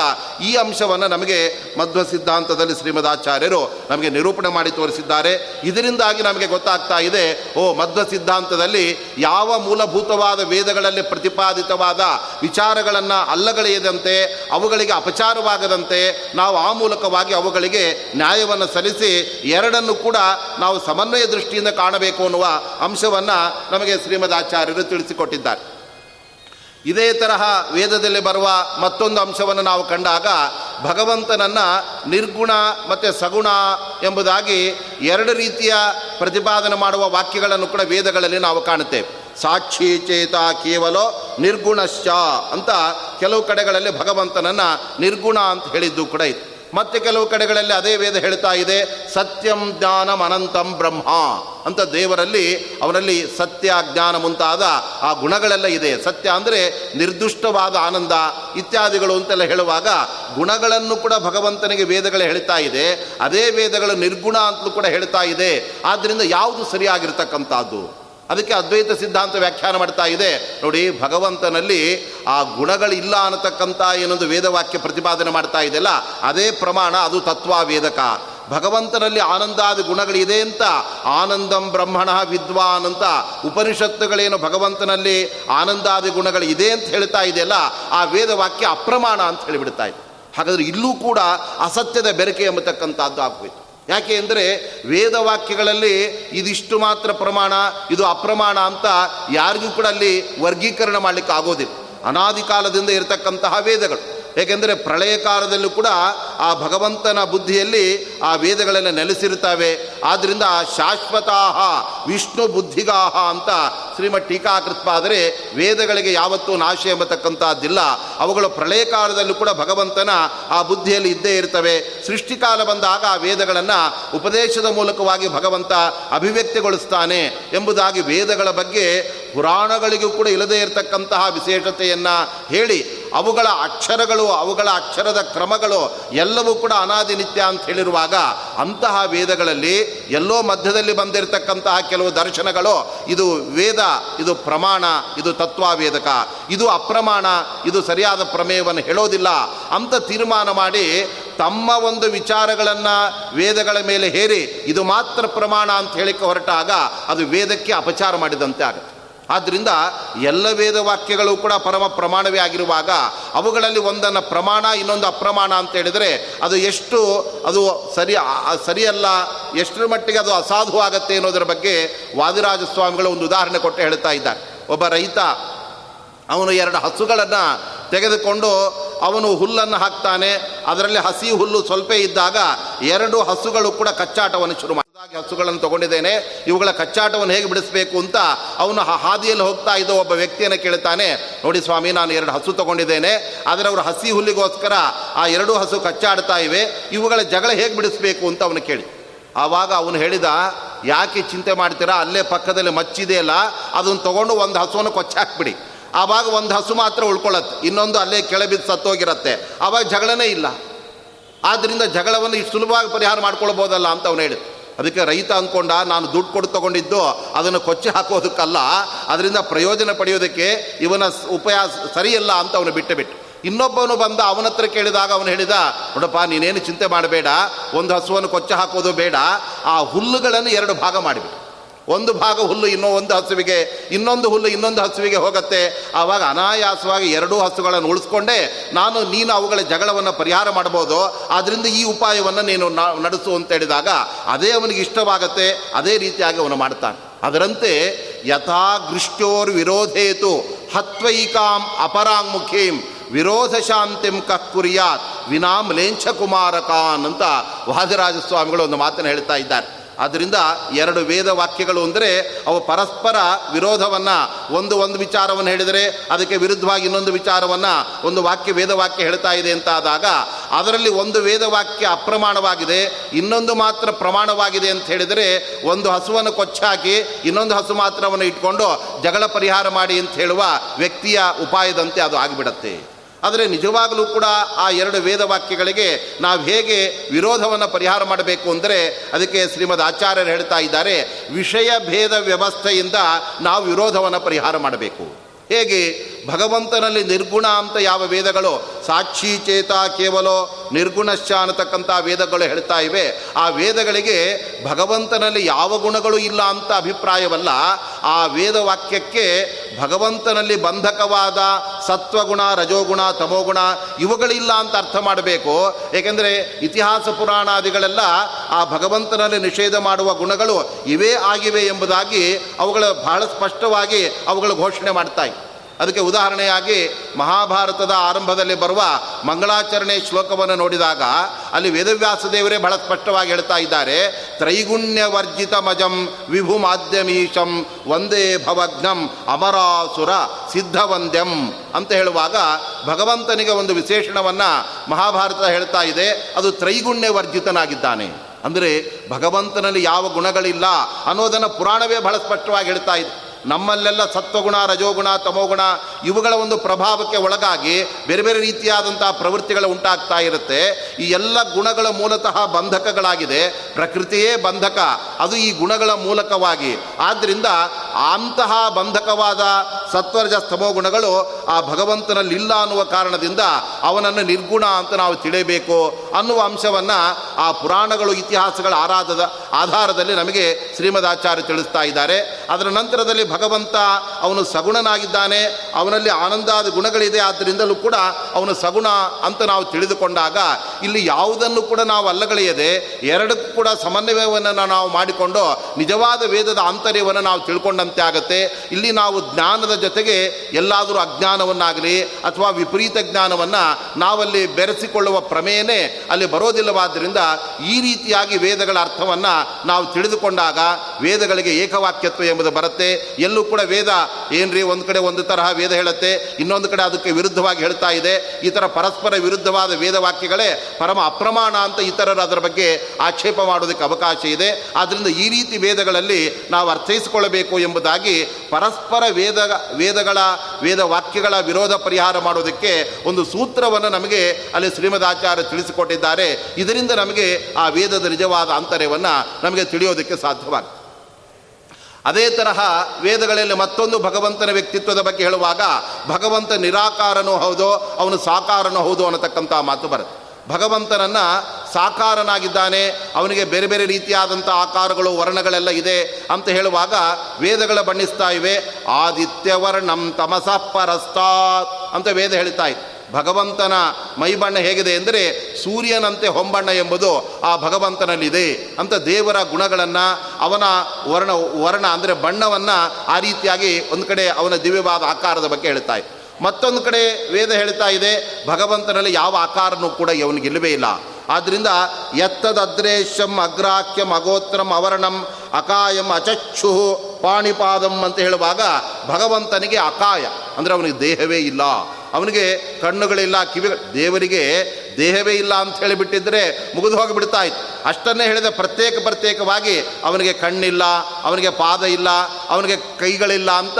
ಈ ಅಂಶವನ್ನು ನಮಗೆ ಮಧ್ವ ಸಿದ್ಧಾಂತದಲ್ಲಿ ಶ್ರೀಮದಾಚಾರ್ಯರು ನಮಗೆ ನಿರೂಪಣೆ ಮಾಡಿ ತೋರಿಸಿದ್ದಾರೆ. ಇದರಿಂದಾಗಿ ನಮಗೆ ಗೊತ್ತಾಗ್ತಾ ಇದೆ, ಓ, ಮಧ್ವ ಸಿದ್ಧಾಂತದಲ್ಲಿ ಯಾವ ಮೂಲಭೂತವಾದ ವೇದಗಳಲ್ಲಿ ಪ್ರತಿಪಾದಿತವಾದ ವಿಚಾರಗಳನ್ನು ಅಲ್ಲಗಳೆಯದಂತೆ, ಅವುಗಳಿಗೆ ಅಪಚಾರವಾಗದಂತೆ ನಾವು ಆ ಮೂಲಕವಾಗಿ ಅವುಗಳಿಗೆ ನ್ಯಾಯವನ್ನು ಸಲ್ಲಿಸಿ ಎರಡನ್ನು ಕೂಡ ನಾವು ಸಮನ್ವಯ ದೃಷ್ಟಿಯಿಂದ ಕಾಣಬೇಕು ಅನ್ನುವ ಅಂಶವನ್ನು ನಮಗೆ ಶ್ರೀಮದ್ ಆಚಾರ್ಯರು ತಿಳಿಸಿಕೊಟ್ಟಿದ್ದಾರೆ ಇದೇ ತರಹ ವೇದದಲ್ಲಿ ಬರುವ ಮತ್ತೊಂದು ಅಂಶವನ್ನು ನಾವು ಕಂಡಾಗ ಭಗವಂತನನ್ನು ನಿರ್ಗುಣ ಮತ್ತು ಸಗುಣ ಎಂಬುದಾಗಿ ಎರಡು ರೀತಿಯ ಪ್ರತಿಪಾದನೆ ಮಾಡುವ ವಾಕ್ಯಗಳನ್ನು ಕೂಡ ವೇದಗಳಲ್ಲಿ ನಾವು ಕಾಣುತ್ತೇವೆ. ಸಾಕ್ಷಿ ಚೇತ ಕೇವಲ ನಿರ್ಗುಣಶ್ಚ ಅಂತ ಕೆಲವು ಕಡೆಗಳಲ್ಲಿ ಭಗವಂತನನ್ನು ನಿರ್ಗುಣ ಅಂತ ಹೇಳಿದ್ದು ಕೂಡ ಇತ್ತು ಮತ್ತೆ ಕೆಲವು ಕಡೆಗಳಲ್ಲಿ ಅದೇ ವೇದ ಹೇಳ್ತಾ ಇದೆ, ಸತ್ಯಂ ಜ್ಞಾನಂ ಅನಂತಂ ಬ್ರಹ್ಮ ಅಂತ ದೇವರಲ್ಲಿ ಅವನಲ್ಲಿ ಸತ್ಯ, ಜ್ಞಾನ ಮುಂತಾದ ಆ ಗುಣಗಳೆಲ್ಲ ಇದೆ. ಸತ್ಯ ಅಂದರೆ ನಿರ್ದುಷ್ಟವಾದ ಆನಂದ ಇತ್ಯಾದಿಗಳು ಅಂತೆಲ್ಲ ಹೇಳುವಾಗ ಗುಣಗಳನ್ನು ಕೂಡ ಭಗವಂತನಿಗೆ ವೇದಗಳು ಹೇಳ್ತಾ ಇದೆ. ಅದೇ ವೇದಗಳು ನಿರ್ಗುಣ ಅಂತಲೂ ಕೂಡ ಹೇಳ್ತಾ ಇದೆ. ಆದ್ದರಿಂದ ಯಾವುದು ಸರಿಯಾಗಿರ್ತಕ್ಕಂಥದ್ದು? ಅದಕ್ಕೆ ಅದ್ವೈತ ಸಿದ್ಧಾಂತ ವ್ಯಾಖ್ಯಾನ ಮಾಡ್ತಾ ಇದೆ. ನೋಡಿ, ಭಗವಂತನಲ್ಲಿ ಆ ಗುಣಗಳಿಲ್ಲ ಅನ್ನತಕ್ಕಂಥ ಏನೊಂದು ವೇದವಾಕ್ಯ ಪ್ರತಿಪಾದನೆ ಮಾಡ್ತಾ ಇದೆಯಲ್ಲ, ಅದೇ ಪ್ರಮಾಣ ಅದು ತತ್ವ ವೇದಕ. ಭಗವಂತನಲ್ಲಿ ಆನಂದಾದಿ ಗುಣಗಳಿದೆ ಅಂತ, ಆನಂದಂ ಬ್ರಹ್ಮಣ ವಿದ್ವಾನ್ ಅಂತ ಉಪನಿಷತ್ತುಗಳೇನು ಭಗವಂತನಲ್ಲಿ ಆನಂದಾದಿ ಗುಣಗಳು ಇದೆ ಅಂತ ಹೇಳ್ತಾ ಇದೆಯಲ್ಲ, ಆ ವೇದವಾಕ್ಯ ಅಪ್ರಮಾಣ ಅಂತ ಹೇಳಿಬಿಡ್ತಾ ಇದೆ. ಹಾಗಾದರೆ ಇಲ್ಲೂ ಕೂಡ ಅಸತ್ಯದ ಬೆರಕೆ ಎಂಬತಕ್ಕಂಥದ್ದು ಆಗೋಯ್ತು. ಯಾಕೆ ಅಂದರೆ ವೇದವಾಕ್ಯಗಳಲ್ಲಿ ಇದಿಷ್ಟು ಮಾತ್ರ ಪ್ರಮಾಣ, ಇದು ಅಪ್ರಮಾಣ ಅಂತ ಯಾರಿಗೂ ಕೂಡ ಅಲ್ಲಿ ವರ್ಗೀಕರಣ ಮಾಡಲಿಕ್ಕೆ ಆಗೋದಿಲ್ಲ ಅನಾದಿ ಇರತಕ್ಕಂತಹ ವೇದಗಳು. ಏಕೆಂದರೆ ಪ್ರಳಯ ಕಾಲದಲ್ಲೂ ಕೂಡ ಆ ಭಗವಂತನ ಬುದ್ಧಿಯಲ್ಲಿ ಆ ವೇದಗಳೆಲ್ಲ ನೆಲೆಸಿರುತ್ತವೆ. ಆದ್ದರಿಂದ ಶಾಶ್ವತಾಹ, ವಿಷ್ಣು ಬುದ್ಧಿಗಾಹ ಅಂತ ಶ್ರೀಮಠ್ ಟೀಕಾಕೃತ್ಪಾದರೆ ವೇದಗಳಿಗೆ ಯಾವತ್ತೂ ನಾಶ ಎಂಬತಕ್ಕಂಥದ್ದಿಲ್ಲ ಅವುಗಳು ಪ್ರಳಯ ಕಾಲದಲ್ಲೂ ಕೂಡ ಭಗವಂತನ ಆ ಬುದ್ಧಿಯಲ್ಲಿ ಇದ್ದೇ ಇರ್ತವೆ ಸೃಷ್ಟಿಕಾಲ ಬಂದಾಗ ಆ ವೇದಗಳನ್ನು ಉಪದೇಶದ ಮೂಲಕವಾಗಿ ಭಗವಂತ ಅಭಿವ್ಯಕ್ತಿಗೊಳಿಸ್ತಾನೆ ಎಂಬುದಾಗಿ ವೇದಗಳ ಬಗ್ಗೆ ಪುರಾಣಗಳಿಗೂ ಕೂಡ ಇಲ್ಲದೇ ಇರತಕ್ಕಂತಹ ವಿಶೇಷತೆಯನ್ನು ಹೇಳಿ ಅವುಗಳ ಅಕ್ಷರಗಳು, ಅವುಗಳ ಅಕ್ಷರದ ಕ್ರಮಗಳು ಎಲ್ಲವೂ ಕೂಡ ಅನಾದಿ ನಿತ್ಯ ಅಂತ ಹೇಳಿರುವಾಗ ಅಂತಹ ವೇದಗಳಲ್ಲಿ ಎಲ್ಲೋ ಮಧ್ಯದಲ್ಲಿ ಬಂದಿರತಕ್ಕಂತಹ ಕೆಲವು ದರ್ಶನಗಳು ಇದು ವೇದ, ಇದು ಪ್ರಮಾಣ, ಇದು ತತ್ವಾವೇದಕ. ಇದು ಅಪ್ರಮಾಣ, ಇದು ಸರಿಯಾದ ಪ್ರಮೇಯವನ್ನು ಹೇಳೋದಿಲ್ಲ ಅಂತ ತೀರ್ಮಾನ ಮಾಡಿ ತಮ್ಮ ಒಂದು ವಿಚಾರಗಳನ್ನು ವೇದಗಳ ಮೇಲೆ ಹೇರಿ ಇದು ಮಾತ್ರ ಪ್ರಮಾಣ ಅಂತ ಹೇಳಿಕ್ಕೆ ಹೊರಟಾಗ ಅದು ವೇದಕ್ಕೆ ಅಪಚಾರ ಮಾಡಿದಂತೆ ಆಗುತ್ತೆ. ಆದ್ದರಿಂದ ಎಲ್ಲ ವೇದ ವಾಕ್ಯಗಳು ಕೂಡ ಪರಮ ಪ್ರಮಾಣವೇ ಆಗಿರುವಾಗ ಅವುಗಳಲ್ಲಿ ಒಂದನ್ನು ಪ್ರಮಾಣ, ಇನ್ನೊಂದು ಅಪ್ರಮಾಣ ಅಂತ ಹೇಳಿದರೆ ಅದು ಎಷ್ಟು ಅದು ಸರಿ ಸರಿಯಲ್ಲ, ಎಷ್ಟರ ಮಟ್ಟಿಗೆ ಅದು ಅಸಾಧು ಆಗತ್ತೆ ಅನ್ನೋದರ ಬಗ್ಗೆ ವಾದಿರಾಜ ಸ್ವಾಮಿಗಳು ಒಂದು ಉದಾಹರಣೆ ಕೊಟ್ಟು ಹೇಳ್ತಾ ಇದ್ದಾರೆ. ಒಬ್ಬ ರೈತ, ಅವನು ಎರಡು ಹಸುಗಳನ್ನು ತೆಗೆದುಕೊಂಡು ಅವನು ಹುಲ್ಲನ್ನು ಹಾಕ್ತಾನೆ, ಅದರಲ್ಲಿ ಹಸಿ ಹುಲ್ಲು ಸ್ವಲ್ಪ ಇದ್ದಾಗ ಎರಡು ಹಸುಗಳು ಕೂಡ ಕಚ್ಚಾಟವನ್ನು ಶುರು ಮಾಡಿದಾಗ ಹಸುಗಳನ್ನು ತಗೊಂಡಿದ್ದೇನೆ, ಇವುಗಳ ಕಚ್ಚಾಟವನ್ನು ಹೇಗೆ ಬಿಡಿಸಬೇಕು ಅಂತ ಅವನು ಹಾದಿಯಲ್ಲಿ ಹೋಗ್ತಾ ಇದ್ದ ಒಬ್ಬ ವ್ಯಕ್ತಿಯನ್ನು ಕೇಳ್ತಾನೆ, ನೋಡಿ ಸ್ವಾಮಿ, ನಾನು ಎರಡು ಹಸು ತಗೊಂಡಿದ್ದೇನೆ, ಆದರೆ ಅವರು ಹಸಿ ಹುಲ್ಲಿಗೋಸ್ಕರ ಆ ಎರಡು ಹಸು ಕಚ್ಚಾಡ್ತಾ ಇವೆ, ಇವುಗಳ ಜಗಳ ಹೇಗೆ ಬಿಡಿಸಬೇಕು ಅಂತ ಅವನು ಕೇಳಿ. ಆವಾಗ ಅವನು ಹೇಳಿದ, ಯಾಕೆ ಚಿಂತೆ ಮಾಡ್ತೀರಾ? ಅಲ್ಲೇ ಪಕ್ಕದಲ್ಲಿ ಮಚ್ಚಿದೆಯಲ್ಲ, ಅದನ್ನು ತಗೊಂಡು ಒಂದು ಹಸುವನ್ನು ಕೊಚ್ಚಾಕ್ಬಿಡಿ. ಆವಾಗ ಒಂದು ಹಸು ಮಾತ್ರ ಉಳ್ಕೊಳ್ಳತ್ತೆ, ಇನ್ನೊಂದು ಅಲ್ಲೇ ಕೆಳಬಿದ್ದು ಸತ್ತೋಗಿರತ್ತೆ, ಆವಾಗ ಜಗಳನೇ ಇಲ್ಲ. ಆದ್ದರಿಂದ ಜಗಳವನ್ನು ಇಷ್ಟು ಸುಲಭವಾಗಿ ಪರಿಹಾರ ಮಾಡ್ಕೊಳ್ಬೋದಲ್ಲ ಅಂತ ಅವನು ಹೇಳಿದ. ಅದಕ್ಕೆ ರೈತ ಅಂದ್ಕೊಂಡ ನಾನು ದುಡ್ಡು ಕೊಡು ತಗೊಂಡಿದ್ದು ಅದನ್ನು ಕೊಚ್ಚಿ ಹಾಕೋದಕ್ಕಲ್ಲ. ಅದರಿಂದ ಪ್ರಯೋಜನ ಪಡೆಯೋದಕ್ಕೆ ಇವನ ಉಪಾಯ ಸರಿಯಲ್ಲ ಅಂತ ಅವನು ಬಿಟ್ಟು ಬಿಟ್ಟು ಇನ್ನೊಬ್ಬನು ಬಂದ ಅವನ ಹತ್ರ ಕೇಳಿದಾಗ ಅವನು ಹೇಳಿದ, ನೋಡಪ್ಪ, ನೀನೇನು ಚಿಂತೆ ಮಾಡಬೇಡ. ಒಂದು ಹಸುವನ್ನು ಕೊಚ್ಚ ಹಾಕೋದು ಬೇಡ. ಆ ಹುಲ್ಲುಗಳನ್ನು ಎರಡು ಭಾಗ ಮಾಡಿಬಿಟ್ಟು ಒಂದು ಭಾಗ ಹುಲ್ಲು, ಇನ್ನೂ ಒಂದು ಹಸುವಿಗೆ, ಇನ್ನೊಂದು ಹುಲ್ಲು, ಇನ್ನೊಂದು ಹಸುವಿಗೆ ಹೋಗುತ್ತೆ. ಆವಾಗ ಅನಾಯಾಸವಾಗಿ ಎರಡೂ ಹಸುಗಳನ್ನು ಉಳಿಸ್ಕೊಂಡೇ ನಾನು, ನೀನು ಅವುಗಳ ಜಗಳವನ್ನು ಪರಿಹಾರ ಮಾಡ್ಬೋದು. ಆದ್ದರಿಂದ ಈ ಉಪಾಯವನ್ನು ನೀನು ನಡೆಸು ಅಂತ ಹೇಳಿದಾಗ ಅದೇ ಅವನಿಗೆ ಇಷ್ಟವಾಗುತ್ತೆ. ಅದೇ ರೀತಿಯಾಗಿ ಅವನು ಮಾಡ್ತಾನೆ. ಅದರಂತೆ ಯಥಾ ಗೃಷ್ಟೋರ್ ವಿರೋಧೇತು ಹತ್ವೈಕಾಂ ಅಪರಾಂಗುಖೀಂ ವಿರೋಧ ಶಾಂತಿಂ ಕಕ್ಕುರಿಯಾತ್ ವಿನಾಮ್ ಲೇಂಛ ಕುಮಾರಕಾನ್ ಅಂತ ವಾದರಾಜ ಸ್ವಾಮಿಗಳು ಒಂದು ಮಾತನ್ನು ಹೇಳ್ತಾ ಇದ್ದಾರೆ. ಆದ್ದರಿಂದ ಎರಡು ವೇದ ವಾಕ್ಯಗಳು ಅಂದರೆ ಅವು ಪರಸ್ಪರ ವಿರೋಧವನ್ನು ಒಂದು ಒಂದು ವಿಚಾರವನ್ನು ಹೇಳಿದರೆ ಅದಕ್ಕೆ ವಿರುದ್ಧವಾಗಿ ಇನ್ನೊಂದು ವಿಚಾರವನ್ನು ಒಂದು ವಾಕ್ಯ ವೇದವಾಕ್ಯ ಹೇಳ್ತಾ ಇದೆ ಅಂತ ಆದಾಗ ಅದರಲ್ಲಿ ಒಂದು ವೇದವಾಕ್ಯ ಅಪ್ರಮಾಣವಾಗಿದೆ, ಇನ್ನೊಂದು ಮಾತ್ರ ಪ್ರಮಾಣವಾಗಿದೆ ಅಂತ ಹೇಳಿದರೆ ಒಂದು ಹಸುವನ್ನು ಕೊಚ್ಚಾಕಿ ಇನ್ನೊಂದು ಹಸು ಮಾತ್ರವನ್ನು ಇಟ್ಕೊಂಡು ಜಗಳ ಪರಿಹಾರ ಮಾಡಿ ಅಂತ ಹೇಳುವ ವ್ಯಕ್ತಿಯ ಉಪಾಯದಂತೆ ಅದು ಆಗಿಬಿಡತ್ತೆ. ಆದರೆ ನಿಜವಾಗಲೂ ಕೂಡ ಆ ಎರಡು ವೇದವಾಕ್ಯಗಳಿಗೆ ನಾವು ಹೇಗೆ ವಿರೋಧವನ್ನು ಪರಿಹಾರ ಮಾಡಬೇಕು ಅಂದರೆ ಅದಕ್ಕೆ ಶ್ರೀಮದ್ ಆಚಾರ್ಯರು ಹೇಳ್ತಾ ಇದ್ದಾರೆ, ವಿಷಯ ಭೇದ ವ್ಯವಸ್ಥೆಯಿಂದ ನಾವು ವಿರೋಧವನ್ನು ಪರಿಹಾರ ಮಾಡಬೇಕು. ಹೇಗೆ? ಭಗವಂತನಲ್ಲಿ ನಿರ್ಗುಣ ಅಂತ ಯಾವ ವೇದಗಳು, ಸಾಕ್ಷಿ ಚೇತ ಕೇವಲ ನಿರ್ಗುಣಶ್ಚ ಅನ್ನತಕ್ಕಂಥ ವೇದಗಳು ಹೇಳ್ತಾ ಇವೆ. ಆ ವೇದಗಳಿಗೆ ಭಗವಂತನಲ್ಲಿ ಯಾವ ಗುಣಗಳು ಇಲ್ಲ ಅಂತ ಅಭಿಪ್ರಾಯವಲ್ಲ. ಆ ವೇದವಾಕ್ಯಕ್ಕೆ ಭಗವಂತನಲ್ಲಿ ಬಂಧಕವಾದ ಸತ್ವಗುಣ, ರಜೋಗುಣ, ತಮೋಗುಣ ಇವುಗಳಿಲ್ಲ ಅಂತ ಅರ್ಥ ಮಾಡಬೇಕು. ಏಕೆಂದರೆ ಇತಿಹಾಸ ಪುರಾಣಾದಿಗಳೆಲ್ಲ ಆ ಭಗವಂತನಲ್ಲಿ ನಿಷೇಧ ಮಾಡುವ ಗುಣಗಳು ಇವೇ ಆಗಿವೆ ಎಂಬುದಾಗಿ ಅವುಗಳ ಬಹಳ ಸ್ಪಷ್ಟವಾಗಿ ಅವುಗಳು ಘೋಷಣೆ ಮಾಡ್ತಾ ಅದಕ್ಕೆ ಉದಾಹರಣೆಯಾಗಿ ಮಹಾಭಾರತದ ಆರಂಭದಲ್ಲಿ ಬರುವ ಮಂಗಳಾಚರಣೆ ಶ್ಲೋಕವನ್ನು ನೋಡಿದಾಗ ಅಲ್ಲಿ ವೇದವ್ಯಾಸ ದೇವರೇ ಬಹಳ ಸ್ಪಷ್ಟವಾಗಿ ಹೇಳ್ತಾ ಇದ್ದಾರೆ ತ್ರೈಗುಣ್ಯ ವರ್ಜಿತ ಮಜಂ ವಿಭು ಮಾಧ್ಯಮೀಶಂ ವಂದೇ ಭವಜ್ಞಂ ಅಮರಾಸುರ ಸಿದ್ಧವಂದ್ಯಂ ಅಂತ ಹೇಳುವಾಗ ಭಗವಂತನಿಗೆ ಒಂದು ವಿಶೇಷಣವನ್ನು ಮಹಾಭಾರತ ಹೇಳ್ತಾ ಇದೆ, ಅದು ತ್ರೈಗುಣ್ಯ ವರ್ಜಿತನಾಗಿದ್ದಾನೆ ಅಂದರೆ ಭಗವಂತನಲ್ಲಿ ಯಾವ ಗುಣಗಳಿಲ್ಲ ಅನ್ನೋದನ್ನು ಪುರಾಣವೇ ಬಹಳ ಸ್ಪಷ್ಟವಾಗಿ ಹೇಳ್ತಾ ಇದೆ. ನಮ್ಮಲ್ಲೆಲ್ಲ ಸತ್ವಗುಣ, ರಜೋಗುಣ, ತಮೋಗುಣ ಇವುಗಳ ಒಂದು ಪ್ರಭಾವಕ್ಕೆ ಒಳಗಾಗಿ ಬೇರೆ ಬೇರೆ ರೀತಿಯಾದಂಥ ಪ್ರವೃತ್ತಿಗಳು ಉಂಟಾಗ್ತಾ ಇರುತ್ತೆ. ಈ ಎಲ್ಲ ಗುಣಗಳ ಮೂಲತಃ ಬಂಧಕಗಳಾಗಿದೆ. ಪ್ರಕೃತಿಯೇ ಬಂಧಕ, ಅದು ಈ ಗುಣಗಳ ಮೂಲಕವಾಗಿ. ಆದ್ದರಿಂದ ಅಂತಹ ಬಂಧಕವಾದ ಸತ್ವರಜ ಸ್ತಮೋ ಗುಣಗಳು ಆ ಭಗವಂತನಲ್ಲಿಲ್ಲ ಅನ್ನುವ ಕಾರಣದಿಂದ ಅವನನ್ನು ನಿರ್ಗುಣ ಅಂತ ನಾವು ತಿಳಿಯಬೇಕು. ಅನ್ನುವ ಅಂಶವನ್ನು ಆ ಪುರಾಣಗಳು, ಇತಿಹಾಸಗಳ ಆರಾಧದ ಆಧಾರದಲ್ಲಿ ನಮಗೆ ಶ್ರೀಮದಾಚಾರ್ಯ ತಿಳಿಸ್ತಾ ಇದ್ದಾರೆ. ಅದರ ನಂತರದಲ್ಲಿ ಭಗವಂತ ಅವನು ಸಗುಣನಾಗಿದ್ದಾನೆ, ಅವನಲ್ಲಿ ಆನಂದಾದ ಗುಣಗಳಿದೆ, ಆದ್ದರಿಂದಲೂ ಕೂಡ ಅವನು ಸಗುಣ ಅಂತ ನಾವು ತಿಳಿದುಕೊಂಡಾಗ ಇಲ್ಲಿ ಯಾವುದನ್ನು ಕೂಡ ನಾವು ಅಲ್ಲಗಳೆಯದೆ, ಎರಡಕ್ಕೂ ಕೂಡ ಸಮನ್ವಯವನ್ನು ನಾವು ಮಾಡಿಕೊಂಡು ನಿಜವಾದ ವೇದದ ಆಂತರ್ಯವನ್ನು ನಾವು ತಿಳ್ಕೊಂಡಂತೆ ಆಗುತ್ತೆ. ಇಲ್ಲಿ ನಾವು ಜ್ಞಾನದ ಜೊತೆಗೆ ಎಲ್ಲಾದರೂ ಅಜ್ಞಾನವನ್ನಾಗಲಿ ಅಥವಾ ವಿಪರೀತ ಜ್ಞಾನವನ್ನು ನಾವಲ್ಲಿ ಬೆರೆಸಿಕೊಳ್ಳುವ ಪ್ರಮೇಯನೇ ಅಲ್ಲಿ ಬರೋದಿಲ್ಲವಾದ್ದರಿಂದ ಈ ರೀತಿಯಾಗಿ ವೇದಗಳ ಅರ್ಥವನ್ನು ನಾವು ತಿಳಿದುಕೊಂಡಾಗ ವೇದಗಳಿಗೆ ಏಕವಾಕ್ಯತ್ವ ಎಂಬುದು ಬರುತ್ತೆ. ಎಲ್ಲೂ ಕೂಡ ವೇದ ಏನ್ರಿ ಒಂದು ಕಡೆ ಒಂದು ತರಹ ವೇದ ಹೇಳುತ್ತೆ, ಇನ್ನೊಂದು ಕಡೆ ಅದಕ್ಕೆ ವಿರುದ್ಧವಾಗಿ ಹೇಳ್ತಾ ಇದೆ. ಈ ಪರಸ್ಪರ ವಿರುದ್ಧವಾದ ವೇದವಾಕ್ಯಗಳೇ ಪರಮ ಅಪ್ರಮಾಣ ಅಂತ ಇತರರು ಅದರ ಬಗ್ಗೆ ಆಕ್ಷೇಪ ಮಾಡೋದಕ್ಕೆ ಅವಕಾಶ ಇದೆ. ಆದ್ದರಿಂದ ಈ ರೀತಿ ವೇದಗಳಲ್ಲಿ ನಾವು ಅರ್ಥೈಸಿಕೊಳ್ಳಬೇಕು ಎಂಬುದಾಗಿ ಪರಸ್ಪರ ವೇದ, ವೇದಗಳ, ವೇದ ವಾಕ್ಯಗಳ ವಿರೋಧ ಪರಿಹಾರ ಮಾಡೋದಕ್ಕೆ ಒಂದು ಸೂತ್ರವನ್ನು ನಮಗೆ ಅಲ್ಲಿ ಶ್ರೀಮದಾಚಾರ್ಯ ತಿಳಿಸಿಕೊಟ್ಟಿದ್ದಾರೆ. ಇದರಿಂದ ನಮಗೆ ಆ ವೇದದ ನಿಜವಾದ ಅಂತರ್ಯವನ್ನು ನಮಗೆ ತಿಳಿಯೋದಕ್ಕೆ ಸಾಧ್ಯವಾಗುತ್ತೆ ಅದೇ ತರಹ ವೇದಗಳಲ್ಲಿ ಮತ್ತೊಂದು ಭಗವಂತನ ವ್ಯಕ್ತಿತ್ವದ ಬಗ್ಗೆ ಹೇಳುವಾಗ, ಭಗವಂತ ನಿರಾಕಾರನೂ ಹೌದು, ಅವನು ಸಾಕಾರನೂ ಹೌದು ಅನ್ನತಕ್ಕಂಥ ಮಾತು ಬರುತ್ತೆ. ಭಗವಂತನನ್ನು ಸಾಕಾರನಾಗಿದ್ದಾನೆ, ಅವನಿಗೆ ಬೇರೆ ಬೇರೆ ರೀತಿಯಾದಂಥ ಆಕಾರಗಳು, ವರ್ಣಗಳೆಲ್ಲ ಇದೆ ಅಂತ ಹೇಳುವಾಗ ವೇದಗಳ ಬಣ್ಣಿಸ್ತಾ ಇವೆ, ಆದಿತ್ಯವರ್ಣಂ ತಮಸ ಪರಸ್ತಾತ್ ಅಂತ ವೇದ ಹೇಳ್ತಾ ಇತ್ತು ಭಗವಂತನ ಮೈಬಣ್ಣ ಹೇಗಿದೆ ಎಂದರೆ ಸೂರ್ಯನಂತೆ ಹೊಂಬಣ್ಣ ಎಂಬುದು ಆ ಭಗವಂತನಲ್ಲಿದೆ ಅಂತ ದೇವರ ಗುಣಗಳನ್ನು ಅವನ ವರ್ಣ ವರ್ಣ ಅಂದರೆ ಬಣ್ಣವನ್ನು ಆ ರೀತಿಯಾಗಿ ಒಂದು ಕಡೆ ಅವನ ದಿವ್ಯವಾದ ಆಕಾರದ ಬಗ್ಗೆ ಹೇಳ್ತಾ ಮತ್ತೊಂದು ಕಡೆ ವೇದ ಹೇಳ್ತಾ ಇದೆ, ಭಗವಂತನಲ್ಲಿ ಯಾವ ಆಕಾರನೂ ಕೂಡ ಇವನಿಗಿಲ್ಲವೇ ಇಲ್ಲ. ಆದ್ದರಿಂದ ಎತ್ತದ್ರೇಶಂ ಅಗ್ರಾಖ್ಯಂ ಅಗೋತ್ರಂ ಅವರ್ಣಂ ಅಕಾಯಂ ಅಚಕ್ಷು ಪಾಣಿಪಾದಂ ಅಂತ ಹೇಳುವಾಗ ಭಗವಂತನಿಗೆ ಅಕಾಯ ಅಂದರೆ ಅವನಿಗೆ ದೇಹವೇ ಇಲ್ಲ. ಅವನಿಗೆ ಕಣ್ಣುಗಳಿಲ್ಲ ಕಿವಿ ದೇವರಿಗೆ ದೇಹವೇ ಇಲ್ಲ ಅಂತ ಹೇಳಿಬಿಟ್ಟಿದ್ರೆ ಮುಗಿದು ಹೋಗಿಬಿಡ್ತಾ ಇತ್ತು ಅಷ್ಟನ್ನೇ ಹೇಳಿದ, ಪ್ರತ್ಯೇಕ ಪ್ರತ್ಯೇಕವಾಗಿ ಅವನಿಗೆ ಕಣ್ಣಿಲ್ಲ, ಅವನಿಗೆ ಪಾದ ಇಲ್ಲ, ಅವನಿಗೆ ಕೈಗಳಿಲ್ಲ ಅಂತ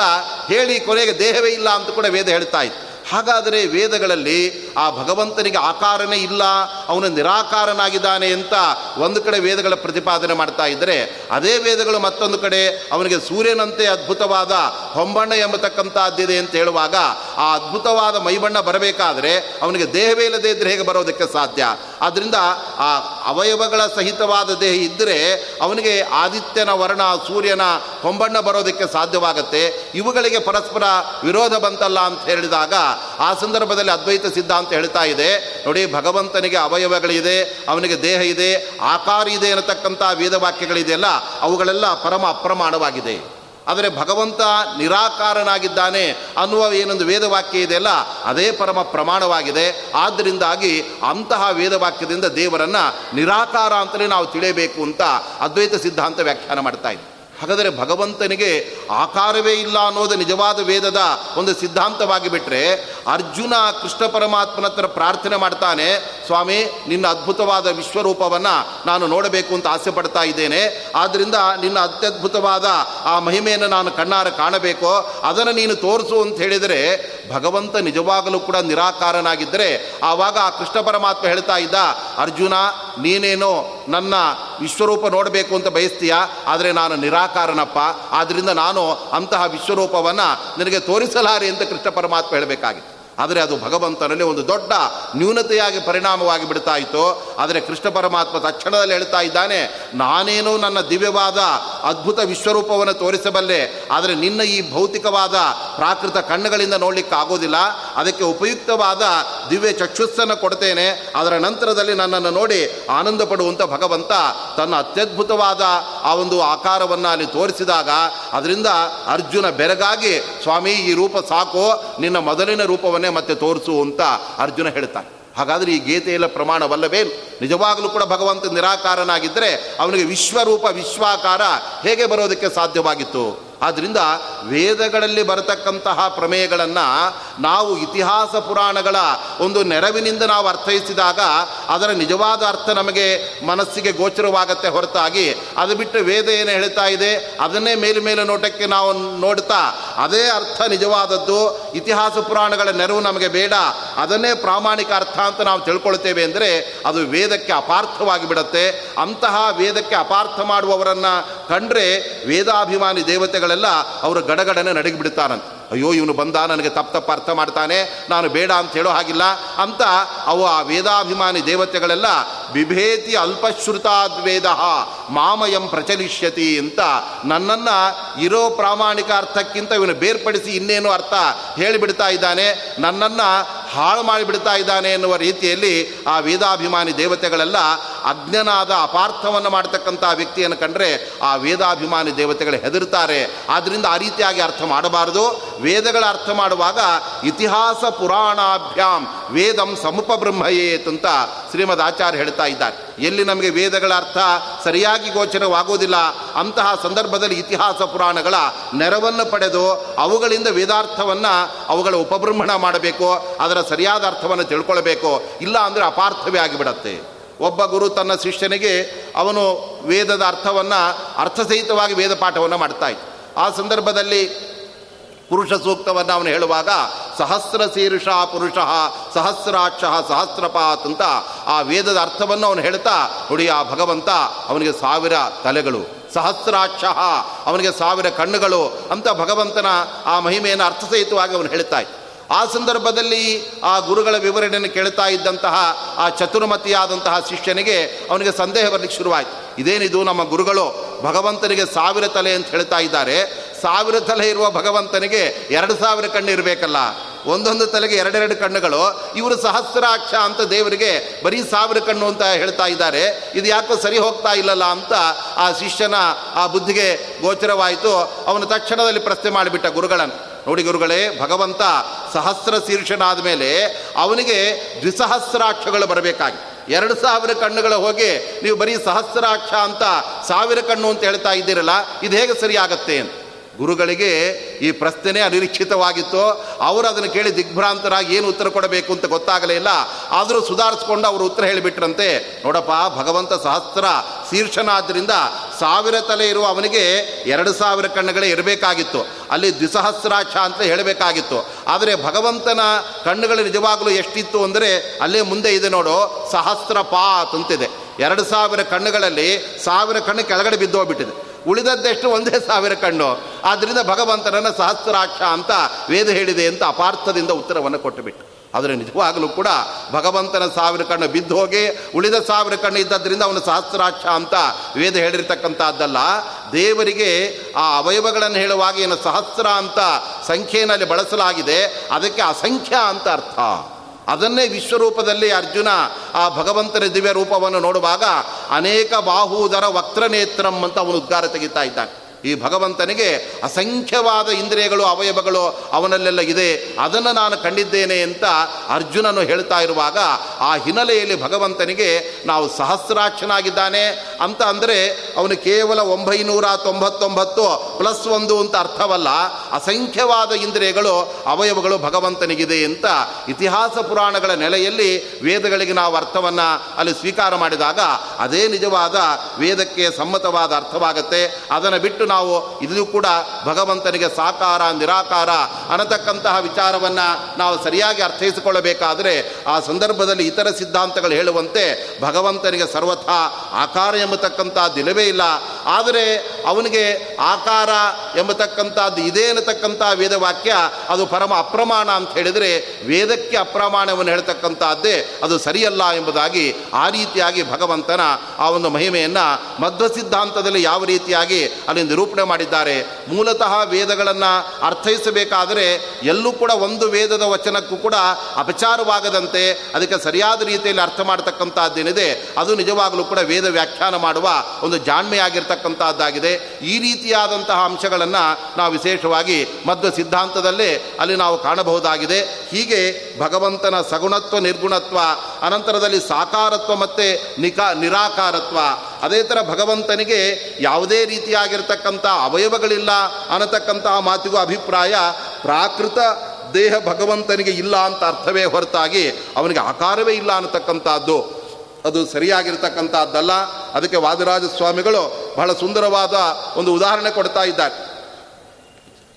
ಹೇಳಿ ಕೊನೆಗೆ ದೇಹವೇ ಇಲ್ಲ ಅಂತ ಕೂಡ ವೇದ ಹೇಳ್ತಾ ಇತ್ತು. ಹಾಗಾದರೆ ವೇದಗಳಲ್ಲಿ ಆ ಭಗವಂತನಿಗೆ ಆಕಾರನೇ ಇಲ್ಲ, ಅವನು ನಿರಾಕಾರನಾಗಿದ್ದಾನೆ ಅಂತ ಒಂದು ಕಡೆ ವೇದಗಳ ಪ್ರತಿಪಾದನೆ ಮಾಡ್ತಾ ಇದ್ದರೆ, ಅದೇ ವೇದಗಳು ಮತ್ತೊಂದು ಕಡೆ ಅವನಿಗೆ ಸೂರ್ಯನಂತೆ ಅದ್ಭುತವಾದ ಹೊಂಬಣ್ಣ ಎಂಬತಕ್ಕಂಥದ್ದಿದೆ ಅಂತ ಹೇಳುವಾಗ, ಆ ಅದ್ಭುತವಾದ ಮೈಬಣ್ಣ ಬರಬೇಕಾದರೆ ಅವನಿಗೆ ದೇಹವೇ ಇಲ್ಲದೇ ಇದ್ದರೆ ಹೇಗೆ ಬರೋದಕ್ಕೆ ಸಾಧ್ಯ? ಆದ್ದರಿಂದ ಆ ಅವಯವಗಳ ಸಹಿತವಾದ ದೇಹ ಇದ್ದರೆ ಅವನಿಗೆ ಆದಿತ್ಯನ, ವರ್ಣ, ಸೂರ್ಯನ ಹೊಂಬಣ್ಣ ಬರೋದಕ್ಕೆ ಸಾಧ್ಯವಾಗುತ್ತೆ. ಇವುಗಳಿಗೆ ಪರಸ್ಪರ ವಿರೋಧ ಬಂತಲ್ಲ ಅಂತ ಹೇಳಿದಾಗ ಆ ಸಂದರ್ಭದಲ್ಲಿ ಅದ್ವೈತ ಸಿದ್ಧಾಂತ ಹೇಳ್ತಾ ಇದೆ. ನೋಡಿ, ಭಗವಂತನಿಗೆ ಅವಯವಗಳಿದೆ, ಅವನಿಗೆ ದೇಹ ಇದೆ, ಆಕಾರ ಇದೆ ಅನ್ನತಕ್ಕಂಥ ವೇದವಾಕ್ಯಗಳಿದೆಯಲ್ಲ, ಅವುಗಳೆಲ್ಲ ಪರಮ ಅಪ್ರಮಾಣವಾಗಿದೆ. ಆದರೆ ಭಗವಂತ ನಿರಾಕಾರನಾಗಿದ್ದಾನೆ ಅನ್ನುವ ಏನೊಂದು ವೇದವಾಕ್ಯ ಇದೆಯಲ್ಲ, ಅದೇ ಪರಮ ಪ್ರಮಾಣವಾಗಿದೆ. ಆದ್ದರಿಂದಾಗಿ ಅಂತಹ ವೇದವಾಕ್ಯದಿಂದ ದೇವರನ್ನು ನಿರಾಕಾರ ಅಂತಲೇ ನಾವು ತಿಳಿಯಬೇಕು ಅಂತ ಅದ್ವೈತ ಸಿದ್ಧಾಂತ ವ್ಯಾಖ್ಯಾನ ಮಾಡ್ತಾ ಇದೆ. ಹಾಗಾದರೆ ಭಗವಂತನಿಗೆ ಆಕಾರವೇ ಇಲ್ಲ ಅನ್ನೋದು ನಿಜವಾದ ವೇದದ ಒಂದು ಸಿದ್ಧಾಂತವಾಗಿ ಬಿಟ್ಟರೆ ಅರ್ಜುನ ಕೃಷ್ಣ ಪರಮಾತ್ಮನ ಹತ್ರ ಪ್ರಾರ್ಥನೆ ಮಾಡ್ತಾನೆ, ಸ್ವಾಮಿ, ನಿನ್ನ ಅದ್ಭುತವಾದ ವಿಶ್ವರೂಪವನ್ನು ನಾನು ನೋಡಬೇಕು ಅಂತ ಆಸೆ ಪಡ್ತಾ ಇದ್ದೇನೆ. ಆದ್ದರಿಂದ ನಿನ್ನ ಅತ್ಯದ್ಭುತವಾದ ಆ ಮಹಿಮೆಯನ್ನು ನಾನು ಕಣ್ಣಾರ ಕಾಣಬೇಕು. ಅದನ್ನು ನೀನು ತೋರಿಸು ಅಂತ ಹೇಳಿದರೆ ಭಗವಂತ ನಿಜವಾಗಲೂ ಕೂಡ ನಿರಾಕಾರನಾಗಿದ್ದರೆ ಆವಾಗ ಆ ಕೃಷ್ಣ ಪರಮಾತ್ಮ ಹೇಳ್ತಾ ಇದ್ದ, ಅರ್ಜುನ, ನೀನೇನೋ ನನ್ನ ವಿಶ್ವರೂಪ ನೋಡಬೇಕು ಅಂತ ಬಯಸ್ತೀಯ? ಆದರೆ ನಾನು ನಿರಾಕಾರನಪ್ಪ. ಆದ್ದರಿಂದ ನಾನು ಅಂತಹ ವಿಶ್ವರೂಪವನ್ನು ನಿನಗೆ ತೋರಿಸಲಾರೆ ಅಂತ ಕೃಷ್ಣ ಪರಮಾತ್ಮ ಹೇಳಬೇಕಾಗಿತ್ತು. ಆದರೆ ಅದು ಭಗವಂತನಲ್ಲಿ ಒಂದು ದೊಡ್ಡ ನ್ಯೂನತೆಯಾಗಿ ಪರಿಣಾಮವಾಗಿ ಬಿಡ್ತಾ ಇತ್ತು ಆದರೆ ಕೃಷ್ಣ ಪರಮಾತ್ಮ ತಕ್ಷಣದಲ್ಲಿ ಹೇಳ್ತಾ ಇದ್ದಾನೆ, ನಾನೇನು ನನ್ನ ದಿವ್ಯವಾದ ಅದ್ಭುತ ವಿಶ್ವರೂಪವನ್ನು ತೋರಿಸಬಲ್ಲೆ, ಆದರೆ ನಿನ್ನ ಈ ಭೌತಿಕವಾದ ಪ್ರಾಕೃತ ಕಣ್ಣುಗಳಿಂದ ನೋಡಲಿಕ್ಕೆ ಆಗೋದಿಲ್ಲ ಅದಕ್ಕೆ ಉಪಯುಕ್ತವಾದ ದಿವ್ಯ ಚಕ್ಷುಸ್ಸನ್ನು ಕೊಡ್ತೇನೆ. ಅದರ ನಂತರದಲ್ಲಿ ನನ್ನನ್ನು ನೋಡಿ ಆನಂದ ಪಡುವಂಥ ಭಗವಂತ ತನ್ನ ಅತ್ಯದ್ಭುತವಾದ ಆ ಒಂದು ಆಕಾರವನ್ನು ಅಲ್ಲಿ ತೋರಿಸಿದಾಗ ಅದರಿಂದ ಅರ್ಜುನ ಬೆರಗಾಗಿ, ಸ್ವಾಮಿ, ಈ ರೂಪ ಸಾಕು, ನಿನ್ನ ಮೊದಲಿನ ರೂಪವನ್ನೇ ಮತ್ತೆ ತೋರಿಸು ಅಂತ ಅರ್ಜುನ ಹೇಳ್ತಾನೆ. ಹಾಗಾದರೆ ಈ ಗೀತೆಯಲ್ಲ ಪ್ರಮಾಣವಲ್ಲವೇ? ನಿಜವಾಗಲೂ ಕೂಡ ಭಗವಂತ ನಿರಾಕಾರನಾಗಿದ್ದರೆ ಅವನಿಗೆ ವಿಶ್ವರೂಪ, ವಿಶ್ವಾಕಾರ ಹೇಗೆ ಬರೋದಕ್ಕೆ ಸಾಧ್ಯವಾಗಿತ್ತು? ಆದ್ದರಿಂದ ವೇದಗಳಲ್ಲಿ ಬರತಕ್ಕಂತಹ ಪ್ರಮೇಯಗಳನ್ನು ನಾವು ಇತಿಹಾಸ ಪುರಾಣಗಳ ಒಂದು ನೆರವಿನಿಂದ ನಾವು ಅರ್ಥೈಸಿದಾಗ ಅದರ ನಿಜವಾದ ಅರ್ಥ ನಮಗೆ ಮನಸ್ಸಿಗೆ ಗೋಚರವಾಗತ್ತೆ ಹೊರತಾಗಿ. ಅದು ಬಿಟ್ಟು ವೇದ ಏನು ಹೇಳ್ತಾ ಇದೆ? ಅದನ್ನೇ ಮೇಲೆ ಮೇಲೆ ನೋಟಕ್ಕೆ ನಾವು ನೋಡ್ತಾ ಅದೇ ಅರ್ಥ ನಿಜವಾದದ್ದು. ಇತಿಹಾಸ ಪುರಾಣಗಳ ನೆರವು ನಮಗೆ ಬೇಡ. ಅದನ್ನೇ ಪ್ರಾಮಾಣಿಕ ಅರ್ಥ ಅಂತ ನಾವು ತಿಳ್ಕೊಳ್ತೇವೆ ಅಂದರೆ ಅದು ವೇದಕ್ಕೆ ಅಪಾರ್ಥವಾಗಿ ಬಿಡುತ್ತೆ. ಅಂತಹ ವೇದಕ್ಕೆ ಅಪಾರ್ಥ ಮಾಡುವವರನ್ನು ಕಂಡ್ರೆ ವೇದಾಭಿಮಾನಿ ದೇವತೆಗಳೆಲ್ಲ ಅವರು ಗಡಗಡನೆ ನಡಗಿಬಿಡ್ತಾರಂತೆ ಅಯ್ಯೋ, ಇವನು ಬಂದ, ನನಗೆ ತಪ್ಪು ತಪ್ಪು ಅರ್ಥ ಮಾಡ್ತಾನೆ, ನಾನು ಬೇಡ ಅಂತ ಹೇಳೋ ಹಾಗಿಲ್ಲ ಅಂತ ಅವು ಆ ವೇದಾಭಿಮಾನಿ ದೇವತೆಗಳೆಲ್ಲ ಬಿಭೇತಿ ಅಲ್ಪಶ್ರುತಾದ್ವೇದ ಮಾಮಯಂ ಪ್ರಚಲಿಷ್ಯತಿ ಅಂತ ನನ್ನನ್ನು ಇರೋ ಪ್ರಾಮಾಣಿಕ ಅರ್ಥಕ್ಕಿಂತ ಇವನು ಬೇರ್ಪಡಿಸಿ ಇನ್ನೇನು ಅರ್ಥ ಹೇಳಿಬಿಡ್ತಾ ಇದ್ದಾನೆ. ನನ್ನನ್ನು ಹಾಳು ಮಾಡಿಬಿಡ್ತಾ ಇದ್ದಾನೆ ಎನ್ನುವ ರೀತಿಯಲ್ಲಿ ಆ ವೇದಾಭಿಮಾನಿ ದೇವತೆಗಳೆಲ್ಲ ಅಜ್ಞನಾದ ಅಪಾರ್ಥವನ್ನು ಮಾಡ್ತಕ್ಕಂಥ ವ್ಯಕ್ತಿಯನ್ನು ಕಂಡ್ರೆ ಆ ವೇದಾಭಿಮಾನಿ ದೇವತೆಗಳು ಹೆದರ್ತಾರೆ ಆದ್ದರಿಂದ ಆ ರೀತಿಯಾಗಿ ಅರ್ಥ ಮಾಡಬಾರದು. ವೇದಗಳ ಅರ್ಥ ಮಾಡುವಾಗ ಇತಿಹಾಸ ಪುರಾಣಾಭ್ಯಾಂ ವೇದಂ ಸಮುಪ ಬ್ರಹ್ಮಯೇತ್ ಅಂತ ಶ್ರೀಮದ್ ಆಚಾರ್ಯ ಹೇಳ್ತಾ ಇದ್ದಾರೆ. ಎಲ್ಲಿ ನಮಗೆ ವೇದಗಳ ಅರ್ಥ ಸರಿಯಾಗಿ ಗೋಚರವಾಗೋದಿಲ್ಲ, ಅಂತಹ ಸಂದರ್ಭದಲ್ಲಿ ಇತಿಹಾಸ ಪುರಾಣಗಳ ನೆರವನ್ನು ಪಡೆದು ಅವುಗಳಿಂದ ವೇದಾರ್ಥವನ್ನು ಅವುಗಳ ಉಪಬ್ರಹ್ಮಣ ಮಾಡಬೇಕು. ಅದರ ಸರಿಯಾದ ಅರ್ಥವನ್ನು ತಿಳ್ಕೊಳ್ಬೇಕು. ಇಲ್ಲ ಅಂದರೆ ಅಪಾರ್ಥವೇ ಆಗಿಬಿಡತ್ತೆ. ಒಬ್ಬ ಗುರು ತನ್ನ ಶಿಷ್ಯನಿಗೆ ಅವನು ವೇದದ ಅರ್ಥವನ್ನು ಅರ್ಥಸಹಿತವಾಗಿ ವೇದ ಪಾಠವನ್ನು ಮಾಡ್ತಾ ಇತ್ತು ಆ ಸಂದರ್ಭದಲ್ಲಿ ಪುರುಷ ಸೂಕ್ತವನ್ನು ಅವನು ಹೇಳುವಾಗ, ಸಹಸ್ರ ಶೀರ್ಷ ಪುರುಷ, ಸಹಸ್ರಾಕ್ಷ ಸಹಸ್ರಪಾತ್ ಅಂತ ಆ ವೇದದ ಅರ್ಥವನ್ನು ಅವನು ಹೇಳ್ತಾ ನೋಡಿ ಆ ಭಗವಂತ, ಅವನಿಗೆ ಸಾವಿರ ತಲೆಗಳು, ಸಹಸ್ರಾಕ್ಷ, ಅವನಿಗೆ ಸಾವಿರ ಕಣ್ಣುಗಳು ಅಂತ ಭಗವಂತನ ಆ ಮಹಿಮೆಯನ್ನು ಅರ್ಥಸಹಿತವಾಗಿ ಅವನು ಹೇಳ್ತಾ ಇತ್ತು ಆ ಸಂದರ್ಭದಲ್ಲಿ ಆ ಗುರುಗಳ ವಿವರಣೆಯನ್ನು ಕೇಳ್ತಾ ಇದ್ದಂತಹ ಆ ಚತುರ್ಮತಿಯಾದಂತಹ ಶಿಷ್ಯನಿಗೆ ಅವನಿಗೆ ಸಂದೇಹ ಬರಲಿಕ್ಕೆ ಶುರುವಾಯಿತು. ಇದೇನಿದು ನಮ್ಮ ಗುರುಗಳು ಭಗವಂತನಿಗೆ ಸಾವಿರ ತಲೆ ಅಂತ ಹೇಳ್ತಾ ಇದ್ದಾರೆ. ಸಾವಿರ ತಲೆ ಇರುವ ಭಗವಂತನಿಗೆ ಎರಡು ಸಾವಿರ ಕಣ್ಣು ಇರಬೇಕಲ್ಲ. ಒಂದೊಂದು ತಲೆಗೆ ಎರಡೆರಡು ಕಣ್ಣುಗಳು. ಇವರು ಸಹಸ್ರಾಕ್ಷ ಅಂತ ದೇವರಿಗೆ ಬರೀ ಸಾವಿರ ಕಣ್ಣು ಅಂತ ಹೇಳ್ತಾ ಇದ್ದಾರೆ. ಇದು ಯಾಕೋ ಸರಿ ಹೋಗ್ತಾ ಇಲ್ಲಲ್ಲ ಅಂತ ಆ ಶಿಷ್ಯನ ಆ ಬುದ್ಧಿಗೆ ಗೋಚರವಾಯಿತು. ಅವನು ತಕ್ಷಣದಲ್ಲಿ ಪ್ರಶ್ನೆ ಮಾಡಿಬಿಟ್ಟ ಗುರುಗಳನ್ನು. ನೋಡಿ ಗುರುಗಳೇ, ಭಗವಂತ ಸಹಸ್ರ ಶೀರ್ಷನಾದ ಮೇಲೆ ಅವನಿಗೆ ದ್ವಿಸಹಸ್ರಾಕ್ಷಗಳು ಬರಬೇಕಾಗಿ. ಎರಡು ಸಾವಿರ ಕಣ್ಣುಗಳ ಹೋಗಿ ನೀವು ಬರೀ ಸಹಸ್ರಾಕ್ಷ ಅಂತ ಸಾವಿರ ಕಣ್ಣು ಅಂತ ಹೇಳ್ತಾ ಇದ್ದೀರಲ್ಲ, ಇದು ಹೇಗೆ ಸರಿಯಾಗತ್ತೆ ಅಂತ. ಗುರುಗಳಿಗೆ ಈ ಪ್ರಶ್ನೆ ಅನಿರೀಕ್ಷಿತವಾಗಿತ್ತು. ಅವರು ಅದನ್ನು ಕೇಳಿ ದಿಗ್ಭ್ರಾಂತರಾಗಿ ಏನು ಉತ್ತರ ಕೊಡಬೇಕು ಅಂತ ಗೊತ್ತಾಗಲೇ ಇಲ್ಲ. ಆದರೂ ಸುಧಾರಿಸ್ಕೊಂಡು ಅವರು ಉತ್ತರ ಹೇಳಿಬಿಟ್ರಂತೆ. ನೋಡಪ್ಪ, ಭಗವಂತ ಸಹಸ್ರ ಶೀರ್ಷನಾದ್ದರಿಂದ ಸಾವಿರ ತಲೆ ಇರುವ ಅವನಿಗೆ ಎರಡು ಸಾವಿರ ಕಣ್ಣುಗಳೇ ಇರಬೇಕಾಗಿತ್ತು. ಅಲ್ಲಿ ದ್ವಿಸಹಸ್ರಾಕ್ಷ ಅಂತ ಹೇಳಬೇಕಾಗಿತ್ತು. ಆದರೆ ಭಗವಂತನ ಕಣ್ಣುಗಳು ನಿಜವಾಗಲೂ ಎಷ್ಟಿತ್ತು ಅಂದರೆ ಅಲ್ಲೇ ಮುಂದೆ ಇದೆ ನೋಡು ಸಹಸ್ರ ಪಾತ್ ಅಂತಿದೆ. ಎರಡು ಸಾವಿರ ಕಣ್ಣುಗಳಲ್ಲಿ ಸಾವಿರ ಕಣ್ಣು ಕೆಳಗಡೆ ಬಿದ್ದೋಗ್ಬಿಟ್ಟಿದೆ. ಉಳಿದದ್ದೆಷ್ಟು ಒಂದೇ ಸಾವಿರ ಕಣ್ಣು. ಆದ್ದರಿಂದ ಭಗವಂತನನ್ನು ಸಹಸ್ರಾಕ್ಷ ಅಂತ ವೇದ ಹೇಳಿದೆ ಅಂತ ಅಪಾರ್ಥದಿಂದ ಉತ್ತರವನ್ನು ಕೊಟ್ಟುಬಿಟ್ಟು. ಆದರೆ ನಿಜವಾಗಲೂ ಕೂಡ ಭಗವಂತನ ಸಾವಿರ ಕಣ್ಣು ಬಿದ್ದು ಹೋಗಿ ಉಳಿದ ಸಾವಿರ ಕಣ್ಣು ಇದ್ದದ್ರಿಂದ ಅವನು ಸಹಸ್ರಾಕ್ಷ ಅಂತ ವೇದ ಹೇಳಿರ್ತಕ್ಕಂಥದ್ದಲ್ಲ. ದೇವರಿಗೆ ಆ ಅವಯವಗಳನ್ನು ಹೇಳುವಾಗ ಏನು ಸಹಸ್ರ ಅಂತ ಸಂಖ್ಯೆಯಲ್ಲಿ ಬಳಸಲಾಗಿದೆ, ಅದಕ್ಕೆ ಅಸಂಖ್ಯ ಅಂತ ಅರ್ಥ. ಅದನ್ನೇ ವಿಶ್ವರೂಪದಲ್ಲಿ ಅರ್ಜುನ ಆ ಭಗವಂತನ ದಿವ್ಯ ರೂಪವನ್ನು ನೋಡುವಾಗ ಅನೇಕ ಬಾಹುದರ ವಕ್ರನೇತ್ರಂ ಅಂತ ಅವನು ಉದ್ಗಾರ ತೆಗಿತಾ ಇದ್ದಾನೆ. ಈ ಭಗವಂತನಿಗೆ ಅಸಂಖ್ಯವಾದ ಇಂದ್ರಿಯಗಳು, ಅವಯವಗಳು ಅವನಲ್ಲೆಲ್ಲ ಇದೆ. ಅದನ್ನು ನಾನು ಕಂಡಿದ್ದೇನೆ ಅಂತ ಅರ್ಜುನನು ಹೇಳ್ತಾ ಇರುವಾಗ ಆ ಹಿನ್ನೆಲೆಯಲ್ಲಿ ಭಗವಂತನಿಗೆ ನಾವು ಸಹಸ್ರಾಕ್ಷನಾಗಿದ್ದಾನೆ ಅಂತ ಅಂದರೆ ಅವನು ಕೇವಲ ಒಂಬೈನೂರ ತೊಂಬತ್ತೊಂಬತ್ತು ಪ್ಲಸ್ ಒಂದು ಅಂತ ಅರ್ಥವಲ್ಲ. ಅಸಂಖ್ಯವಾದ ಇಂದ್ರಿಯಗಳು, ಅವಯವಗಳು ಭಗವಂತನಿಗಿದೆ ಅಂತ ಇತಿಹಾಸ ಪುರಾಣಗಳ ನೆಲೆಯಲ್ಲಿ ವೇದಗಳಿಗೆ ನಾವು ಅರ್ಥವನ್ನು ಅಲ್ಲಿ ಸ್ವೀಕಾರ ಮಾಡಿದಾಗ ಅದೇ ನಿಜವಾದ ವೇದಕ್ಕೆ ಸಮ್ಮತವಾದ ಅರ್ಥವಾಗುತ್ತೆ. ಅದನ್ನು ಬಿಟ್ಟು ಇದು ಕೂಡ ಭಗವಂತನಿಗೆ ಸಾಕಾರ, ನಿರಾಕಾರ ಅನ್ನತಕ್ಕಂತಹ ವಿಚಾರವನ್ನು ನಾವು ಸರಿಯಾಗಿ ಅರ್ಥೈಸಿಕೊಳ್ಳಬೇಕಾದರೆ ಆ ಸಂದರ್ಭದಲ್ಲಿ ಇತರ ಸಿದ್ಧಾಂತಗಳು ಹೇಳುವಂತೆ ಭಗವಂತನಿಗೆ ಸರ್ವಥ ಆಕಾರ ಎಂಬತಕ್ಕಂಥದ್ದು ಇಲ್ಲವೇ ಇಲ್ಲ. ಆದರೆ ಅವನಿಗೆ ಆಕಾರ ಎಂಬತಕ್ಕಂಥದ್ದು ಇದೆ ಅನ್ನತಕ್ಕಂಥ ವೇದವಾಕ್ಯ ಅದು ಪರಮ ಅಪ್ರಮಾಣ ಅಂತ ಹೇಳಿದರೆ ವೇದಕ್ಕೆ ಅಪ್ರಮಾಣವನ್ನು ಹೇಳ್ತಕ್ಕಂಥದ್ದೇ ಅದು ಸರಿಯಲ್ಲ ಎಂಬುದಾಗಿ ಆ ರೀತಿಯಾಗಿ ಭಗವಂತನ ಆ ಒಂದು ಮಹಿಮೆಯನ್ನು ಮಧ್ವ ಸಿದ್ಧಾಂತದಲ್ಲಿ ಯಾವ ರೀತಿಯಾಗಿ ಅಲ್ಲಿ ನಿರೂಪಣೆ ಮಾಡಿದ್ದಾರೆ. ಮೂಲತಃ ವೇದಗಳನ್ನು ಅರ್ಥೈಸಬೇಕಾದರೆ ಎಲ್ಲೂ ಕೂಡ ಒಂದು ವೇದದ ವಚನಕ್ಕೂ ಕೂಡ ಅಪಚಾರವಾಗದಂತೆ ಅದಕ್ಕೆ ಸರಿಯಾದ ರೀತಿಯಲ್ಲಿ ಅರ್ಥ ಮಾಡ್ತಕ್ಕಂಥದ್ದೇನಿದೆ ಅದು ನಿಜವಾಗಲೂ ಕೂಡ ವೇದ ವ್ಯಾಖ್ಯಾನ ಮಾಡುವ ಒಂದು ಜಾಣ್ಮೆಯಾಗಿರ್ತಕ್ಕಂಥದ್ದಾಗಿದೆ ಈ ರೀತಿಯಾದಂತಹ ಅಂಶಗಳನ್ನು ನಾವು ವಿಶೇಷವಾಗಿ ಮಧ್ವ ಸಿದ್ಧಾಂತದಲ್ಲೇ ಅಲ್ಲಿ ನಾವು ಕಾಣಬಹುದಾಗಿದೆ. ಹೀಗೆ ಭಗವಂತನ ಸಗುಣತ್ವ, ನಿರ್ಗುಣತ್ವ, ಅನಂತರದಲ್ಲಿ ಸಾಕಾರತ್ವ ಮತ್ತು ನಿಕಾ, ನಿರಾಕಾರತ್ವ ಅದೇ ಥರ ಭಗವಂತನಿಗೆ ಯಾವುದೇ ರೀತಿಯಾಗಿರ್ತಕ್ಕಂಥ ಅವಯವಗಳಿಲ್ಲ ಅನ್ನತಕ್ಕಂತಹ ಮಾತಿಗೂ ಅಭಿಪ್ರಾಯ ಪ್ರಾಕೃತ ದೇಹ ಭಗವಂತನಿಗೆ ಇಲ್ಲ ಅಂತ ಅರ್ಥವೇ ಹೊರತಾಗಿ ಅವನಿಗೆ ಆಕಾರವೇ ಇಲ್ಲ ಅನ್ನತಕ್ಕಂಥದ್ದು. ಅದು ಸರಿಯಾಗಿರ್ತಕ್ಕಂಥದ್ದಲ್ಲ. ಅದಕ್ಕೆ ವಾದರಾಜ ಸ್ವಾಮಿಗಳು ಬಹಳ ಸುಂದರವಾದ ಒಂದು ಉದಾಹರಣೆ ಕೊಡ್ತಾ ಇದ್ದಾರೆ.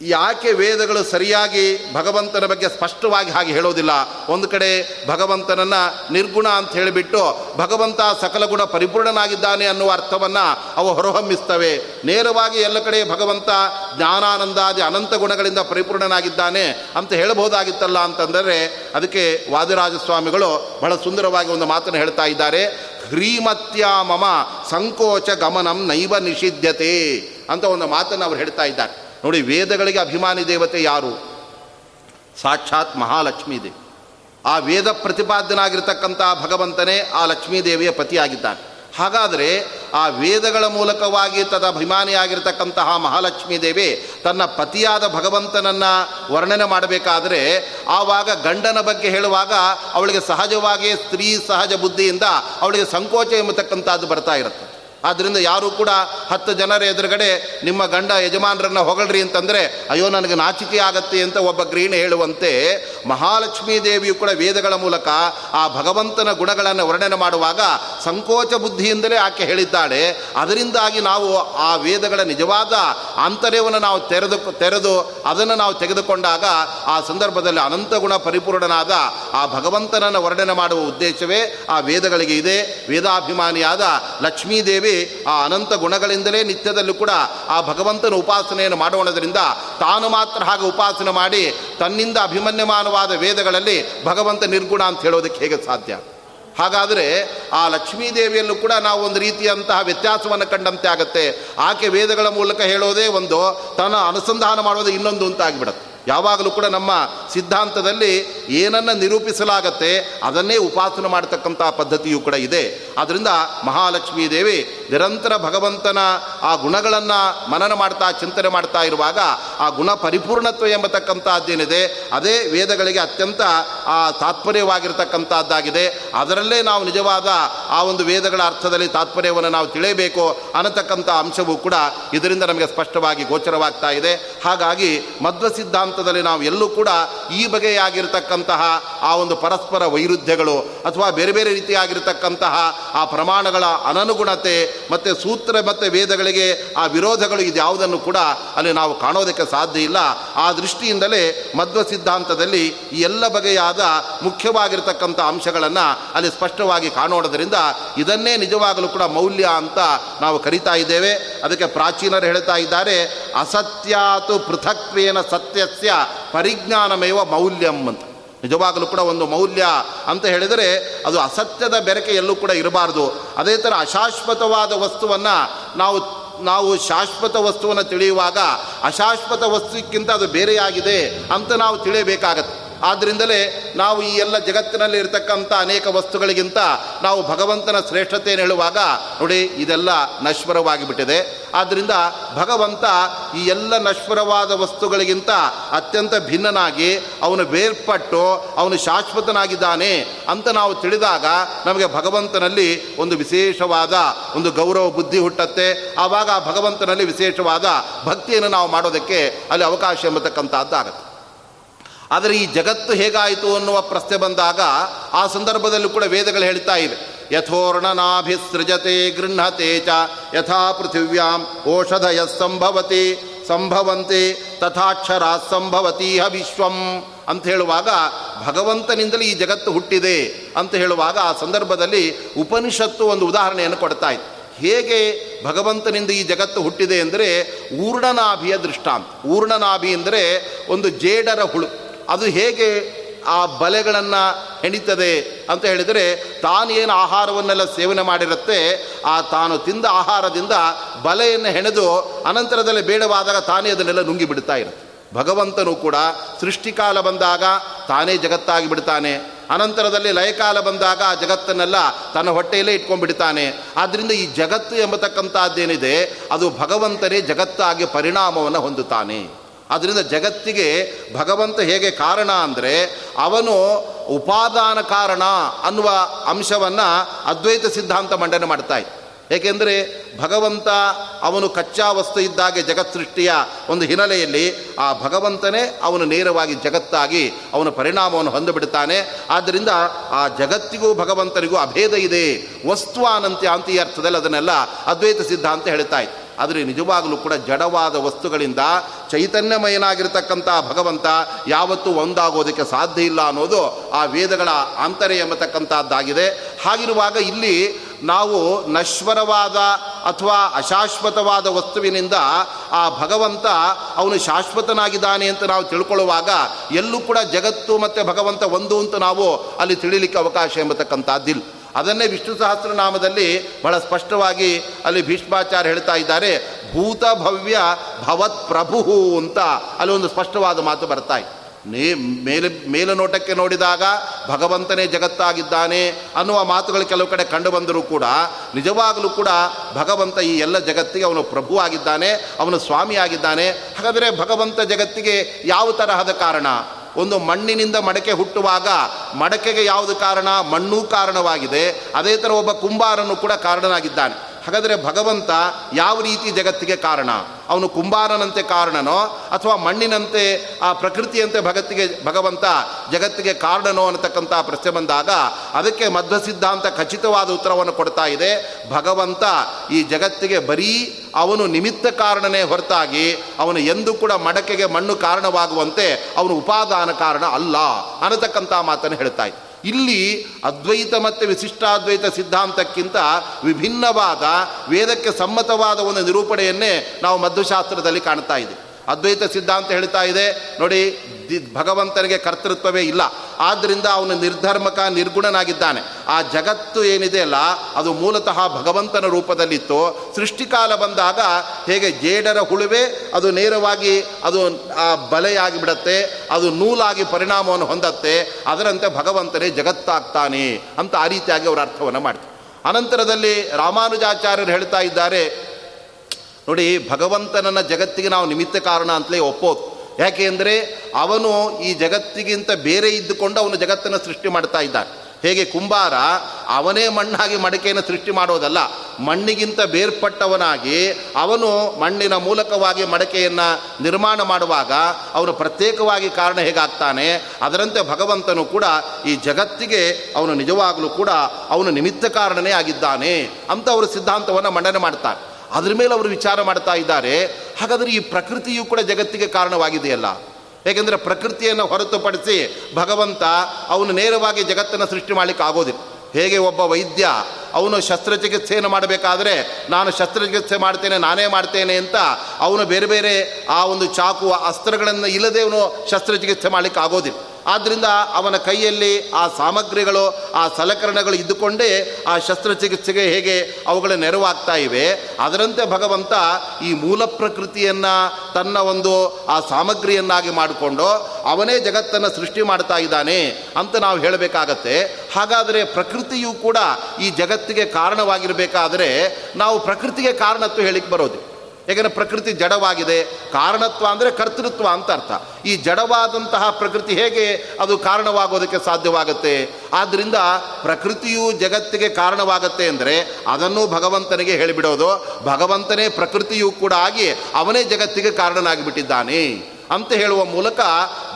ಯಾಕೆ ವೇದಗಳು ಸರಿಯಾಗಿ ಭಗವಂತನ ಬಗ್ಗೆ ಸ್ಪಷ್ಟವಾಗಿ ಹಾಗೆ ಹೇಳೋದಿಲ್ಲ. ಒಂದು ಕಡೆ ಭಗವಂತನನ್ನು ನಿರ್ಗುಣ ಅಂತ ಹೇಳಿಬಿಟ್ಟು ಭಗವಂತ ಸಕಲ ಗುಣ ಪರಿಪೂರ್ಣನಾಗಿದ್ದಾನೆ ಅನ್ನುವ ಅರ್ಥವನ್ನು ಅವು ಹೊರಹೊಮ್ಮಿಸ್ತವೆ. ನೇರವಾಗಿ ಎಲ್ಲ ಕಡೆ ಭಗವಂತ ಜ್ಞಾನಾನಂದಾದಿ ಅನಂತ ಗುಣಗಳಿಂದ ಪರಿಪೂರ್ಣನಾಗಿದ್ದಾನೆ ಅಂತ ಹೇಳಬಹುದಾಗಿತ್ತಲ್ಲ ಅಂತಂದರೆ ಅದಕ್ಕೆ ವಾದಿರಾಜಸ್ವಾಮಿಗಳು ಬಹಳ ಸುಂದರವಾಗಿ ಒಂದು ಮಾತನ್ನು ಹೇಳ್ತಾ ಇದ್ದಾರೆ. ಹ್ರೀಮತ್ಯ ಮಮ ಸಂಕೋಚ ಗಮನಂ ನೈವ ನಿಷಿದ್ಧತೆ ಅಂತ ಒಂದು ಮಾತನ್ನು ಅವರು ಹೇಳ್ತಾ ಇದ್ದಾರೆ. ನೋಡಿ ವೇದಗಳಿಗೆ ಅಭಿಮಾನಿ ದೇವತೆ ಯಾರು? ಸಾಕ್ಷಾತ್ ಮಹಾಲಕ್ಷ್ಮೀ ದೇವಿ. ಆ ವೇದ ಪ್ರತಿಪಾದ್ಯನಾಗಿರ್ತಕ್ಕಂಥ ಭಗವಂತನೇ ಆ ಲಕ್ಷ್ಮೀದೇವಿಯ ಪತಿಯಾಗಿದ್ದಾನೆ. ಹಾಗಾದರೆ ಆ ವೇದಗಳ ಮೂಲಕವಾಗಿ ತದ ಅಭಿಮಾನಿಯಾಗಿರ್ತಕ್ಕಂತಹ ಮಹಾಲಕ್ಷ್ಮೀ ದೇವಿ ತನ್ನ ಪತಿಯಾದ ಭಗವಂತನನ್ನು ವರ್ಣನೆ ಮಾಡಬೇಕಾದರೆ ಆವಾಗ ಗಂಡನ ಬಗ್ಗೆ ಹೇಳುವಾಗ ಅವಳಿಗೆ ಸಹಜವಾಗಿ ಸ್ತ್ರೀ ಸಹಜ ಬುದ್ಧಿಯಿಂದ ಅವಳಿಗೆ ಸಂಕೋಚ ಎಂಬತಕ್ಕಂಥದ್ದು ಬರ್ತಾ ಇರುತ್ತೆ. ಆದ್ದರಿಂದ ಯಾರೂ ಕೂಡ ಹತ್ತು ಜನರ ಎದುರುಗಡೆ ನಿಮ್ಮ ಗಂಡ ಯಜಮಾನರನ್ನು ಹೊಗಳ್ರಿ ಅಂತಂದರೆ, ಅಯ್ಯೋ, ನನಗೆ ನಾಚಿಕೆ ಆಗತ್ತೆ ಅಂತ ಒಬ್ಬ ಗ್ರೀಣ ಹೇಳುವಂತೆ ಮಹಾಲಕ್ಷ್ಮೀ ದೇವಿಯು ಕೂಡ ವೇದಗಳ ಮೂಲಕ ಆ ಭಗವಂತನ ಗುಣಗಳನ್ನು ವರ್ಣನೆ ಮಾಡುವಾಗ ಸಂಕೋಚ ಬುದ್ಧಿಯಿಂದಲೇ ಆಕೆ ಹೇಳಿದ್ದಾಳೆ. ಅದರಿಂದಾಗಿ ನಾವು ಆ ವೇದಗಳ ನಿಜವಾದ ಆಂತರ್ಯವನ್ನು ನಾವು ತೆರೆದು ತೆರೆದು ಅದನ್ನು ನಾವು ತೆಗೆದುಕೊಂಡಾಗ ಆ ಸಂದರ್ಭದಲ್ಲಿ ಅನಂತ ಗುಣ ಪರಿಪೂರ್ಣನಾದ ಆ ಭಗವಂತನನ್ನು ವರ್ಣನೆ ಮಾಡುವ ಉದ್ದೇಶವೇ ಆ ವೇದಗಳಿಗೆ ಇದೆ. ವೇದಾಭಿಮಾನಿಯಾದ ಲಕ್ಷ್ಮೀದೇವಿ ಆ ಅನಂತ ಗುಣಗಳಿಂದಲೇ ನಿತ್ಯದಲ್ಲೂ ಕೂಡ ಆ ಭಗವಂತನ ಉಪಾಸನೆಯನ್ನು ಮಾಡೋಣದ್ರಿಂದ ತಾನು ಮಾತ್ರ ಹಾಗೆ ಉಪಾಸನೆ ಮಾಡಿ ತನ್ನಿಂದ ಅಭಿಮನ್ಯಮಾನವಾದ ವೇದಗಳಲ್ಲಿ ಭಗವಂತ ನಿರ್ಗುಣ ಅಂತ ಹೇಳೋದಕ್ಕೆ ಹೇಗೆ ಸಾಧ್ಯ? ಹಾಗಾದರೆ ಆ ಲಕ್ಷ್ಮೀದೇವಿಯಲ್ಲೂ ಕೂಡ ನಾವು ಒಂದು ರೀತಿಯಂತಹ ವ್ಯತ್ಯಾಸವನ್ನು ಕಂಡಂತೆ ಆಗುತ್ತೆ. ಆಕೆ ವೇದಗಳ ಮೂಲಕ ಹೇಳೋದೇ ಒಂದು, ತನ್ನ ಅನುಸಂಧಾನ ಮಾಡೋದು ಇನ್ನೊಂದು ಅಂತ ಆಗಿಬಿಡುತ್ತೆ. ಯಾವಾಗಲೂ ಕೂಡ ನಮ್ಮ ಸಿದ್ಧಾಂತದಲ್ಲಿ ಏನನ್ನು ನಿರೂಪಿಸಲಾಗತ್ತೆ ಅದನ್ನೇ ಉಪಾಸನೆ ಮಾಡತಕ್ಕಂಥ ಪದ್ಧತಿಯೂ ಕೂಡ ಇದೆ. ಆದ್ದರಿಂದ ಮಹಾಲಕ್ಷ್ಮೀ ದೇವಿ ನಿರಂತರ ಭಗವಂತನ ಆ ಗುಣಗಳನ್ನು ಮನನ ಮಾಡ್ತಾ, ಚಿಂತನೆ ಮಾಡ್ತಾ ಇರುವಾಗ ಆ ಗುಣ ಪರಿಪೂರ್ಣತ್ವ ಎಂಬತಕ್ಕಂಥದ್ದೇನಿದೆ ಅದೇ ವೇದಗಳಿಗೆ ಅತ್ಯಂತ ಆ ತಾತ್ಪರ್ಯವಾಗಿರ್ತಕ್ಕಂಥದ್ದಾಗಿದೆ ಅದರಲ್ಲೇ ನಾವು ನಿಜವಾದ ಆ ಒಂದು ವೇದಗಳ ಅರ್ಥದಲ್ಲಿ ತಾತ್ಪರ್ಯವನ್ನು ನಾವು ತಿಳಿಯಬೇಕು ಅನ್ನತಕ್ಕಂಥ ಅಂಶವೂ ಕೂಡ ಇದರಿಂದ ನಮಗೆ ಸ್ಪಷ್ಟವಾಗಿ ಗೋಚರವಾಗ್ತಾ ಇದೆ. ಹಾಗಾಗಿ ಮಧ್ವ ಸಿದ್ಧಾಂತದಲ್ಲಿ ನಾವು ಎಲ್ಲೂ ಕೂಡ ಈ ಬಗೆಯಾಗಿರ್ತಕ್ಕಂತಹ ಆ ಒಂದು ಪರಸ್ಪರ ವೈರುಧ್ಯಗಳು ಅಥವಾ ಬೇರೆ ಬೇರೆ ರೀತಿಯಾಗಿರ್ತಕ್ಕಂತಹ ಆ ಪ್ರಮಾಣಗಳ ಅನನುಗುಣತೆ ಮತ್ತು ಸೂತ್ರ ಮತ್ತು ವೇದಗಳಿಗೆ ಆ ವಿರೋಧಗಳು ಇದ್ಯಾವುದನ್ನು ಕೂಡ ಅಲ್ಲಿ ನಾವು ಕಾಣೋದಕ್ಕೆ ಸಾಧ್ಯ ಇಲ್ಲ. ಆ ದೃಷ್ಟಿಯಿಂದಲೇ ಮಧ್ವ ಸಿದ್ಧಾಂತದಲ್ಲಿ ಈ ಎಲ್ಲ ಬಗೆಯಾದ ಮುಖ್ಯವಾಗಿರ್ತಕ್ಕಂಥ ಅಂಶಗಳನ್ನು ಅಲ್ಲಿ ಸ್ಪಷ್ಟವಾಗಿ ಕಾಣೋದರಿಂದ ಇದನ್ನೇ ನಿಜವಾಗಲೂ ಕೂಡ ಮೌಲ್ಯ ಅಂತ ನಾವು ಕರಿತಾ ಇದ್ದೇವೆ. ಅದಕ್ಕೆ ಪ್ರಾಚೀನರು ಹೇಳ್ತಾ ಇದ್ದಾರೆ, ಅಸತ್ಯಾತು ಪೃಥಕ್ವೇನ ಸತ್ಯಸ್ಯ ಪರಿಜ್ಞಾನಮೇವ ಮೌಲ್ಯಂ ಅಂತ. ನಿಜವಾಗಲೂ ಕೂಡ ಒಂದು ಮೌಲ್ಯ ಅಂತ ಹೇಳಿದರೆ ಅದು ಅಸತ್ಯದ ಬೆರಕೆ ಎಲ್ಲೂ ಕೂಡ ಇರಬಾರ್ದು. ಅದೇ ಥರ ಅಶಾಶ್ವತವಾದ ವಸ್ತುವನ್ನು ನಾವು ನಾವು ಶಾಶ್ವತ ವಸ್ತುವನ್ನು ತಿಳಿಯುವಾಗ ಅಶಾಶ್ವತ ವಸ್ತುಕ್ಕಿಂತ ಅದು ಬೇರೆಯಾಗಿದೆ ಅಂತ ನಾವು ತಿಳಿಯಬೇಕಾಗತ್ತೆ. ಆದ್ದರಿಂದಲೇ ನಾವು ಈ ಎಲ್ಲ ಜಗತ್ತಿನಲ್ಲಿ ಇರತಕ್ಕಂಥ ಅನೇಕ ವಸ್ತುಗಳಿಗಿಂತ ನಾವು ಭಗವಂತನ ಶ್ರೇಷ್ಠತೆಯನ್ನು ಹೇಳುವಾಗ, ನೋಡಿ, ಇದೆಲ್ಲ ನಶ್ವರವಾಗಿ ಬಿಟ್ಟಿದೆ ಆದ್ದರಿಂದ ಭಗವಂತ ಈ ಎಲ್ಲ ನಶ್ವರವಾದ ವಸ್ತುಗಳಿಗಿಂತ ಅತ್ಯಂತ ಭಿನ್ನನಾಗಿ, ಅವನು ಬೇರ್ಪಟ್ಟು, ಅವನು ಶಾಶ್ವತನಾಗಿದ್ದಾನೆ ಅಂತ ನಾವು ತಿಳಿದಾಗ ನಮಗೆ ಭಗವಂತನಲ್ಲಿ ಒಂದು ವಿಶೇಷವಾದ ಒಂದು ಗೌರವ ಬುದ್ಧಿ ಹುಟ್ಟತ್ತೆ. ಆವಾಗ ಭಗವಂತನಲ್ಲಿ ವಿಶೇಷವಾದ ಭಕ್ತಿಯನ್ನು ನಾವು ಮಾಡೋದಕ್ಕೆ ಅಲ್ಲಿ ಅವಕಾಶ ಎಂಬತಕ್ಕಂಥದ್ದಾಗತ್ತೆ. ಆದರೆ ಈ ಜಗತ್ತು ಹೇಗಾಯಿತು ಅನ್ನುವ ಪ್ರಶ್ನೆ ಬಂದಾಗ ಆ ಸಂದರ್ಭದಲ್ಲೂ ಕೂಡ ವೇದಗಳು ಹೇಳ್ತಾ ಇವೆ. ಯಥೋರ್ಣನಾಭಿಸೃಜತೆ ಗೃಹತೆ ಚ ಯಥಾ ಪೃಥಿವ್ಯಾಂ ಓಷಧಯ ಸಂಭವತಿ, ಸಂಭವಂತೆ ತಥಾಕ್ಷರ ಸಂಭವತೀಹ ವಿಶ್ವಂ ಅಂತ ಹೇಳುವಾಗ ಭಗವಂತನಿಂದಲೇ ಈ ಜಗತ್ತು ಹುಟ್ಟಿದೆ ಅಂತ ಹೇಳುವಾಗ ಆ ಸಂದರ್ಭದಲ್ಲಿ ಉಪನಿಷತ್ತು ಒಂದು ಉದಾಹರಣೆಯನ್ನು ಕೊಡ್ತಾ ಇತ್ತು ಹೇಗೆ ಭಗವಂತನಿಂದ ಈ ಜಗತ್ತು ಹುಟ್ಟಿದೆ ಅಂದರೆ ಊರ್ಣನಾಭಿಯ ದೃಷ್ಟಾಂತ. ಊರ್ಣನಾಭಿ ಅಂದರೆ ಒಂದು ಜೇಡರ ಹುಳು. ಅದು ಹೇಗೆ ಆ ಬಲೆಗಳನ್ನು ಹೆಣಿತದೆ ಅಂತ ಹೇಳಿದರೆ ತಾನೇನು ಆಹಾರವನ್ನೆಲ್ಲ ಸೇವನೆ ಮಾಡಿರುತ್ತೆ, ಆ ತಾನು ತಿಂದ ಆಹಾರದಿಂದ ಬಲೆಯನ್ನು ಹೆಣೆದು ಅನಂತರದಲ್ಲಿ ಬೇಡವಾದಾಗ ತಾನೇ ಅದನ್ನೆಲ್ಲ ನುಂಗಿ ಬಿಡ್ತಾ ಇರುತ್ತೆ. ಭಗವಂತನು ಕೂಡ ಸೃಷ್ಟಿಕಾಲ ಬಂದಾಗ ತಾನೇ ಜಗತ್ತಾಗಿ ಬಿಡ್ತಾನೆ. ಅನಂತರದಲ್ಲಿ ಲಯಕಾಲ ಬಂದಾಗ ಆ ಜಗತ್ತನ್ನೆಲ್ಲ ತನ್ನ ಹೊಟ್ಟೆಯಲ್ಲೇ ಇಟ್ಕೊಂಡ್ಬಿಡ್ತಾನೆ. ಆದ್ದರಿಂದ ಈ ಜಗತ್ತು ಎಂಬತಕ್ಕಂಥದ್ದೇನಿದೆ, ಅದು ಭಗವಂತನೇ ಜಗತ್ತಾಗಿ ಪರಿಣಾಮವನ್ನು ಹೊಂದುತ್ತಾನೆ. ಆದ್ದರಿಂದ ಜಗತ್ತಿಗೆ ಭಗವಂತ ಹೇಗೆ ಕಾರಣ ಅಂದರೆ ಅವನು ಉಪಾದಾನ ಕಾರಣ ಅನ್ನುವ ಅಂಶವನ್ನು ಅದ್ವೈತ ಸಿದ್ಧಾಂತ ಮಂಡನೆ ಮಾಡ್ತಾ ಏಕೆಂದರೆ ಭಗವಂತ ಅವನು ಕಚ್ಚಾ ವಸ್ತು ಇದ್ದಾಗೆ ಜಗತ್ ಸೃಷ್ಟಿಯ ಒಂದು ಹಿನ್ನೆಲೆಯಲ್ಲಿ ಆ ಭಗವಂತನೇ ಅವನು ನೇರವಾಗಿ ಜಗತ್ತಾಗಿ ಅವನ ಪರಿಣಾಮವನ್ನು ಹೊಂದಿಬಿಡ್ತಾನೆ. ಆದ್ದರಿಂದ ಆ ಜಗತ್ತಿಗೂ ಭಗವಂತನಿಗೂ ಅಭೇದ ಇದೆ. ವಸ್ತು ಅನಂತ್ಯ ಅಂತ ಈ ಅರ್ಥದಲ್ಲಿ ಅದನ್ನೆಲ್ಲ ಅದ್ವೈತ ಸಿದ್ಧಾಂತ ಹೇಳ್ತಾ ಇತ್ತು. ಆದರೆ ನಿಜವಾಗಲೂ ಕೂಡ ಜಡವಾದ ವಸ್ತುಗಳಿಂದ ಚೈತನ್ಯಮಯನಾಗಿರ್ತಕ್ಕಂಥ ಭಗವಂತ ಯಾವತ್ತೂ ಒಂದಾಗೋದಕ್ಕೆ ಸಾಧ್ಯ ಇಲ್ಲ ಅನ್ನೋದು ಆ ವೇದಗಳ ಆಂತರ್ಯ ಎಂಬತಕ್ಕಂಥದ್ದಾಗಿದೆ. ಹಾಗಿರುವಾಗ ಇಲ್ಲಿ ನಾವು ನಶ್ವರವಾದ ಅಥವಾ ಅಶಾಶ್ವತವಾದ ವಸ್ತುವಿನಿಂದ ಆ ಭಗವಂತ ಅವನು ಶಾಶ್ವತನಾಗಿದ್ದಾನೆ ಅಂತ ನಾವು ತಿಳ್ಕೊಳ್ಳುವಾಗ ಎಲ್ಲೂ ಕೂಡ ಜಗತ್ತು ಮತ್ತು ಭಗವಂತ ಒಂದು ಅಂತ ನಾವು ಅಲ್ಲಿ ತಿಳಿಲಿಕ್ಕೆ ಅವಕಾಶ ಎಂಬತಕ್ಕಂಥದ್ದಿಲ್ಲ. ಅದನ್ನೇ ವಿಷ್ಣು ಸಹಸ್ರನಾಮದಲ್ಲಿ ಬಹಳ ಸ್ಪಷ್ಟವಾಗಿ ಅಲ್ಲಿ ಭೀಷ್ಮಾಚಾರ್ಯ ಹೇಳ್ತಾ ಇದ್ದಾರೆ. ಭೂತ ಭವ್ಯ ಭವತ್ ಪ್ರಭು ಅಂತ ಅಲ್ಲಿ ಒಂದು ಸ್ಪಷ್ಟವಾದ ಮಾತು ಬರ್ತಾ ನೇ ಮೇಲೆ ನೋಟಕ್ಕೆ ನೋಡಿದಾಗ ಭಗವಂತನೇ ಜಗತ್ತಾಗಿದ್ದಾನೆ ಅನ್ನುವ ಮಾತುಗಳು ಕೆಲವು ಕಡೆ ಕಂಡು ಬಂದರೂ ಕೂಡ ನಿಜವಾಗಲೂ ಕೂಡ ಭಗವಂತ ಈ ಎಲ್ಲ ಜಗತ್ತಿಗೆ ಅವನು ಪ್ರಭು ಆಗಿದ್ದಾನೆ, ಅವನು ಸ್ವಾಮಿಯಾಗಿದ್ದಾನೆ ಹಾಗಾದರೆ ಭಗವಂತ ಜಗತ್ತಿಗೆ ಯಾವ ತರಹದ ಕಾರಣ? ಒಂದು ಮಣ್ಣಿನಿಂದ ಮಡಕೆ ಹುಟ್ಟುವಾಗ ಮಡಕೆಗೆ ಯಾವುದು ಕಾರಣ? ಮಣ್ಣೂ ಕಾರಣವಾಗಿದೆ. ಅದೇ ಥರ ಒಬ್ಬ ಕುಂಬಾರನು ಕೂಡ ಕಾರಣನಾಗಿದ್ದಾನೆ. ಹಾಗಾದರೆ ಭಗವಂತ ಯಾವ ರೀತಿ ಜಗತ್ತಿಗೆ ಕಾರಣ? ಅವನು ಕುಂಬಾರನಂತೆ ಕಾರಣನೋ? ಅಥವಾ ಮಣ್ಣಿನಂತೆ, ಆ ಪ್ರಕೃತಿಯಂತೆ ಭಗತ್ತಿಗೆ, ಭಗವಂತ ಜಗತ್ತಿಗೆ ಕಾರಣನೋ ಅನ್ನತಕ್ಕಂಥ ಪ್ರಶ್ನೆ ಬಂದಾಗ ಅದಕ್ಕೆ ಮಧ್ವ ಸಿದ್ಧಾಂತ ಖಚಿತವಾದ ಉತ್ತರವನ್ನು ಕೊಡ್ತಾ ಇದೆ. ಭಗವಂತ ಈ ಜಗತ್ತಿಗೆ ಬರೀ ಅವನು ನಿಮಿತ್ತ ಕಾರಣನೇ ಹೊರತಾಗಿ ಅವನು ಎಂದೂ ಕೂಡ ಮಡಕೆಗೆ ಮಣ್ಣು ಕಾರಣವಾಗುವಂತೆ ಅವನು ಉಪಾದಾನ ಕಾರಣ ಅಲ್ಲ ಅನ್ನತಕ್ಕಂಥ ಮಾತನ್ನು ಹೇಳ್ತಾ ಇದ್ದೆ ಇಲ್ಲಿ ಅದ್ವೈತ ಮತ್ತು ವಿಶಿಷ್ಟಾದ್ವೈತ ಸಿದ್ಧಾಂತಕ್ಕಿಂತ ವಿಭಿನ್ನವಾದ ವೇದಕ್ಕೆ ಸಮ್ಮತವಾದ ಒಂದು ನಿರೂಪಣೆಯನ್ನೇ ನಾವು ಮಧ್ವಶಾಸ್ತ್ರದಲ್ಲಿ ಕಾಣ್ತಾ ಇದ್ದೀವಿ. ಅದ್ವೈತ ಸಿದ್ಧಾಂತ ಹೇಳ್ತಾ ಇದೆ. ನೋಡಿ ಭಗವಂತನಿಗೆ ಕರ್ತೃತ್ವವೇ ಇಲ್ಲ. ಆದ್ದರಿಂದ ಅವನು ನಿರ್ಧರ್ಮಕ, ನಿರ್ಗುಣನಾಗಿದ್ದಾನೆ. ಆ ಜಗತ್ತು ಏನಿದೆ ಅಲ್ಲ, ಅದು ಮೂಲತಃ ಭಗವಂತನ ರೂಪದಲ್ಲಿತ್ತು. ಸೃಷ್ಟಿಕಾಲ ಬಂದಾಗ ಹೇಗೆ ಜೇಡರ ಹುಳುವೆ, ಅದು ನೇರವಾಗಿ ಅದು ಆ ಬಲೆಯಾಗಿ ಬಿಡತ್ತೆ ಅದು ನೂಲಾಗಿ ಪರಿಣಾಮವನ್ನು ಹೊಂದತ್ತೆ, ಅದರಂತೆ ಭಗವಂತನೇ ಜಗತ್ತಾಗ್ತಾನೆ ಅಂತ ಆ ರೀತಿಯಾಗಿ ಅವರ ಅರ್ಥವನ್ನು ಮಾಡ್ತಾರೆ. ಅನಂತರದಲ್ಲಿ ರಾಮಾನುಜಾಚಾರ್ಯರು ಹೇಳ್ತಾ ಇದ್ದಾರೆ ನೋಡಿ, ಭಗವಂತನನ್ನ ಜಗತ್ತಿಗೆ ನಾವು ನಿಮಿತ್ತ ಕಾರಣ ಅಂತಲೇ ಒಪ್ಪೋದು. ಯಾಕೆ ಅಂದರೆ, ಅವನು ಈ ಜಗತ್ತಿಗಿಂತ ಬೇರೆ ಇದ್ದುಕೊಂಡು ಅವನು ಜಗತ್ತನ್ನು ಸೃಷ್ಟಿ ಮಾಡ್ತಾ ಇದ್ದಾನೆ. ಹೇಗೆ ಕುಂಬಾರ, ಅವನೇ ಮಣ್ಣಾಗಿ ಮಡಿಕೆಯನ್ನು ಸೃಷ್ಟಿ ಮಾಡೋದಲ್ಲ, ಮಣ್ಣಿಗಿಂತ ಬೇರ್ಪಟ್ಟವನಾಗಿ ಅವನು ಮಣ್ಣಿನ ಮೂಲಕವಾಗಿ ಮಡಕೆಯನ್ನು ನಿರ್ಮಾಣ ಮಾಡುವಾಗ ಅವನು ಪ್ರತ್ಯೇಕವಾಗಿ ಕಾರಣ ಹೇಗಾಗ್ತಾನೆ? ಅದರಂತೆ ಭಗವಂತನು ಕೂಡ ಈ ಜಗತ್ತಿಗೆ ಅವನು ನಿಜವಾಗಲೂ ಕೂಡ ಅವನು ನಿಮಿತ್ತ ಕಾರಣನೇ ಆಗಿದ್ದಾನೆ ಅಂತ ಅವರು ಸಿದ್ಧಾಂತವನ್ನು ಮಂಡನೆ ಮಾಡ್ತಾರೆ. ಅದ್ರ ಮೇಲೆ ಅವರು ವಿಚಾರ ಮಾಡ್ತಾ ಇದ್ದಾರೆ. ಹಾಗಾದರೆ ಈ ಪ್ರಕೃತಿಯು ಕೂಡ ಜಗತ್ತಿಗೆ ಕಾರಣವಾಗಿದೆಯಲ್ಲ? ಏಕೆಂದರೆ ಪ್ರಕೃತಿಯನ್ನು ಹೊರತುಪಡಿಸಿ ಭಗವಂತ ಅವನು ನೇರವಾಗಿ ಜಗತ್ತನ್ನು ಸೃಷ್ಟಿ ಮಾಡಲಿಕ್ಕೆ ಆಗೋದಿಲ್ಲ. ಹೇಗೆ ಒಬ್ಬ ವೈದ್ಯ ಅವನು ಶಸ್ತ್ರಚಿಕಿತ್ಸೆಯನ್ನು ಮಾಡಬೇಕಾದ್ರೆ ನಾನು ಶಸ್ತ್ರಚಿಕಿತ್ಸೆ ಮಾಡ್ತೇನೆ, ನಾನೇ ಮಾಡ್ತೇನೆ ಅಂತ ಅವನು ಬೇರೆ ಬೇರೆ ಆ ಒಂದು ಚಾಕು, ಅಸ್ತ್ರಗಳನ್ನು ಇಲ್ಲದೆ ಅವನು ಶಸ್ತ್ರಚಿಕಿತ್ಸೆ ಮಾಡಲಿಕ್ಕೆ ಆಗೋದಿಲ್ಲ. ಆದ್ದರಿಂದ ಅವನ ಕೈಯಲ್ಲಿ ಆ ಸಾಮಗ್ರಿಗಳು, ಆ ಸಲಕರಣೆಗಳು ಇದ್ದುಕೊಂಡೇ ಆ ಶಸ್ತ್ರಚಿಕಿತ್ಸೆಗೆ ಹೇಗೆ ಅವುಗಳ ನೆರವಾಗ್ತಾ ಇವೆ. ಅದರಂತೆ ಭಗವಂತ ಈ ಮೂಲ ಪ್ರಕೃತಿಯನ್ನು ತನ್ನ ಒಂದು ಆ ಸಾಮಗ್ರಿಯನ್ನಾಗಿ ಮಾಡಿಕೊಂಡು ಅವನೇ ಜಗತ್ತನ್ನು ಸೃಷ್ಟಿ ಮಾಡ್ತಾ ಇದ್ದಾನೆ ಅಂತ ನಾವು ಹೇಳಬೇಕಾಗತ್ತೆ. ಹಾಗಾದರೆ ಪ್ರಕೃತಿಯು ಕೂಡ ಈ ಜಗತ್ತಿಗೆ ಕಾರಣವಾಗಿರಬೇಕಾದರೆ ನಾವು ಪ್ರಕೃತಿಗೆ ಕಾರಣತ್ವ ಹೇಳಿಕ್ಕೆ ಬರೋದು. ಯಾಕೆಂದರೆ ಪ್ರಕೃತಿ ಜಡವಾಗಿದೆ. ಕಾರಣತ್ವ ಅಂದರೆ ಕರ್ತೃತ್ವ ಅಂತ ಅರ್ಥ. ಈ ಜಡವಾದಂತಹ ಪ್ರಕೃತಿ ಹೇಗೆ ಅದು ಕಾರಣವಾಗೋದಕ್ಕೆ ಸಾಧ್ಯವಾಗುತ್ತೆ? ಆದ್ದರಿಂದ ಪ್ರಕೃತಿಯು ಜಗತ್ತಿಗೆ ಕಾರಣವಾಗತ್ತೆ ಅಂದರೆ ಅದನ್ನು ಭಗವಂತನಿಗೆ ಹೇಳಿಬಿಡೋದು. ಭಗವಂತನೇ ಪ್ರಕೃತಿಯು ಕೂಡ ಆಗಿ ಅವನೇ ಜಗತ್ತಿಗೆ ಕಾರಣನಾಗಿಬಿಟ್ಟಿದ್ದಾನೆ ಅಂತ ಹೇಳುವ ಮೂಲಕ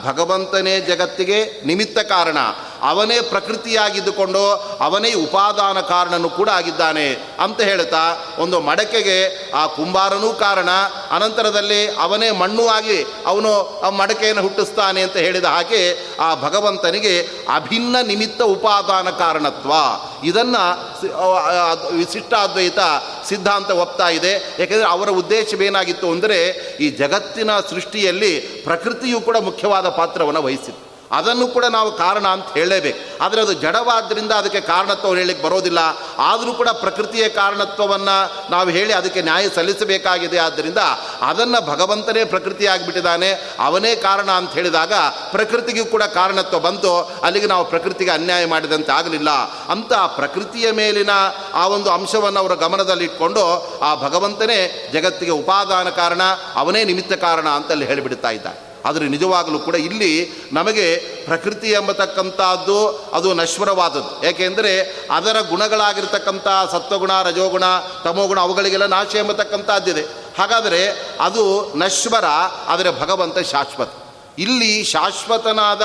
ಭಗವಂತನೇ ಜಗತ್ತಿಗೆ ನಿಮಿತ್ತ ಕಾರಣ. ಅವನೇ ಪ್ರಕೃತಿಯಾಗಿದ್ದುಕೊಂಡು ಅವನೇ ಉಪಾದಾನ ಕಾರಣನು ಕೂಡ ಆಗಿದ್ದಾನೆ ಅಂತ ಹೇಳ್ತಾ ಒಂದು ಮಡಕೆಗೆ ಆ ಕುಂಬಾರನೂ ಕಾರಣ. ಅನಂತರದಲ್ಲಿ ಅವನೇ ಮಣ್ಣು ಆಗಿ ಅವನು ಆ ಮಡಕೆಯನ್ನು ಹುಟ್ಟಿಸ್ತಾನೆ ಅಂತ ಹೇಳಿದ ಹಾಗೆ ಆ ಭಗವಂತನಿಗೆ ಅಭಿನ್ನ ನಿಮಿತ್ತ ಉಪಾದಾನ ಕಾರಣತ್ವ. ಇದನ್ನು ವಿಶಿಷ್ಟಾದ್ವೈತ ಸಿದ್ಧಾಂತ ಒಪ್ತಾ ಇದೆ. ಯಾಕೆಂದರೆ ಅವರ ಉದ್ದೇಶವೇನಾಗಿತ್ತು ಅಂದರೆ ಈ ಜಗತ್ತಿನ ಸೃಷ್ಟಿಯಲ್ಲಿ ಪ್ರಕೃತಿಯು ಕೂಡ ಮುಖ್ಯವಾದ ಪಾತ್ರವನ್ನು ವಹಿಸಿತ್ತು. ಅದನ್ನು ಕೂಡ ನಾವು ಕಾರಣ ಅಂತ ಹೇಳಲೇಬೇಕು. ಆದರೆ ಅದು ಜಡವಾದ್ದರಿಂದ ಅದಕ್ಕೆ ಕಾರಣತ್ವವನ್ನು ಹೇಳಲಿಕ್ಕೆ ಬರೋದಿಲ್ಲ. ಆದರೂ ಕೂಡ ಪ್ರಕೃತಿಯ ಕಾರಣತ್ವವನ್ನು ನಾವು ಹೇಳಿ ಅದಕ್ಕೆ ನ್ಯಾಯ ಸಲ್ಲಿಸಬೇಕಾಗಿದೆ. ಆದ್ದರಿಂದ ಅದನ್ನು ಭಗವಂತನೇ ಪ್ರಕೃತಿಯಾಗಿಬಿಟ್ಟಿದ್ದಾನೆ. ಅವನೇ ಕಾರಣ ಅಂತ ಹೇಳಿದಾಗ ಪ್ರಕೃತಿಗೂ ಕೂಡ ಕಾರಣತ್ವ ಬಂತು. ಅಲ್ಲಿಗೆ ನಾವು ಪ್ರಕೃತಿಗೆ ಅನ್ಯಾಯ ಮಾಡಿದಂತೆ ಆಗಲಿಲ್ಲ. ಅಂತ ಪ್ರಕೃತಿಯ ಮೇಲಿನ ಆ ಒಂದು ಅಂಶವನ್ನು ಅವರ ಗಮನದಲ್ಲಿಟ್ಕೊಂಡು ಆ ಭಗವಂತನೇ ಜಗತ್ತಿಗೆ ಉಪಾದಾನ ಕಾರಣ, ಅವನೇ ನಿಮಿತ್ತ ಕಾರಣ ಅಂತಲ್ಲಿ ಹೇಳಿಬಿಡ್ತಾ ಇದ್ದ ಆದರೆ ನಿಜವಾಗಲೂ ಕೂಡ ಇಲ್ಲಿ ನಮಗೆ ಪ್ರಕೃತಿ ಎಂಬತಕ್ಕಂಥದ್ದು ಅದು ನಶ್ವರವಾದದ್ದು. ಏಕೆಂದರೆ ಅದರ ಗುಣಗಳಾಗಿರ್ತಕ್ಕಂಥ ಸತ್ವಗುಣ, ರಜೋಗುಣ, ತಮೋಗುಣ ಅವುಗಳಿಗೆಲ್ಲ ನಾಶ ಎಂಬತಕ್ಕಂಥದ್ದಿದೆ. ಹಾಗಾದರೆ ಅದು ನಶ್ವರ, ಆದರೆ ಭಗವಂತ ಶಾಶ್ವತ. ಇಲ್ಲಿ ಶಾಶ್ವತನಾದ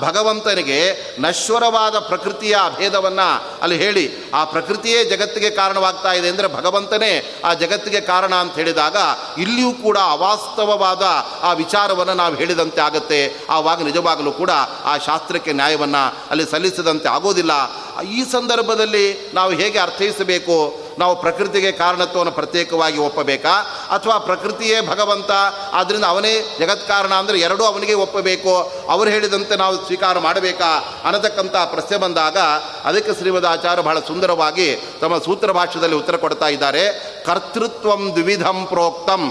ಭಗವಂತನಿಗೆ ನಶ್ವರವಾದ ಪ್ರಕೃತಿಯ ಭೇದವನ್ನು ಅಲ್ಲಿ ಹೇಳಿ, ಆ ಪ್ರಕೃತಿಯೇ ಜಗತ್ತಿಗೆ ಕಾರಣವಾಗ್ತಾ ಇದೆ ಅಂದರೆ ಭಗವಂತನೇ ಆ ಜಗತ್ತಿಗೆ ಕಾರಣ ಅಂತ ಹೇಳಿದಾಗ ಇಲ್ಲಿಯೂ ಕೂಡ ಅವಾಸ್ತವವಾದ ಆ ವಿಚಾರವನ್ನು ನಾವು ಹೇಳಿದಂತೆ ಆಗುತ್ತೆ. ಆವಾಗ ನಿಜವಾಗಲೂ ಕೂಡ ಆ ಶಾಸ್ತ್ರಕ್ಕೆ ನ್ಯಾಯವನ್ನು ಅಲ್ಲಿ ಸಲ್ಲಿಸಿದಂತೆ ಆಗೋದಿಲ್ಲ. ಈ ಸಂದರ್ಭದಲ್ಲಿ ನಾವು ಹೇಗೆ ಅರ್ಥೈಸಬೇಕು? ನಾವು ಪ್ರಕೃತಿಗೆ ಕಾರಣತ್ವವನ್ನು ಪ್ರತ್ಯೇಕವಾಗಿ ಒಪ್ಪಬೇಕಾ? ಅಥವಾ ಪ್ರಕೃತಿಯೇ ಭಗವಂತ ಆದ್ದರಿಂದ ಅವನೇ ಜಗತ್ಕಾರಣ ಅಂದರೆ ಎರಡೂ ಅವನಿಗೆ ಒಪ್ಪಬೇಕು. ಅವರು ಹೇಳಿದಂತೆ ನಾವು ಸ್ವೀಕಾರ ಮಾಡಬೇಕಾ? ಅನ್ನತಕ್ಕಂಥ ಪ್ರಶ್ನೆ ಬಂದಾಗ ಅದಕ್ಕೆ ಶ್ರೀಮದ್ ಆಚಾರ್ಯ ಬಹಳ ಸುಂದರವಾಗಿ ತಮ್ಮ ಸೂತ್ರ ಭಾಷ್ಯದಲ್ಲಿ ಉತ್ತರ ಕೊಡ್ತಾ ಇದ್ದಾರೆ. ಕರ್ತೃತ್ವಂ ದ್ವಿಧಂ ಪ್ರೋಕ್ತಂ,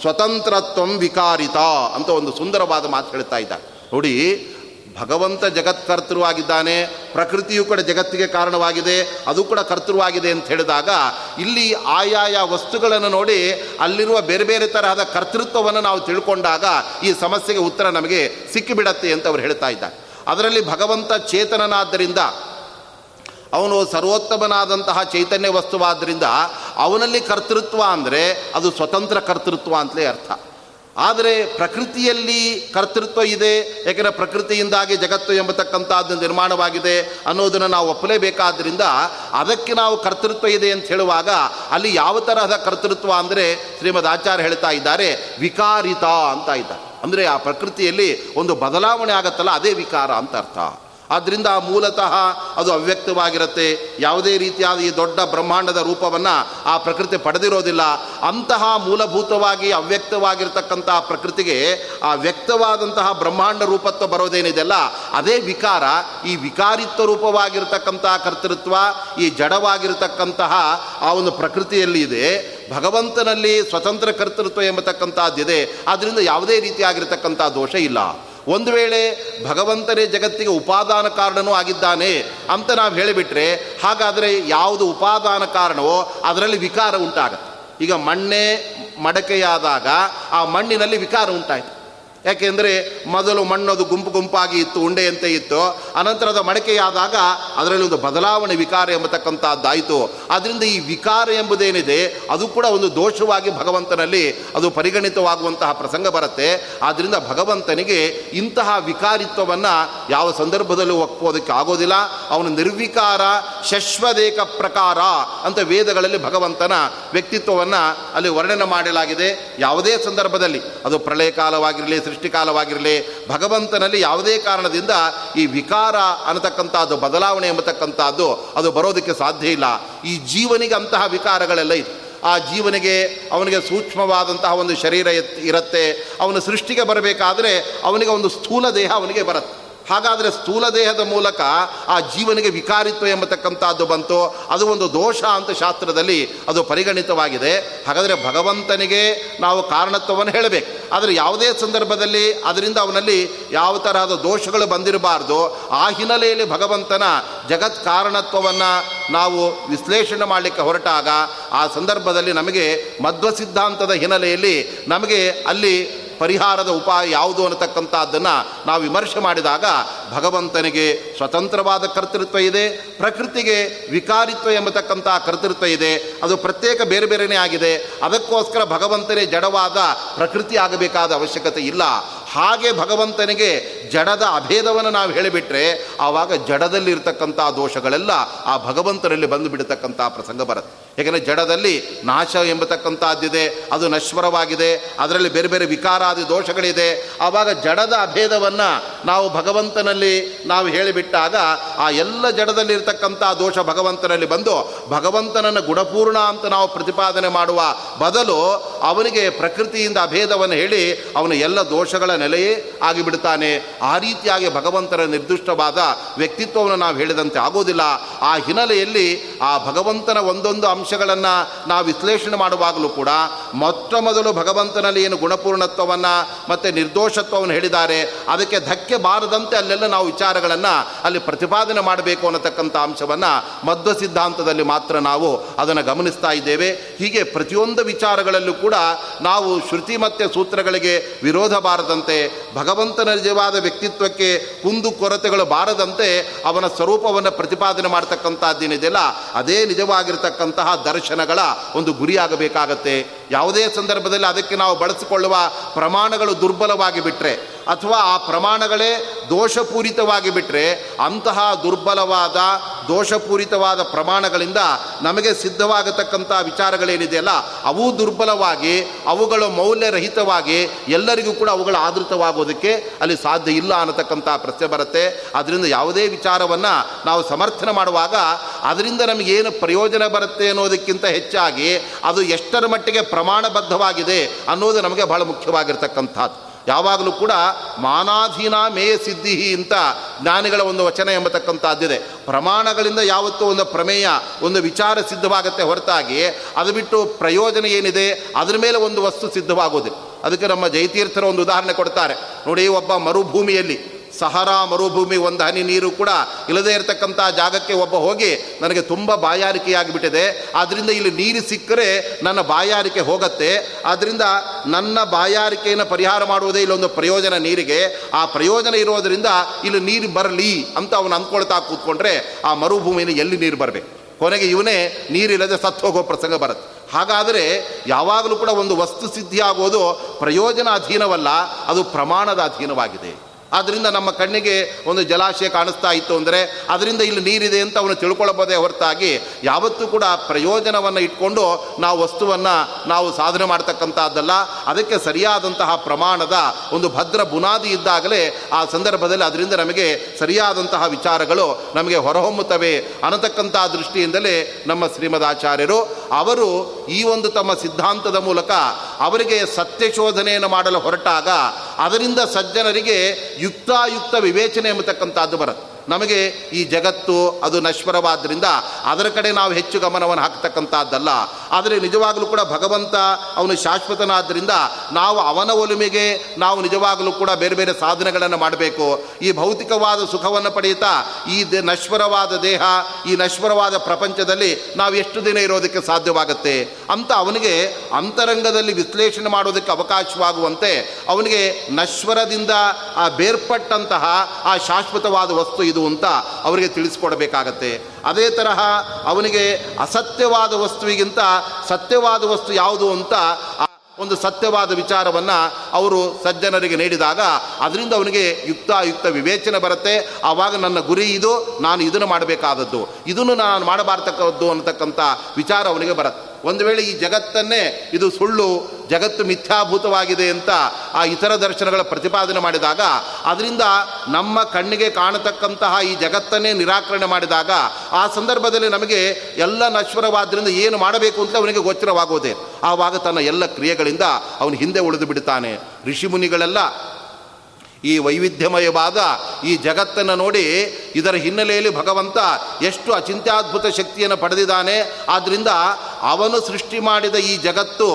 ಸ್ವತಂತ್ರತ್ವಂ ವಿಕಾರಿತ ಅಂತ ಒಂದು ಸುಂದರವಾದ ಮಾತು ಹೇಳ್ತಾ ಇದ್ದಾರೆ. ನೋಡಿ ಭಗವಂತ ಜಗತ್ಕರ್ತೃವಾಗಿದ್ದಾನೆ ಪ್ರಕೃತಿಯು ಕೂಡ ಜಗತ್ತಿಗೆ ಕಾರಣವಾಗಿದೆ, ಅದು ಕೂಡ ಕರ್ತೃವಾಗಿದೆ ಅಂತ ಹೇಳಿದಾಗ ಇಲ್ಲಿ ಆಯಾಯ ವಸ್ತುಗಳನ್ನು ನೋಡಿ ಅಲ್ಲಿರುವ ಬೇರೆ ಬೇರೆ ತರಹದ ಕರ್ತೃತ್ವವನ್ನು ನಾವು ತಿಳ್ಕೊಂಡಾಗ ಈ ಸಮಸ್ಯೆಗೆ ಉತ್ತರ ನಮಗೆ ಸಿಕ್ಕಿಬಿಡತ್ತೆ ಅಂತ ಅವರು ಹೇಳ್ತಾ ಇದ್ದಾರೆ. ಅದರಲ್ಲಿ ಭಗವಂತ ಚೇತನನಾದ್ದರಿಂದ, ಅವನು ಸರ್ವೋತ್ತಮನಾದಂತಹ ಚೈತನ್ಯ ವಸ್ತುವಾದ್ದರಿಂದ, ಅವನಲ್ಲಿ ಕರ್ತೃತ್ವ ಅಂದರೆ ಅದು ಸ್ವತಂತ್ರ ಕರ್ತೃತ್ವ ಅಂತಲೇ ಅರ್ಥ. ಆದರೆ ಪ್ರಕೃತಿಯಲ್ಲಿ ಕರ್ತೃತ್ವ ಇದೆ ಯಾಕೆಂದರೆ ಪ್ರಕೃತಿಯಿಂದಾಗಿ ಜಗತ್ತು ಎಂಬತಕ್ಕಂಥದ್ದು ನಿರ್ಮಾಣವಾಗಿದೆ ಅನ್ನೋದನ್ನು ನಾವು ಒಪ್ಪಲೇಬೇಕಾದ್ದರಿಂದ ಅದಕ್ಕೆ ನಾವು ಕರ್ತೃತ್ವ ಇದೆ ಅಂತ ಹೇಳುವಾಗ ಅಲ್ಲಿ ಯಾವ ತರಹದ ಕರ್ತೃತ್ವ ಅಂದರೆ ಶ್ರೀಮದ್ ಆಚಾರ್ಯ ಹೇಳ್ತಾ ಇದ್ದಾರೆ, ವಿಕಾರಿತ ಅಂತ ಇದ್ದಾರೆ. ಅಂದರೆ ಆ ಪ್ರಕೃತಿಯಲ್ಲಿ ಒಂದು ಬದಲಾವಣೆ ಆಗುತ್ತಲ್ಲ, ಅದೇ ವಿಕಾರ ಅಂತ ಅರ್ಥ. ಆದ್ದರಿಂದ ಮೂಲತಃ ಅದು ಅವ್ಯಕ್ತವಾಗಿರುತ್ತೆ. ಯಾವುದೇ ರೀತಿಯಾದ ಈ ದೊಡ್ಡ ಬ್ರಹ್ಮಾಂಡದ ರೂಪವನ್ನು ಆ ಪ್ರಕೃತಿ ಪಡೆದಿರೋದಿಲ್ಲ. ಅಂತಹ ಮೂಲಭೂತವಾಗಿ ಅವ್ಯಕ್ತವಾಗಿರ್ತಕ್ಕಂತಹ ಪ್ರಕೃತಿಗೆ ಆ ವ್ಯಕ್ತವಾದಂತಹ ಬ್ರಹ್ಮಾಂಡ ರೂಪತ್ವ ಬರೋದೇನಿದೆಯಲ್ಲ ಅದೇ ವಿಕಾರ. ಈ ವಿಕಾರಿತ್ವ ರೂಪವಾಗಿರ್ತಕ್ಕಂತಹ ಕರ್ತೃತ್ವ, ಈ ಜಡವಾಗಿರತಕ್ಕಂತಹ ಆ ಒಂದು ಪ್ರಕೃತಿಯಲ್ಲಿ ಇದೆ. ಭಗವಂತನಲ್ಲಿ ಸ್ವತಂತ್ರ ಕರ್ತೃತ್ವ ಎಂಬತಕ್ಕಂಥದ್ದಿದೆ. ಆದ್ದರಿಂದ ಯಾವುದೇ ರೀತಿಯಾಗಿರ್ತಕ್ಕಂಥ ದೋಷ ಇಲ್ಲ. ಒಂದು ವೇಳೆ ಭಗವಂತನೇ ಜಗತ್ತಿಗೆ ಉಪಾದಾನ ಕಾರಣನೂ ಆಗಿದ್ದಾನೆ ಅಂತ ನಾವು ಹೇಳಿಬಿಟ್ರೆ ಹಾಗಾದರೆ ಯಾವುದು ಉಪಾದಾನ ಕಾರಣವೋ ಅದರಲ್ಲಿ ವಿಕಾರ ಉಂಟಾಗತ್ತೆ. ಈಗ ಮಣ್ಣೆ ಮಡಕೆಯಾದಾಗ ಆ ಮಣ್ಣಿನಲ್ಲಿ ವಿಕಾರ ಉಂಟಾಯಿತು. ಯಾಕೆಂದರೆ ಮೊದಲು ಮಣ್ಣದು ಗುಂಪು ಗುಂಪಾಗಿ ಇತ್ತು, ಉಂಡೆಯಂತೆ ಇತ್ತು. ಅನಂತರದ ಮಡಕೆಯಾದಾಗ ಅದರಲ್ಲಿ ಒಂದು ಬದಲಾವಣೆ ವಿಕಾರ ಎಂಬತಕ್ಕಂಥದ್ದಾಯಿತು. ಅದರಿಂದ ಈ ವಿಕಾರ ಎಂಬುದೇನಿದೆ, ಅದು ಕೂಡ ಒಂದು ದೋಷವಾಗಿ ಭಗವಂತನಲ್ಲಿ ಅದು ಪರಿಗಣಿತವಾಗುವಂತಹ ಪ್ರಸಂಗ ಬರುತ್ತೆ. ಆದ್ದರಿಂದ ಭಗವಂತನಿಗೆ ಇಂತಹ ವಿಕಾರಿತ್ವವನ್ನು ಯಾವ ಸಂದರ್ಭದಲ್ಲೂ ಒಪ್ಪೋದಕ್ಕೆ ಆಗೋದಿಲ್ಲ. ಅವನು ನಿರ್ವಿಕಾರ ಶಶ್ವದೇಕ ಪ್ರಕಾರ ಅಂತ ವೇದಗಳಲ್ಲಿ ಭಗವಂತನ ವ್ಯಕ್ತಿತ್ವವನ್ನು ಅಲ್ಲಿ ವರ್ಣನೆ ಮಾಡಲಾಗಿದೆ. ಯಾವುದೇ ಸಂದರ್ಭದಲ್ಲಿ. ಅದು ಪ್ರಳಯ ಕಾಲವಾಗಿರಲಿ ಸೃಷ್ಟಿಕಾಲವಾಗಿರಲಿ, ಭಗವಂತನಲ್ಲಿ ಯಾವುದೇ ಕಾರಣದಿಂದ ಈ ವಿಕಾರ ಅನ್ನತಕ್ಕಂಥದ್ದು, ಬದಲಾವಣೆ ಎಂಬತಕ್ಕಂಥದ್ದು ಅದು ಬರೋದಕ್ಕೆ ಸಾಧ್ಯ ಇಲ್ಲ. ಈ ಜೀವನಿಗೆ ಅಂತಹ ವಿಕಾರಗಳೆಲ್ಲ ಇದೆ ಆ ಜೀವನಿಗೆ ಅವನಿಗೆ ಸೂಕ್ಷ್ಮವಾದಂತಹ ಒಂದು ಶರೀರ ಇರುತ್ತೆ, ಅವನ ಸೃಷ್ಟಿಗೆ ಬರಬೇಕಾದ್ರೆ ಅವನಿಗೆ ಒಂದು ಸ್ಥೂಲ ದೇಹ ಅವನಿಗೆ ಬರುತ್ತೆ. ಹಾಗಾದರೆ ಸ್ಥೂಲ ದೇಹದ ಮೂಲಕ ಆ ಜೀವನಿಗೆ ವಿಕಾರಿತ್ವ ಎಂಬತಕ್ಕಂಥದ್ದು ಬಂತು, ಅದು ಒಂದು ದೋಷ ಅಂತ ಶಾಸ್ತ್ರದಲ್ಲಿ ಅದು ಪರಿಗಣಿತವಾಗಿದೆ. ಹಾಗಾದರೆ ಭಗವಂತನಿಗೆ ನಾವು ಕಾರಣತ್ವವನ್ನು ಹೇಳಬೇಕು. ಆದರೆ ಯಾವುದೇ ಸಂದರ್ಭದಲ್ಲಿ ಅದರಿಂದ ಅವನಲ್ಲಿ ಯಾವ ತರಹದ ದೋಷಗಳು ಬಂದಿರಬಾರ್ದು. ಆ ಹಿನ್ನೆಲೆಯಲ್ಲಿ ಭಗವಂತನ ಜಗತ್ ಕಾರಣತ್ವವನ್ನು ನಾವು ವಿಶ್ಲೇಷಣೆ ಮಾಡಲಿಕ್ಕೆ ಹೊರಟಾಗ ಆ ಸಂದರ್ಭದಲ್ಲಿ ನಮಗೆ ಮಧ್ವ ಸಿದ್ಧಾಂತದ ಹಿನ್ನೆಲೆಯಲ್ಲಿ ನಮಗೆ ಅಲ್ಲಿ ಪರಿಹಾರದ ಉಪಾಯ ಯಾವುದು ಅನ್ನತಕ್ಕಂಥದ್ದನ್ನು ನಾವು ವಿಮರ್ಶೆ ಮಾಡಿದಾಗ ಭಗವಂತನಿಗೆ ಸ್ವತಂತ್ರವಾದ ಕರ್ತೃತ್ವ ಇದೆ, ಪ್ರಕೃತಿಗೆ ವಿಕಾರಿತ್ವ ಎಂಬತಕ್ಕಂಥ ಕರ್ತೃತ್ವ ಇದೆ, ಅದು ಪ್ರತ್ಯೇಕ ಬೇರೆ ಬೇರೆಯೇ ಆಗಿದೆ, ಅದಕ್ಕೋಸ್ಕರ ಭಗವಂತನೇ ಜಡವಾದ ಪ್ರಕೃತಿ ಆಗಬೇಕಾದ ಅವಶ್ಯಕತೆ ಇಲ್ಲ. ಹಾಗೆ ಭಗವಂತನಿಗೆ ಜಡದ ಅಭೇದವನ್ನು ನಾವು ಹೇಳಿಬಿಟ್ರೆ ಆವಾಗ ಜಡದಲ್ಲಿರ್ತಕ್ಕಂಥ ದೋಷಗಳೆಲ್ಲ ಆ ಭಗವಂತನಲ್ಲಿ ಬಂದು ಬಿಡತಕ್ಕಂಥ ಪ್ರಸಂಗ ಬರುತ್ತೆ. ಯಾಕೆಂದರೆ ಜಡದಲ್ಲಿ ನಾಶ ಎಂಬತಕ್ಕಂಥದ್ದಿದೆ ಅದು ನಶ್ವರವಾಗಿದೆ, ಅದರಲ್ಲಿ ಬೇರೆ ಬೇರೆ ವಿಕಾರಾದಿ ದೋಷಗಳಿದೆ. ಆವಾಗ ಜಡದ ಅಭೇದವನ್ನು ನಾವು ಭಗವಂತನಲ್ಲಿ ನಾವು ಹೇಳಿಬಿಟ್ಟಾಗ ಆ ಎಲ್ಲ ಜಡದಲ್ಲಿರ್ತಕ್ಕಂಥ ದೋಷ ಭಗವಂತನಲ್ಲಿ ಬಂದು ಭಗವಂತನನ್ನು ಗುಣಪೂರ್ಣ ಅಂತ ನಾವು ಪ್ರತಿಪಾದನೆ ಮಾಡುವ ಬದಲು ಅವನಿಗೆ ಪ್ರಕೃತಿಯಿಂದ ಅಭೇದವನ್ನು ಹೇಳಿ ಅವನ ಎಲ್ಲ ದೋಷಗಳ ನೆಲೆಯೇ ಆಗಿಬಿಡ್ತಾನೆ. ಆ ರೀತಿಯಾಗಿ ಭಗವಂತನ ನಿರ್ದಿಷ್ಟವಾದ ವ್ಯಕ್ತಿತ್ವವನ್ನು ನಾವು ಹೇಳಿದಂತೆ ಆಗೋದಿಲ್ಲ. ಆ ಹಿನ್ನೆಲೆಯಲ್ಲಿ ಆ ಭಗವಂತನ ಒಂದೊಂದು ಅಂಶಗಳನ್ನು ನಾವು ವಿಶ್ಲೇಷಣೆ ಮಾಡುವಾಗಲೂ ಕೂಡ ಮೊತ್ತ ಮೊದಲು ಭಗವಂತನಲ್ಲಿ ಏನು ಗುಣಪೂರ್ಣತ್ವವನ್ನು ಮತ್ತು ನಿರ್ದೋಷತ್ವವನ್ನು ಹೇಳಿದ್ದಾರೆ, ಅದಕ್ಕೆ ಧಕ್ಕೆ ಬಾರದಂತೆ ಅಲ್ಲೆಲ್ಲ ನಾವು ವಿಚಾರಗಳನ್ನು ಅಲ್ಲಿ ಪ್ರತಿಪಾದನೆ ಮಾಡಬೇಕು ಅನ್ನತಕ್ಕಂಥ ಅಂಶವನ್ನು ಮಧ್ವ ಸಿದ್ಧಾಂತದಲ್ಲಿ ಮಾತ್ರ ನಾವು ಅದನ್ನು ಗಮನಿಸ್ತಾ ಇದ್ದೇವೆ. ಹೀಗೆ ಪ್ರತಿಯೊಂದು ವಿಚಾರಗಳಲ್ಲೂ ಕೂಡ ನಾವು ಶ್ರುತಿ ಮತ್ತು ಸೂತ್ರಗಳಿಗೆ ವಿರೋಧ ಬಾರದಂತೆ, ಭಗವಂತನ ನಿಜವಾದ ವ್ಯಕ್ತಿತ್ವಕ್ಕೆ ಕುಂದು ಕೊರತೆಗಳು ಬಾರದಂತೆ ಅವನ ಸ್ವರೂಪವನ್ನು ಪ್ರತಿಪಾದನೆ ಮಾಡ್ತಕ್ಕಂಥದ್ದೇನಿದೆಯಲ್ಲ, ಅದೇ ನಿಜವಾಗಿರ್ತಕ್ಕಂತಹ ದರ್ಶನಗಳ ಒಂದು ಗುರಿಯಾಗಬೇಕಾಗತ್ತೆ. ಯಾವುದೇ ಸಂದರ್ಭದಲ್ಲಿ ಅದಕ್ಕೆ ನಾವು ಬಳಸಿಕೊಳ್ಳುವ ಪ್ರಮಾಣಗಳು ದುರ್ಬಲವಾಗಿ ಬಿಟ್ಟರೆ ಅಥವಾ ಆ ಪ್ರಮಾಣಗಳೇ ದೋಷಪೂರಿತವಾಗಿ ಬಿಟ್ಟರೆ ಅಂತಹ ದುರ್ಬಲವಾದ, ದೋಷಪೂರಿತವಾದ ಪ್ರಮಾಣಗಳಿಂದ ನಮಗೆ ಸಿದ್ಧವಾಗತಕ್ಕಂಥ ವಿಚಾರಗಳೇನಿದೆಯಲ್ಲ, ಅವು ದುರ್ಬಲವಾಗಿ, ಅವುಗಳು ಮೌಲ್ಯರಹಿತವಾಗಿ ಎಲ್ಲರಿಗೂ ಕೂಡ ಅವುಗಳು ಆದೃತವಾಗೋದಕ್ಕೆ ಅಲ್ಲಿ ಸಾಧ್ಯ ಇಲ್ಲ ಅನ್ನತಕ್ಕಂಥ ಪ್ರಶ್ನೆ ಬರುತ್ತೆ. ಅದರಿಂದ ಯಾವುದೇ ವಿಚಾರವನ್ನು ನಾವು ಸಮರ್ಥನೆ ಮಾಡುವಾಗ, ಅದರಿಂದ ನಮಗೇನು ಪ್ರಯೋಜನ ಬರುತ್ತೆ ಅನ್ನೋದಕ್ಕಿಂತ ಹೆಚ್ಚಾಗಿ ಅದು ಎಷ್ಟರ ಮಟ್ಟಿಗೆ ಪ್ರಮಾಣಬದ್ಧವಾಗಿದೆ ಅನ್ನೋದು ನಮಗೆ ಬಹಳ ಮುಖ್ಯವಾಗಿರ್ತಕ್ಕಂಥದ್ದು. ಯಾವಾಗಲೂ ಕೂಡ ಮಾನಾಧೀನ ಮೇಯ ಸಿದ್ಧಿ ಅಂತ ಜ್ಞಾನಿಗಳ ಒಂದು ವಚನ ಎಂಬತಕ್ಕಂಥದ್ದಿದೆ. ಪ್ರಮಾಣಗಳಿಂದ ಯಾವತ್ತೂ ಒಂದು ಪ್ರಮೇಯ, ಒಂದು ವಿಚಾರ ಸಿದ್ಧವಾಗುತ್ತೆ ಹೊರತಾಗಿ ಅದು ಬಿಟ್ಟು ಪ್ರಯೋಜನ ಏನಿದೆ, ಅದರ ಮೇಲೆ ಒಂದು ವಸ್ತು ಸಿದ್ಧವಾಗೋದಿಲ್ಲ. ಅದಕ್ಕೆ ನಮ್ಮ ಜಯತೀರ್ಥರ ಒಂದು ಉದಾಹರಣೆ ಕೊಡ್ತಾರೆ. ನೋಡಿ, ಒಬ್ಬ ಮರುಭೂಮಿಯಲ್ಲಿ ಸಹರಾ ಮರುಭೂಮಿ ಒಂದು ಹನಿ ನೀರು ಕೂಡ ಇಲ್ಲದೇ ಇರತಕ್ಕಂಥ ಜಾಗಕ್ಕೆ ಒಬ್ಬ ಹೋಗಿ ನನಗೆ ತುಂಬ ಬಾಯಾರಿಕೆಯಾಗಿಬಿಟ್ಟಿದೆ. ಆದ್ದರಿಂದ ಇಲ್ಲಿ ನೀರು ಸಿಕ್ಕರೆ ನನ್ನ ಬಾಯಾರಿಕೆ ಹೋಗುತ್ತೆ. ಆದ್ದರಿಂದ ನನ್ನ ಬಾಯಾರಿಕೆಯನ್ನು ಪರಿಹಾರ ಮಾಡುವುದೇ ಇಲ್ಲೊಂದು ಪ್ರಯೋಜನ ನೀರಿಗೆ. ಆ ಪ್ರಯೋಜನ ಇರೋದರಿಂದ ಇಲ್ಲಿ ನೀರು ಬರಲಿ ಅಂತ ಅವನು ಅಂದ್ಕೊಳ್ತಾ ಕೂತ್ಕೊಂಡ್ರೆ ಆ ಮರುಭೂಮಿಯಲ್ಲಿ ಎಲ್ಲಿ ನೀರು ಬರಬೇಕು? ಕೊನೆಗೆ ಇವನೇ ನೀರಿಲ್ಲದೆ ಸತ್ತು ಹೋಗೋ ಪ್ರಸಂಗ ಬರುತ್ತೆ. ಹಾಗಾದರೆ ಯಾವಾಗಲೂ ಕೂಡ ಒಂದು ವಸ್ತು ಸಿದ್ಧಿಯಾಗೋದು ಪ್ರಯೋಜನ ಅಧೀನವಲ್ಲ ಅದು ಪ್ರಮಾಣದ ಅಧೀನವಾಗಿದೆ. ಆದ್ದರಿಂದ ನಮ್ಮ ಕಣ್ಣಿಗೆ ಒಂದು ಜಲಾಶಯ ಕಾಣಿಸ್ತಾ ಇತ್ತು ಅಂದರೆ ಅದರಿಂದ ಇಲ್ಲಿ ನೀರಿದೆ ಅಂತ ಅವನು ತಿಳ್ಕೊಳ್ಬೋದೇ ಹೊರತಾಗಿ ಯಾವತ್ತೂ ಕೂಡ ಪ್ರಯೋಜನವನ್ನು ಇಟ್ಕೊಂಡು ನಾವು ವಸ್ತುವನ್ನು ನಾವು ಸಾಧನೆ ಮಾಡ್ತಕ್ಕಂಥದ್ದಲ್ಲ ಅದಕ್ಕೆ ಸರಿಯಾದಂತಹ ಪ್ರಮಾಣದ ಒಂದು ಭದ್ರ ಬುನಾದಿ ಇದ್ದಾಗಲೇ ಆ ಸಂದರ್ಭದಲ್ಲಿ ಅದರಿಂದ ನಮಗೆ ಸರಿಯಾದಂತಹ ವಿಚಾರಗಳು ನಮಗೆ ಹೊರಹೊಮ್ಮುತ್ತವೆ ಅನ್ನತಕ್ಕಂಥ ದೃಷ್ಟಿಯಿಂದಲೇ ನಮ್ಮ ಶ್ರೀಮದಾಚಾರ್ಯರು ಅವರು ಈ ಒಂದು ತಮ್ಮ ಸಿದ್ಧಾಂತದ ಮೂಲಕ ಅವರಿಗೆ ಸತ್ಯ ಶೋಧನೆಯನ್ನು ಮಾಡಲು ಹೊರಟಾಗ ಅದರಿಂದ ಸಜ್ಜನರಿಗೆ ಯುಕ್ತಾಯುಕ್ತ ವಿವೇಚನೆ ಎಂಬತಕ್ಕಂಥದ್ದು ಬರುತ್ತೆ. ನಮಗೆ ಈ ಜಗತ್ತು ಅದು ನಶ್ವರವಾದ್ದರಿಂದ ಅದರ ಕಡೆ ನಾವು ಹೆಚ್ಚು ಗಮನವನ್ನು ಹಾಕ್ತಕ್ಕಂಥದ್ದಲ್ಲ. ಆದರೆ ನಿಜವಾಗಲೂ ಕೂಡ ಭಗವಂತ ಅವನು ಶಾಶ್ವತನಾದ್ದರಿಂದ ನಾವು ಅವನ ಒಲುಮೆಗೆ ನಾವು ನಿಜವಾಗಲೂ ಕೂಡ ಬೇರೆ ಬೇರೆ ಸಾಧನೆಗಳನ್ನು ಮಾಡಬೇಕು. ಈ ಭೌತಿಕವಾದ ಸುಖವನ್ನು ಪಡೆಯುತ್ತಾ ಈ ದೇ ನಶ್ವರವಾದ ದೇಹ, ಈ ನಶ್ವರವಾದ ಪ್ರಪಂಚದಲ್ಲಿ ನಾವು ಎಷ್ಟು ದಿನ ಇರೋದಕ್ಕೆ ಸಾಧ್ಯವಾಗುತ್ತೆ? ಅಂತ ಅವನಿಗೆ ಅಂತರಂಗದಲ್ಲಿ ವಿಶ್ಲೇಷಣೆ ಮಾಡೋದಕ್ಕೆ ಅವಕಾಶವಾಗುವಂತೆ ಅವನಿಗೆ ನಶ್ವರದಿಂದ ಆ ಬೇರ್ಪಟ್ಟಂತಹ ಆ ಶಾಶ್ವತವಾದ ವಸ್ತು ಇದು ಅಂತ ಅವರಿಗೆ ತಿಳಿಸ್ಕೊಡ್ಬೇಕಾಗತ್ತೆ. ಅದೇ ತರಹ ಅವನಿಗೆ ಅಸತ್ಯವಾದ ವಸ್ತುವಿಗಿಂತ ಸತ್ಯವಾದ ವಸ್ತು ಯಾವುದು ಅಂತ ಒಂದು ಸತ್ಯವಾದ ವಿಚಾರವನ್ನು ಅವರು ಸಜ್ಜನರಿಗೆ ನೀಡಿದಾಗ ಅದರಿಂದ ಅವನಿಗೆ ಯುಕ್ತಾಯುಕ್ತ ವಿವೇಚನೆ ಬರುತ್ತೆ. ಆವಾಗ ನನ್ನ ಗುರಿ ಇದು, ನಾನು ಇದನ್ನು ಮಾಡಬೇಕಾದದ್ದು. ಇದನ್ನು ನಾನು ಮಾಡಬಾರ್ತಕ್ಕದ್ದು ಅನ್ನತಕ್ಕಂಥ ವಿಚಾರ ಅವನಿಗೆ ಬರುತ್ತೆ. ಒಂದು ವೇಳೆ ಈ ಜಗತ್ತನ್ನೇ ಇದು ಸುಳ್ಳು, ಜಗತ್ತು ಮಿಥ್ಯಾಭೂತವಾಗಿದೆ ಅಂತ ಆ ಇತರ ದರ್ಶನಗಳ ಪ್ರತಿಪಾದನೆ ಮಾಡಿದಾಗ, ಅದರಿಂದ ನಮ್ಮ ಕಣ್ಣಿಗೆ ಕಾಣತಕ್ಕಂತಹ ಈ ಜಗತ್ತನ್ನೇ ನಿರಾಕರಣೆ ಮಾಡಿದಾಗ, ಆ ಸಂದರ್ಭದಲ್ಲಿ ನಮಗೆ ಎಲ್ಲ ನಶ್ವರವಾದ್ದರಿಂದ ಏನು ಮಾಡಬೇಕು ಅಂತ ಅವನಿಗೆ ಗೋಚರವಾಗೋದೆ. ಆವಾಗ ತನ್ನ ಎಲ್ಲ ಕ್ರಿಯೆಗಳಿಂದ ಅವನು ಹಿಂದೆ ಉಳಿದು ಬಿಡ್ತಾನೆ ಋಷಿಮುನಿಗಳೆಲ್ಲ ಈ ವೈವಿಧ್ಯಮಯವಾದ ಈ ಜಗತ್ತನ್ನು ನೋಡಿ ಇದರ ಹಿನ್ನೆಲೆಯಲ್ಲಿ ಭಗವಂತ ಎಷ್ಟು ಅಚಿಂತ್ಯಾದ್ಭುತ ಶಕ್ತಿಯನ್ನು ಪಡೆದಿದ್ದಾನೆ. ಆದ್ದರಿಂದ ಅವನು ಸೃಷ್ಟಿ ಮಾಡಿದ ಈ ಜಗತ್ತು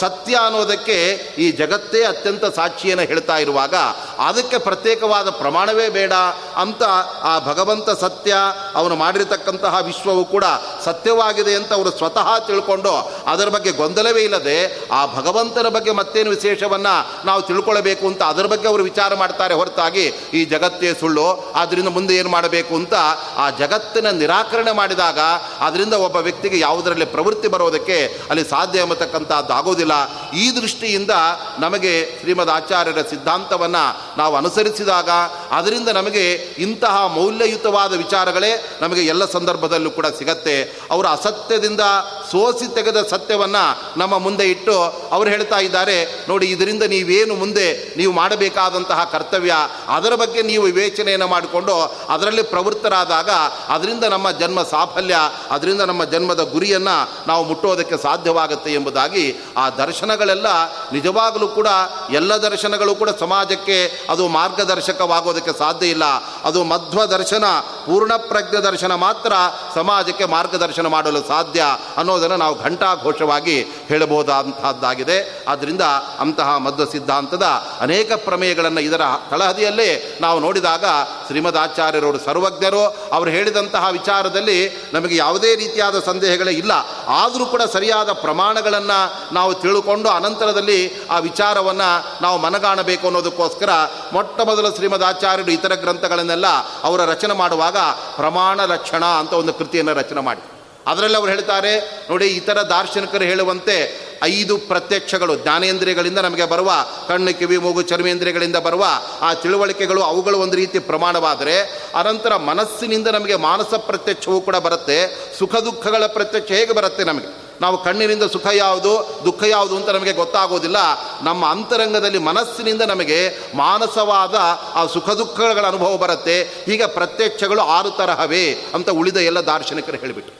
ಸತ್ಯ ಅನ್ನೋದಕ್ಕೆ ಈ ಜಗತ್ತೇ ಅತ್ಯಂತ ಸಾಕ್ಷಿಯನ್ನು ಹೇಳ್ತಾ ಇರುವಾಗ ಅದಕ್ಕೆ ಪ್ರತ್ಯೇಕವಾದ ಪ್ರಮಾಣವೇ ಬೇಡ ಅಂತ ಆ ಭಗವಂತ ಸತ್ಯ, ಅವನು ಮಾಡಿರತಕ್ಕಂತಹ ವಿಶ್ವವು ಕೂಡ ಸತ್ಯವಾಗಿದೆ ಅಂತ ಅವರು ಸ್ವತಃ ತಿಳ್ಕೊಂಡು ಅದರ ಬಗ್ಗೆ ಗೊಂದಲವೇ ಇಲ್ಲದೆ ಆ ಭಗವಂತನ ಬಗ್ಗೆ ಮತ್ತೇನು ವಿಶೇಷವನ್ನು ನಾವು ತಿಳ್ಕೊಳ್ಬೇಕು ಅಂತ ಅದರ ಬಗ್ಗೆ ಅವರು ವಿಚಾರ ಮಾಡ್ತಾರೆ ಹೊರತಾಗಿ ಈ ಜಗತ್ತೇ ಸುಳ್ಳು ಆದ್ದರಿಂದ ಮುಂದೆ ಏನು ಮಾಡಬೇಕು ಅಂತ ಆ ಜಗತ್ತಿನ ನಿರಾಕರಣೆ ಮಾಡಿದಾಗ ಅದರಿಂದ ಒಬ್ಬ ವ್ಯಕ್ತಿಗೆ ಯಾವುದರಲ್ಲಿ ಪ್ರವೃತ್ತಿ ಬರೋದಕ್ಕೆ ಅಲ್ಲಿ ಸಾಧ್ಯ ಎಂಬತಕ್ಕಂಥದ್ದು ಆಗೋದಿಲ್ಲ ಈ ದೃಷ್ಟಿಯಿಂದ ನಮಗೆ ಶ್ರೀಮದ್ ಆಚಾರ್ಯರ ಸಿದ್ಧಾಂತವನ್ನು ನಾವು ಅನುಸರಿಸಿದಾಗ, ಅದರಿಂದ ನಮಗೆ ಇಂತಹ ಮೌಲ್ಯಯುತವಾದ ವಿಚಾರಗಳೇ ನಮಗೆ ಎಲ್ಲ ಸಂದರ್ಭದಲ್ಲೂ ಕೂಡ ಸಿಗತ್ತೆ. ಅವರ ಅಸತ್ಯದಿಂದ ಸೋಸಿ ತೆಗೆದ ಸತ್ಯವನ್ನು ನಮ್ಮ ಮುಂದೆ ಇಟ್ಟು ಅವರು ಹೇಳ್ತಾ ಇದ್ದಾರೆ, ನೋಡಿ ಇದರಿಂದ ನೀವೇನು ಮುಂದೆ ನೀವು ಮಾಡಬೇಕಾದಂತಹ ಕರ್ತವ್ಯ, ಅದರ ಬಗ್ಗೆ ನೀವು ವಿವೇಚನೆಯನ್ನು ಮಾಡಿಕೊಂಡು ಅದರಲ್ಲಿ ಪ್ರವೃತ್ತರಾದಾಗ, ಅದರಿಂದ ನಮ್ಮ ಜನ್ಮ ಸಾಫಲ್ಯ, ಅದರಿಂದ ನಮ್ಮ ಜನ್ಮದ ಗುರಿಯನ್ನು ನಾವು ಮುಟ್ಟೋದಕ್ಕೆ ಸಾಧ್ಯವಾಗುತ್ತೆ ಎಂಬುದಾಗಿ ಆ ದರ್ಶನಗಳೆಲ್ಲ ನಿಜವಾಗಲೂ ಕೂಡ ಎಲ್ಲ ದರ್ಶನಗಳು ಕೂಡ ಸಮಾಜಕ್ಕೆ ಅದು ಮಾರ್ಗದರ್ಶಕವಾಗೋದಕ್ಕೆ ಸಾಧ್ಯ ಇಲ್ಲ. ಅದು ಮಧ್ವ ದರ್ಶನ ಪೂರ್ಣಪ್ರಜ್ಞ ದರ್ಶನ ಮಾತ್ರ ಸಮಾಜಕ್ಕೆ ಮಾರ್ಗದರ್ಶನ ಮಾಡಲು ಸಾಧ್ಯ ಅನ್ನೋದನ್ನು ನಾವು ಘಂಟಾಘೋಷವಾಗಿ ಹೇಳಬಹುದಾದಂತಹದ್ದಾಗಿದೆ ಆದ್ದರಿಂದ ಅಂತಹ ಮಧ್ವ ಸಿದ್ಧಾಂತದ ಅನೇಕ ಪ್ರಮೇಯಗಳನ್ನು ಇದರ ತಳಹದಿಯಲ್ಲೇ ನಾವು ನೋಡಿದಾಗ ಶ್ರೀಮದ್ ಆಚಾರ್ಯರವರು ಸರ್ವಜ್ಞರು, ಅವರು ಹೇಳಿದಂತಹ ವಿಚಾರದಲ್ಲಿ ನಮಗೆ ಯಾವುದೇ ರೀತಿಯಾದ ಸಂದೇಹಗಳೇ ಇಲ್ಲ. ಆದರೂ ಕೂಡ ಸರಿಯಾದ ಪ್ರಮಾಣಗಳನ್ನು ನಾವು ತಿಳ್ಕೊಂಡು ಅನಂತರದಲ್ಲಿ ಆ ವಿಚಾರವನ್ನು ನಾವು ಮನಗಾಣಬೇಕು ಅನ್ನೋದಕ್ಕೋಸ್ಕರ ಮೊಟ್ಟ ಮೊದಲು ಶ್ರೀಮದ್ ಆಚಾರ್ಯರು ಇತರ ಗ್ರಂಥಗಳನ್ನೆಲ್ಲ ಅವರ ರಚನೆ ಮಾಡುವಾಗ ಪ್ರಮಾಣ ಲಕ್ಷಣ ಅಂತ ಒಂದು ಕೃತಿಯನ್ನು ರಚನೆ ಮಾಡಿ ಅದರಲ್ಲಿ ಅವರು ಹೇಳ್ತಾರೆ, ನೋಡಿ, ಇತರ ದಾರ್ಶನಿಕರು ಹೇಳುವಂತೆ ಐದು ಪ್ರತ್ಯಕ್ಷಗಳು, ಜ್ಞಾನೇಂದ್ರಿಯಗಳಿಂದ ನಮಗೆ ಬರುವ, ಕಣ್ಣು, ಕಿವಿ, ಮೂಗು, ಚರ್ಮೇಂದ್ರಿಯಗಳಿಂದ ಬರುವ ಆ ತಿಳುವಳಿಕೆಗಳು ಅವುಗಳು ಒಂದು ರೀತಿ ಪ್ರಮಾಣವಾದರೆ, ಅನಂತರ ಮನಸ್ಸಿನಿಂದ ನಮಗೆ ಮಾನಸ ಪ್ರತ್ಯಕ್ಷವೂ ಕೂಡ ಬರುತ್ತೆ, ಸುಖ ದುಃಖಗಳ ಪ್ರತ್ಯಕ್ಷ ಹೇಗೆ ಬರುತ್ತೆ ನಮಗೆ? ನಾವು ಕಣ್ಣಿನಿಂದ ಸುಖ ಯಾವುದು, ದುಃಖ ಯಾವುದು ಅಂತ ನಮಗೆ ಗೊತ್ತಾಗೋದಿಲ್ಲ, ನಮ್ಮ ಅಂತರಂಗದಲ್ಲಿ ಮನಸ್ಸಿನಿಂದ ನಮಗೆ ಮಾನಸವಾದ ಆ ಸುಖ ದುಃಖಗಳ ಅನುಭವ ಬರುತ್ತೆ, ಹೀಗೆ ಪ್ರತ್ಯಕ್ಷಗಳು ಆರು ತರಹವೇ ಅಂತ ಉಳಿದ ಎಲ್ಲ ದಾರ್ಶನಿಕರು ಹೇಳಿಬಿಟ್ಟು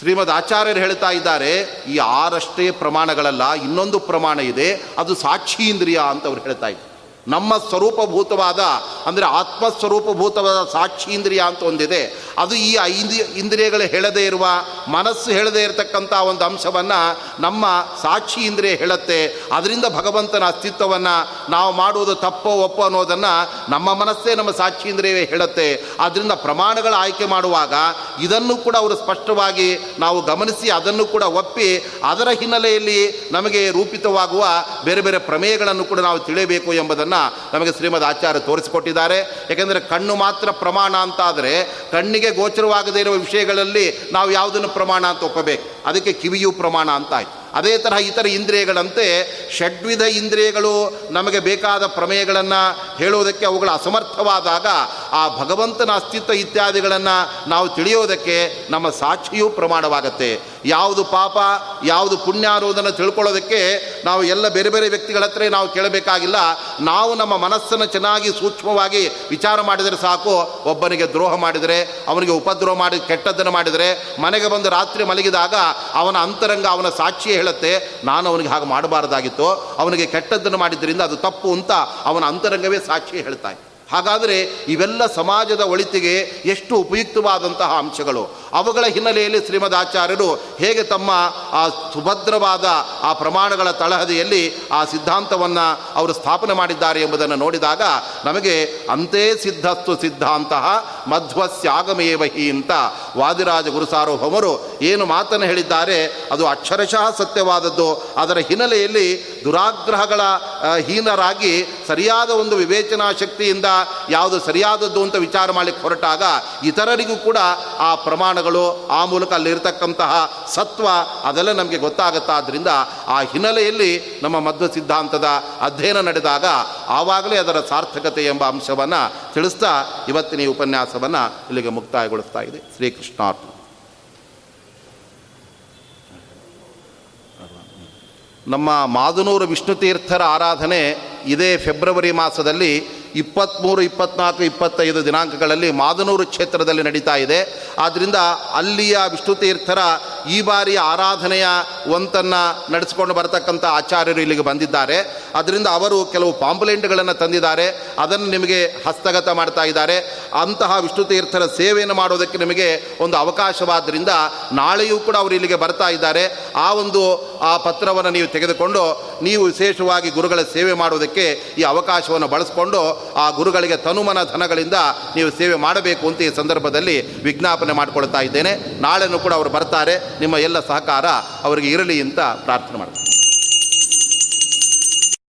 ಶ್ರೀಮದ್ ಆಚಾರ್ಯರು ಹೇಳ್ತಾ ಇದ್ದಾರೆ, ಈ ಆರಷ್ಟೇ ಪ್ರಮಾಣಗಳಲ್ಲ, ಇನ್ನೊಂದು ಪ್ರಮಾಣ ಇದೆ, ಅದು ಸಾಕ್ಷಿ ಇಂದ್ರಿಯ ಅಂತ ಅವ್ರು ಹೇಳ್ತಾ ಇದ್ದಾರೆ. ನಮ್ಮ ಸ್ವರೂಪಭೂತವಾದ, ಅಂದರೆ ಆತ್ಮಸ್ವರೂಪಭೂತವಾದ ಸಾಕ್ಷಿ ಇಂದ್ರಿಯ ಅಂತ ಒಂದಿದೆ. ಅದು ಈ ಐದು ಇಂದ್ರಿಯಗಳು ಹೇಳದೇ ಇರುವ, ಮನಸ್ಸು ಹೇಳದೇ ಇರತಕ್ಕಂಥ ಒಂದು ಅಂಶವನ್ನು ನಮ್ಮ ಸಾಕ್ಷಿ ಇಂದ್ರಿಯ ಹೇಳುತ್ತೆ. ಅದರಿಂದ ಭಗವಂತನ ಅಸ್ತಿತ್ವವನ್ನು ನಾವು ಮಾಡುವುದು ತಪ್ಪೋ ಒಪ್ಪೋ ಅನ್ನೋದನ್ನು ನಮ್ಮ ಮನಸ್ಸೇ ನಮ್ಮ ಸಾಕ್ಷಿ ಇಂದ್ರಿಯವೇ ಹೇಳುತ್ತೆ. ಅದರಿಂದ ಪ್ರಮಾಣಗಳ ಆಯ್ಕೆ ಮಾಡುವಾಗ ಇದನ್ನು ಕೂಡ ಅವರು ಸ್ಪಷ್ಟವಾಗಿ ನಾವು ಗಮನಿಸಿ ಅದನ್ನು ಕೂಡ ಒಪ್ಪಿ ಅದರ ಹಿನ್ನೆಲೆಯಲ್ಲಿ ನಮಗೆ ರೂಪಿತವಾಗುವ ಬೇರೆ ಬೇರೆ ಪ್ರಮೇಯಗಳನ್ನು ಕೂಡ ನಾವು ತಿಳಿಯಬೇಕು ಎಂಬುದನ್ನು ನಮಗೆ ಶ್ರೀಮದ್ ಆಚಾರ್ಯ ತೋರಿಸಿಕೊಟ್ಟಿದ್ದಾರೆ. ಯಾಕೆಂದರೆ ಕಣ್ಣು ಮಾತ್ರ ಪ್ರಮಾಣ ಅಂತ ಆದರೆ ಕಣ್ಣಿಗೆ ಗೋಚರವಾಗದೇ ಇರುವ ವಿಷಯಗಳಲ್ಲಿ ನಾವು ಯಾವುದನ್ನು ಪ್ರಮಾಣ ಅಂತ ಒಪ್ಪಬೇಕು? ಅದಕ್ಕೆ ಕಿವಿಯು ಪ್ರಮಾಣ ಅಂತ ಆಯ್ತು. ಅದೇ ತರಹ ಇತರ ಇಂದ್ರಿಯಗಳಂತೆ ಷಡ್ವಿಧ ಇಂದ್ರಿಯಗಳು ನಮಗೆ ಬೇಕಾದ ಪ್ರಮೇಯಗಳನ್ನು ಹೇಳುವುದಕ್ಕೆ ಅವುಗಳ ಅಸಮರ್ಥವಾದಾಗ ಆ ಭಗವಂತನ ಅಸ್ತಿತ್ವ ಇತ್ಯಾದಿಗಳನ್ನು ನಾವು ತಿಳಿಯೋದಕ್ಕೆ ನಮ್ಮ ಸಾಕ್ಷಿಯೂ ಪ್ರಮಾಣವಾಗತ್ತೆ. ಯಾವುದು ಪಾಪ, ಯಾವುದು ಪುಣ್ಯ ಅನ್ನೋದನ್ನು ತಿಳ್ಕೊಳ್ಳೋದಕ್ಕೆ ನಾವು ಎಲ್ಲ ಬೇರೆ ಬೇರೆ ವ್ಯಕ್ತಿಗಳ ಹತ್ರ ನಾವು ಕೇಳಬೇಕಾಗಿಲ್ಲ. ನಾವು ನಮ್ಮ ಮನಸ್ಸನ್ನು ಚೆನ್ನಾಗಿ ಸೂಕ್ಷ್ಮವಾಗಿ ವಿಚಾರ ಮಾಡಿದರೆ ಸಾಕು. ಒಬ್ಬನಿಗೆ ದ್ರೋಹ ಮಾಡಿದರೆ, ಅವನಿಗೆ ಉಪದ್ರೋಹ ಮಾಡಿ, ಕೆಟ್ಟದ್ದನ್ನು ಮಾಡಿದರೆ, ಮನೆಗೆ ಬಂದು ರಾತ್ರಿ ಮಲಗಿದಾಗ ಅವನ ಅಂತರಂಗ, ಅವನ ಸಾಕ್ಷಿ ಹೇಳುತ್ತೆ, ನಾನು ಅವನಿಗೆ ಹಾಗೆ ಮಾಡಬಾರ್ದಾಗಿತ್ತು. ಅವನಿಗೆ ಕೆಟ್ಟದ್ದನ್ನು ಮಾಡಿದ್ದರಿಂದ ಅದು ತಪ್ಪು ಅಂತ ಅವನ ಅಂತರಂಗವೇ ಸಾಕ್ಷಿ ಹೇಳ್ತಾನೆ. ಹಾಗಾದರೆ ಇವೆಲ್ಲ ಸಮಾಜದ ಒಳಿತಿಗೆ ಎಷ್ಟು ಉಪಯುಕ್ತವಾದಂತಹ ಅಂಶಗಳು. ಅವುಗಳ ಹಿನ್ನೆಲೆಯಲ್ಲಿ ಶ್ರೀಮದ್ ಆಚಾರ್ಯರು ಹೇಗೆ ತಮ್ಮ ಆ ಸುಭದ್ರವಾದ ಆ ಪ್ರಮಾಣಗಳ ತಳಹದಿಯಲ್ಲಿ ಆ ಸಿದ್ಧಾಂತವನ್ನು ಅವರು ಸ್ಥಾಪನೆ ಮಾಡಿದ್ದಾರೆ ಎಂಬುದನ್ನು ನೋಡಿದಾಗ ನಮಗೆ ಅಂತೇ ಸಿದ್ಧಸ್ತು ಸಿದ್ಧಾಂತ ಮಧ್ವಸ್ಯಾಗಮೇವ ಹಿ ಅಂತ ವಾದಿರಾಜ ಗುರುಸಾರ್ವಭೌಮರು ಏನು ಮಾತನ್ನು ಹೇಳಿದ್ದಾರೆ, ಅದು ಅಕ್ಷರಶಃ ಸತ್ಯವಾದದ್ದು. ಅದರ ಹಿನ್ನೆಲೆಯಲ್ಲಿ ದುರಾಗ್ರಹಗಳ ಹೀನರಾಗಿ ಸರಿಯಾದ ಒಂದು ವಿವೇಚನಾ ಶಕ್ತಿಯಿಂದ ಯಾವುದು ಸರಿಯಾದದ್ದು ಅಂತ ವಿಚಾರ ಮಾಡಲಿಕ್ಕೆ ಹೊರಟಾಗ ಇತರರಿಗೂ ಕೂಡ ಆ ಪ್ರಮಾಣಗಳು ಆ ಮೂಲಕ ಅಲ್ಲಿರ್ತಕ್ಕಂತಹ ಸತ್ವ ಅದೆಲ್ಲ ನಮಗೆ ಗೊತ್ತಾಗುತ್ತಾದ್ದರಿಂದ ಆ ಹಿನ್ನೆಲೆಯಲ್ಲಿ ನಮ್ಮ ಮಧ್ವ ಸಿದ್ಧಾಂತದ ಅಧ್ಯಯನ ನಡೆದಾಗ ಆವಾಗಲೇ ಅದರ ಸಾರ್ಥಕತೆ ಎಂಬ ಅಂಶವನ್ನು ತಿಳಿಸ್ತಾ ಇವತ್ತಿನ ಈ ಉಪನ್ಯಾಸವನ್ನು ಇಲ್ಲಿಗೆ ಮುಕ್ತಾಯಗೊಳಿಸ್ತಾ ಇದೆ. ಶ್ರೀಕೃಷ್ಣಾರ್ಥ ನಮ್ಮ ಮಾದನೂರು ವಿಷ್ಣು ತೀರ್ಥರ ಆರಾಧನೆ ಇದೇ ಫೆಬ್ರವರಿ ಮಾಸದಲ್ಲಿ ಇಪ್ಪತ್ತ್ಮೂರು ಇಪ್ಪತ್ನಾಲ್ಕು ಇಪ್ಪತ್ತೈದು ದಿನಾಂಕಗಳಲ್ಲಿ ಮಾದನೂರು ಕ್ಷೇತ್ರದಲ್ಲಿ ನಡೀತಾ ಇದೆ. ಆದ್ದರಿಂದ ಅಲ್ಲಿಯ ವಿಷ್ಣುತೀರ್ಥರ ಈ ಬಾರಿಯ ಆರಾಧನೆಯ ಒಂತನ್ನು ನಡೆಸಿಕೊಂಡು ಬರತಕ್ಕಂಥ ಆಚಾರ್ಯರು ಇಲ್ಲಿಗೆ ಬಂದಿದ್ದಾರೆ. ಅದರಿಂದ ಅವರು ಕೆಲವು ಪಾಂಪ್ಲೆಂಟ್ಗಳನ್ನು ತಂದಿದ್ದಾರೆ. ಅದನ್ನು ನಿಮಗೆ ಹಸ್ತಗತ ಮಾಡ್ತಾ ಇದ್ದಾರೆ. ಅಂತಹ ವಿಷ್ಣುತೀರ್ಥರ ಸೇವೆಯನ್ನು ಮಾಡೋದಕ್ಕೆ ನಿಮಗೆ ಒಂದು ಅವಕಾಶವಾದ್ದರಿಂದ ನಾಳೆಯೂ ಕೂಡ ಅವರು ಇಲ್ಲಿಗೆ ಬರ್ತಾ ಇದ್ದಾರೆ. ಆ ಒಂದು, ಆ ಪತ್ರವನ್ನು ನೀವು ತೆಗೆದುಕೊಂಡು ನೀವು ವಿಶೇಷವಾಗಿ ಗುರುಗಳ ಸೇವೆ ಮಾಡುವುದಕ್ಕೆ ಈ ಅವಕಾಶವನ್ನು ಬಳಸಿಕೊಂಡು ಆ ಗುರುಗಳಿಗೆ ತನುಮನ ಧನಗಳಿಂದ ನೀವು ಸೇವೆ ಮಾಡಬೇಕು ಅಂತ ಈ ಸಂದರ್ಭದಲ್ಲಿ ವಿಜ್ಞಾಪನೆ ಮಾಡಿಕೊಳ್ತಾ ಇದ್ದೇನೆ. ನಾಳೆನೂ ಕೂಡ ಅವರು ಬರ್ತಾರೆ. ನಿಮ್ಮ ಎಲ್ಲ ಸಹಕಾರ ಅವರಿಗೆ ಇರಲಿ ಅಂತ ಪ್ರಾರ್ಥನೆ ಮಾಡ್ತೀನಿ.